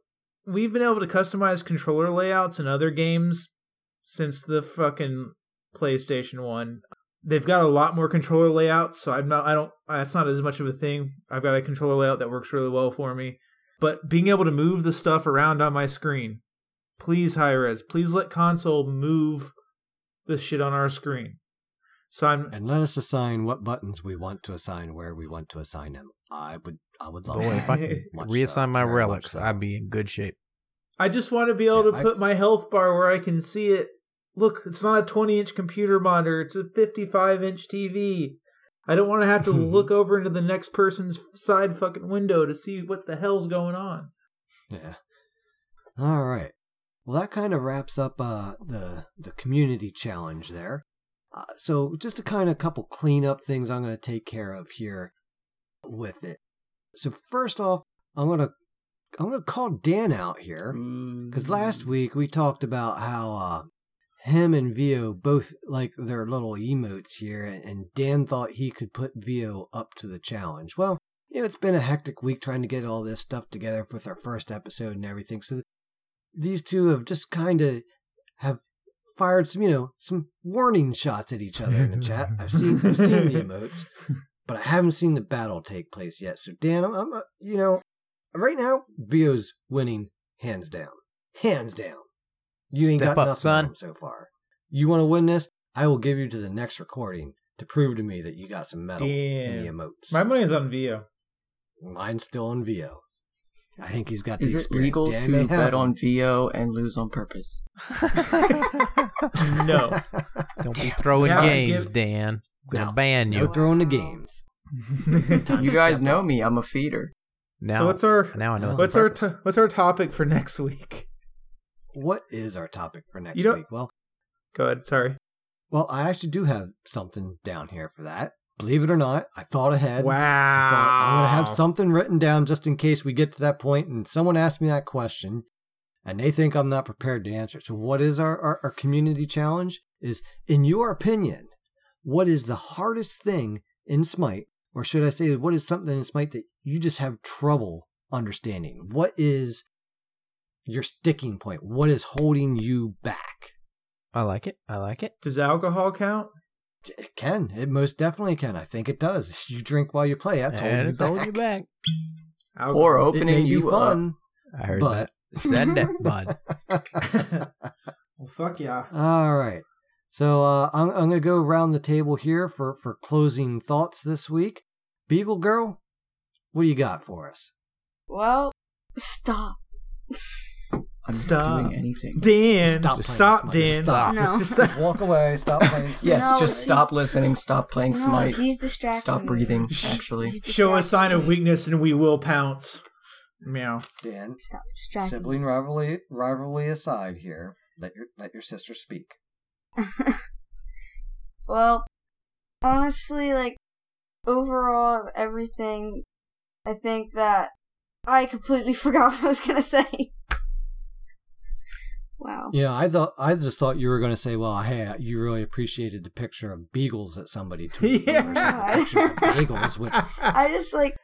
we've been able to customize controller layouts in other games since the fucking PlayStation 1. They've got a lot more controller layouts, so I'm not I don't that's not as much of a thing. I've got a controller layout that works really well for me. But being able to move the stuff around on my screen, please Hi-Rez, please let console move the shit on our screen. So I'm And let us assign what buttons we want to assign where we want to assign them. I would I would love Boy, if I could [LAUGHS] reassign so, my relics, so. I'd be in good shape. I just want to be able Yeah, to I- put my health bar where I can see it. Look, it's not a 20 inch computer monitor, it's a 55 inch TV. I don't want to have to [LAUGHS] look over into the next person's side fucking window to see what the hell's going on. Yeah. All right. Well, that kind of wraps up uh, the the community challenge there. Uh, so, just a kind of couple cleanup things I'm going to take care of here with it. So, first off, I'm going to I'm going to call Dan out here because last week we talked about how uh, him and Vio both like their little emotes here, and Dan thought he could put Vio up to the challenge. Well, you know, it's been a hectic week trying to get all this stuff together with our first episode and everything. So these two have just kind of have fired some, you know, some warning shots at each other in the chat. I've seen, I've seen the emotes, [LAUGHS] but I haven't seen the battle take place yet. So Dan, I'm, I'm uh, you know, right now Vio's winning hands down, hands down. You ain't Step got up, nothing son. on him so far. You want to win this? I will give you to the next recording to prove to me that you got some metal in the emotes. My money's on Vio. Mine's still on Vio. I think he's got the Is it legal Dan may to have bet on [LAUGHS] Vio and lose on purpose? No. [LAUGHS] Don't be throwing have games, give- Dan. I'm gonna No. ban No you. throwing the games. [LAUGHS] You guys know me. I'm a feeder. Now, so what's our now I know. what's our purpose. t- what's our topic for next week? What is our topic for next You week? Well, Go ahead. Sorry. well, I actually do have something down here for that. Believe it or not, I thought ahead. Wow. I thought I'm going to have something written down just in case we get to that point and someone asks me that question and they think I'm not prepared to answer. So what is our, our, our community challenge? Is in your opinion, what is the hardest thing in Smite? Or should I say, what is something in Smite that you just have trouble understanding? What is your sticking point? What is holding you back? I like it. I like it. Does alcohol count? It can. It most definitely can. I think it does. You drink while you play. That's holding and you it's back. holding you back. Alcohol. Or It opening may be you up. I heard but that. Said that, [LAUGHS] bud. [LAUGHS] well, fuck yeah. All right. So uh, I'm, I'm going to go around the table here for, for closing thoughts this week. Beagle Girl, what do you got for us? Well, stop. [LAUGHS] I'm Stop. not doing anything. Dan, Stop stop, playing Dan. Just stop. No. Just, just [LAUGHS] walk away. Stop playing [LAUGHS] Smite. Yes, No, just stop listening, stop playing No, Smite, he's distracting stop me. breathing, actually. Show a sign of weakness and we will pounce. Meow. Dan, Stop distracting sibling rivalry, rivalry aside here, let your, let your sister speak. [LAUGHS] Well, honestly, like, overall, of everything, I think that I completely forgot what I was gonna say. Wow. Yeah, I thought I just thought you were going to say, "Well, hey, you really appreciated the picture of beagles that somebody [LAUGHS] tweeted, Yeah. or some picture of bagels." Which [LAUGHS] I just, like,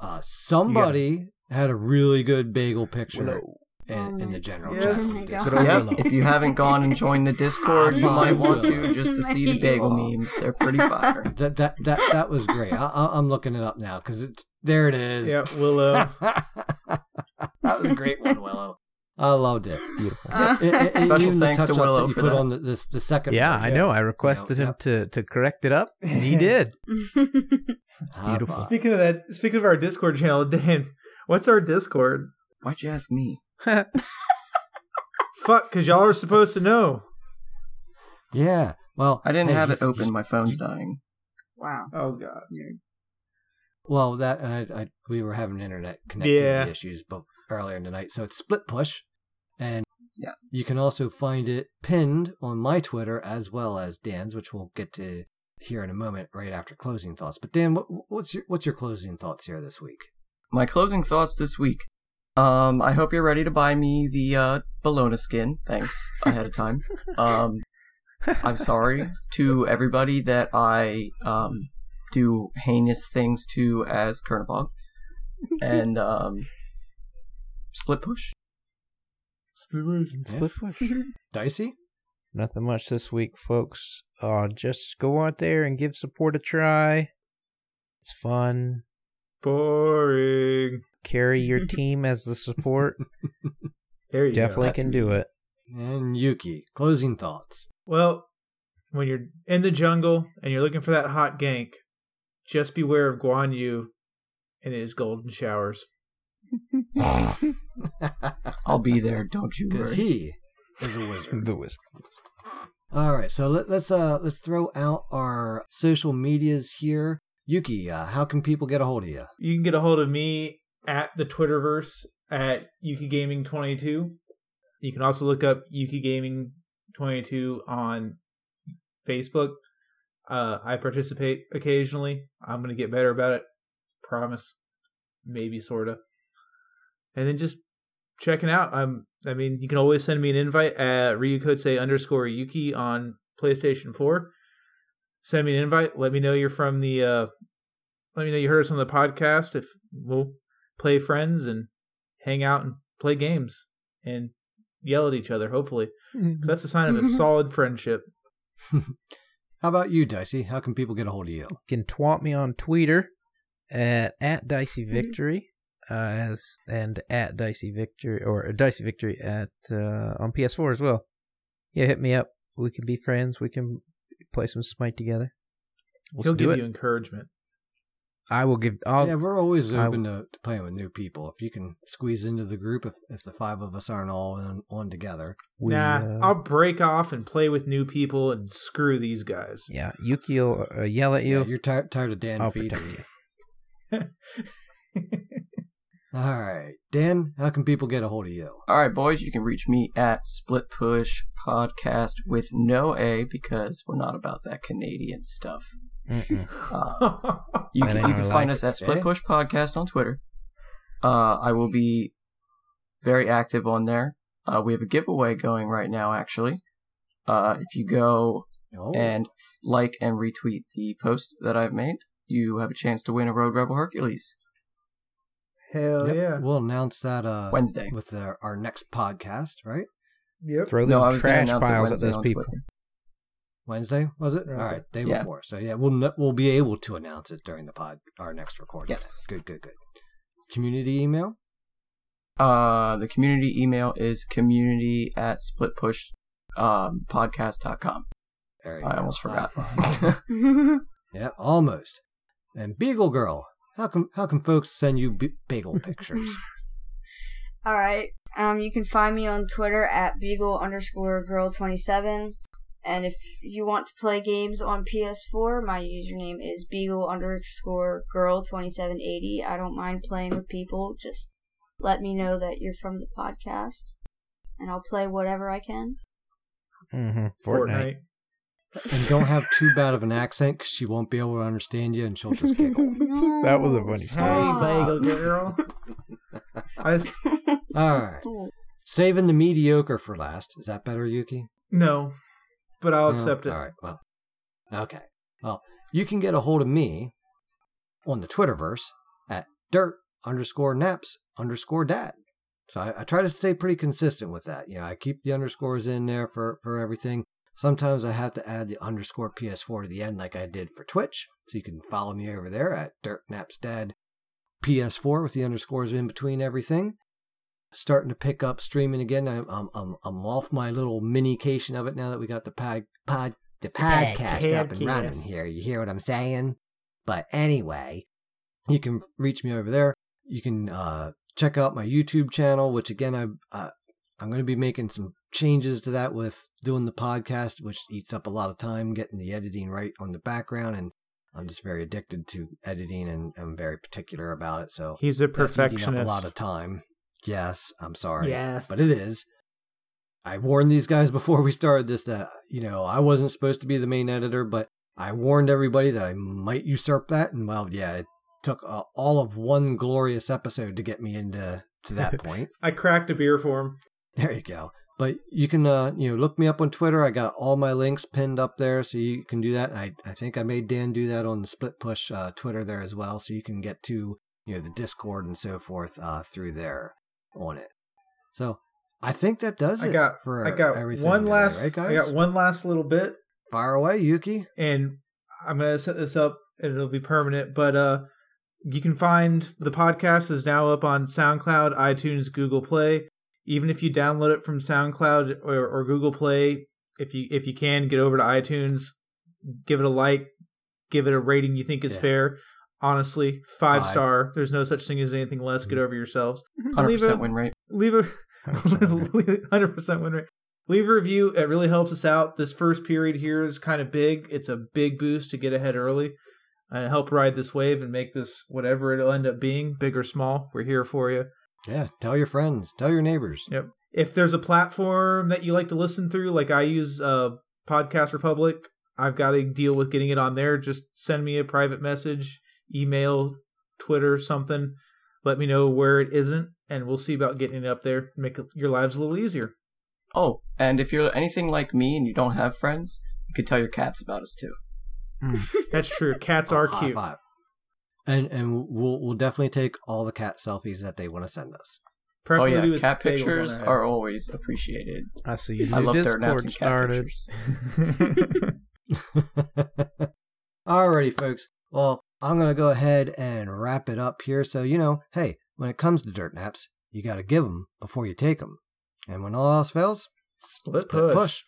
uh, somebody had a really good bagel picture Willow. in, in the general Yes. chat. Oh So God. Yep, if you haven't gone and joined the Discord, you might [LAUGHS] want to just to see the bagel memes. They're pretty fire. That that that that was great. I, I, I'm looking it up now because it's there. It is. Yep, Willow. that was a great one, Willow. I loved it. Beautiful. Uh, [LAUGHS] And- and- and Special even the thanks to touch-ups Willow that you for put that. on the, the, the second. Yeah, one. I know. I requested him Yep. to to correct it up, and he [LAUGHS] did. High beautiful. five. Speaking of that, speaking of our Discord channel, [LAUGHS] Dan, what's our Discord? Why'd you ask me? Fuck, because y'all are supposed to know. Yeah. Well, I didn't hey, have it open. he's- My phone's dying. wow. Oh god. Well, that I, I, we were having internet connectivity Yeah. issues but earlier tonight, so it's split push, and Yeah. you can also find it pinned on my Twitter as well as Dan's, which we'll get to here in a moment, right after closing thoughts. But Dan, what, what's your what's your closing thoughts here this week? My closing thoughts this week. Um, I hope you're ready to buy me the uh, Bellona skin. Thanks ahead of time. [LAUGHS] Um, I'm sorry to everybody that I um, do heinous things to as Chernobog. And um, split push. Split push. [LAUGHS] Dicey? Nothing much this week, folks. Uh, just go out there and give support a try. It's fun. Boring. Carry your [LAUGHS] team as the support. There you Definitely go. can do it. And Yuki, closing thoughts. Well, when you're in the jungle and you're looking for that hot gank, just beware of Guan Yu and his golden showers. [LAUGHS] I'll be there, don't you Because worry. he is a wizard. The wizard. All right, so let, let's uh let's throw out our social medias here. Yuki, uh, how can people get a hold of you? You can get a hold of me at the Twitterverse at Yuki Gaming 22. You can also look up Yuki Gaming 22 on Facebook. Uh, I participate occasionally. I'm going to get better about it. Promise. Maybe, sorta. And then just checking out. I'm, I mean, you can always send me an invite at Ryukotse underscore Yuki on PlayStation 4. Send me an invite. Let me know you're from the, uh, let me know you heard us on the podcast. If we'll play friends and hang out and play games and yell at each other, hopefully. 'Cause that's a sign of a [LAUGHS] solid friendship. [LAUGHS] How about you, Dicey? How can people get a hold of you? You can twat me on Twitter at at Dicey Victory, uh, as and at Dicey Victory or Dicey Victory at uh, on PS4 as well. Yeah, hit me up. We can be friends. We can play some Smite together. Let's He'll give it. you encouragement. I will give. I'll, yeah, we're always open to, to playing with new people. If you can squeeze into the group, if, if the five of us aren't all on, on together. we, nah, uh, I'll break off and play with new people and screw these guys. yeah, Yuki will uh, yell at you. Yeah, you're tired, tired of Dan I'll feeding [LAUGHS] you. All right, Dan, how can people get a hold of you? All right, boys, you can reach me at Split Push Podcast with no A because we're not about that Canadian stuff. [LAUGHS] Uh, [LAUGHS] you That can, you our can find life. us at Split Eh? Push Podcast on Twitter. Uh, I will be very active on there. Uh, we have a giveaway going right now, actually. Uh, if you go Oh, and like and retweet the post that I've made, you have a chance to win a Road Rebel Hercules Hell yep, yeah. We'll announce that uh, Wednesday. with our, our next podcast, right? Yep. Throw No, I them was gonna trash announce piles at those people. Twitter. Wednesday was it? Okay. All right, day Yeah. before. So yeah, we'll we'll be able to announce it during the pod our next recording. Yes. Good, good, good. Community email. Uh, the community email is community at splitpush um, podcast.com. There you I go. almost forgot. [LAUGHS] Yeah, almost. And Beagle Girl, how can how can folks send you b- bagel pictures? [LAUGHS] All right. Um, you can find me on Twitter at beagle underscore girl twenty seven, and if you want to play games on PS4, my username is beagle underscore girl twenty seven eighty. I don't mind playing with people. Just let me know that you're from the podcast, and I'll play whatever I can. Mm-hmm. Fortnite. Fortnite. And don't have too bad of an accent because she won't be able to understand you and she'll just giggle. [LAUGHS] That was a funny story. Hey, bagel [LAUGHS] girl. I just, [LAUGHS] All right. Saving the mediocre for last. Is that better, Yuki? no, but I'll No? accept it. All right. Well, okay. Well, you can get a hold of me on the Twitterverse at dirt underscore naps underscore dad. So I, I try to stay pretty consistent with that. You know, I keep the underscores in there for, for everything. Sometimes I have to add the underscore PS4 to the end like I did for Twitch. So you can follow me over there at dirt naps dad PS4 with the underscores in between everything. Starting to pick up streaming again. I'm I'm I'm, I'm off my little minication of it now that we got the pod pod the podcast up and running here. You hear what I'm saying? But anyway, you can reach me over there. You can uh, check out my YouTube channel, which again I uh, I'm going to be making some changes to that with doing the podcast, which eats up a lot of time getting the editing right on the background and. I'm just very addicted to editing and I'm very particular about it. So He's a that's eating up perfectionist. a lot of time. Yes, I'm sorry. Yes. But it is. I warned these guys [LAUGHS] before we started this that, you know, I wasn't supposed to be the main editor, but I warned everybody that I might usurp that, and well, yeah, it took uh, all of one glorious episode to get me into to that [LAUGHS] point. I cracked a beer for him. There you go. But you can, uh, you know, look me up on Twitter. I got all my links pinned up there, so you can do that. I, I think I made Dan do that on the Split Push uh, Twitter there as well, so you can get to, you know, the Discord and so forth uh, through there on it. So I think that does it. I got for I got everything one today, last right, I got one last little bit Fire away, Yuki. and I'm gonna set this up and it'll be permanent. But uh, you can find the podcast is now up on SoundCloud, iTunes, Google Play. Even if you download it from SoundCloud or, or Google Play, if you if you can get over to iTunes, give it a like, give it a rating you think is Yeah. fair. Honestly, five, Five. star. There's no such thing as anything less. Get mm-hmm. over yourselves. Mm-hmm. Hundred percent win rate. leave a [LAUGHS] hundred percent win rate. Leave a review. It really helps us out. This first period here is kind of big. It's a big boost to get ahead early and help ride this wave and make this whatever it'll end up being, big or small. We're here for you. Yeah, tell your friends, tell your neighbors. Yep. If there's a platform that you like to listen through, like I use uh, Podcast Republic, I've got to deal with getting it on there. Just send me a private message, email, Twitter, something. Let me know where it isn't, and we'll see about getting it up there. Make your lives a little easier. Oh, and if you're anything like me and you don't have friends, you could tell your cats about us too. That's true. Cats [LAUGHS] are High cute. five. And and we'll we'll definitely take all the cat selfies that they want to send us. Oh yeah, with cat pictures are always appreciated. I see you. I love Discord dirt naps and cat started. pictures. [LAUGHS] Alrighty, folks. Well, I'm gonna go ahead and wrap it up here. So you know, hey, when it comes to dirt naps, you got to give them before you take them, and when all else fails, Split, split push. push.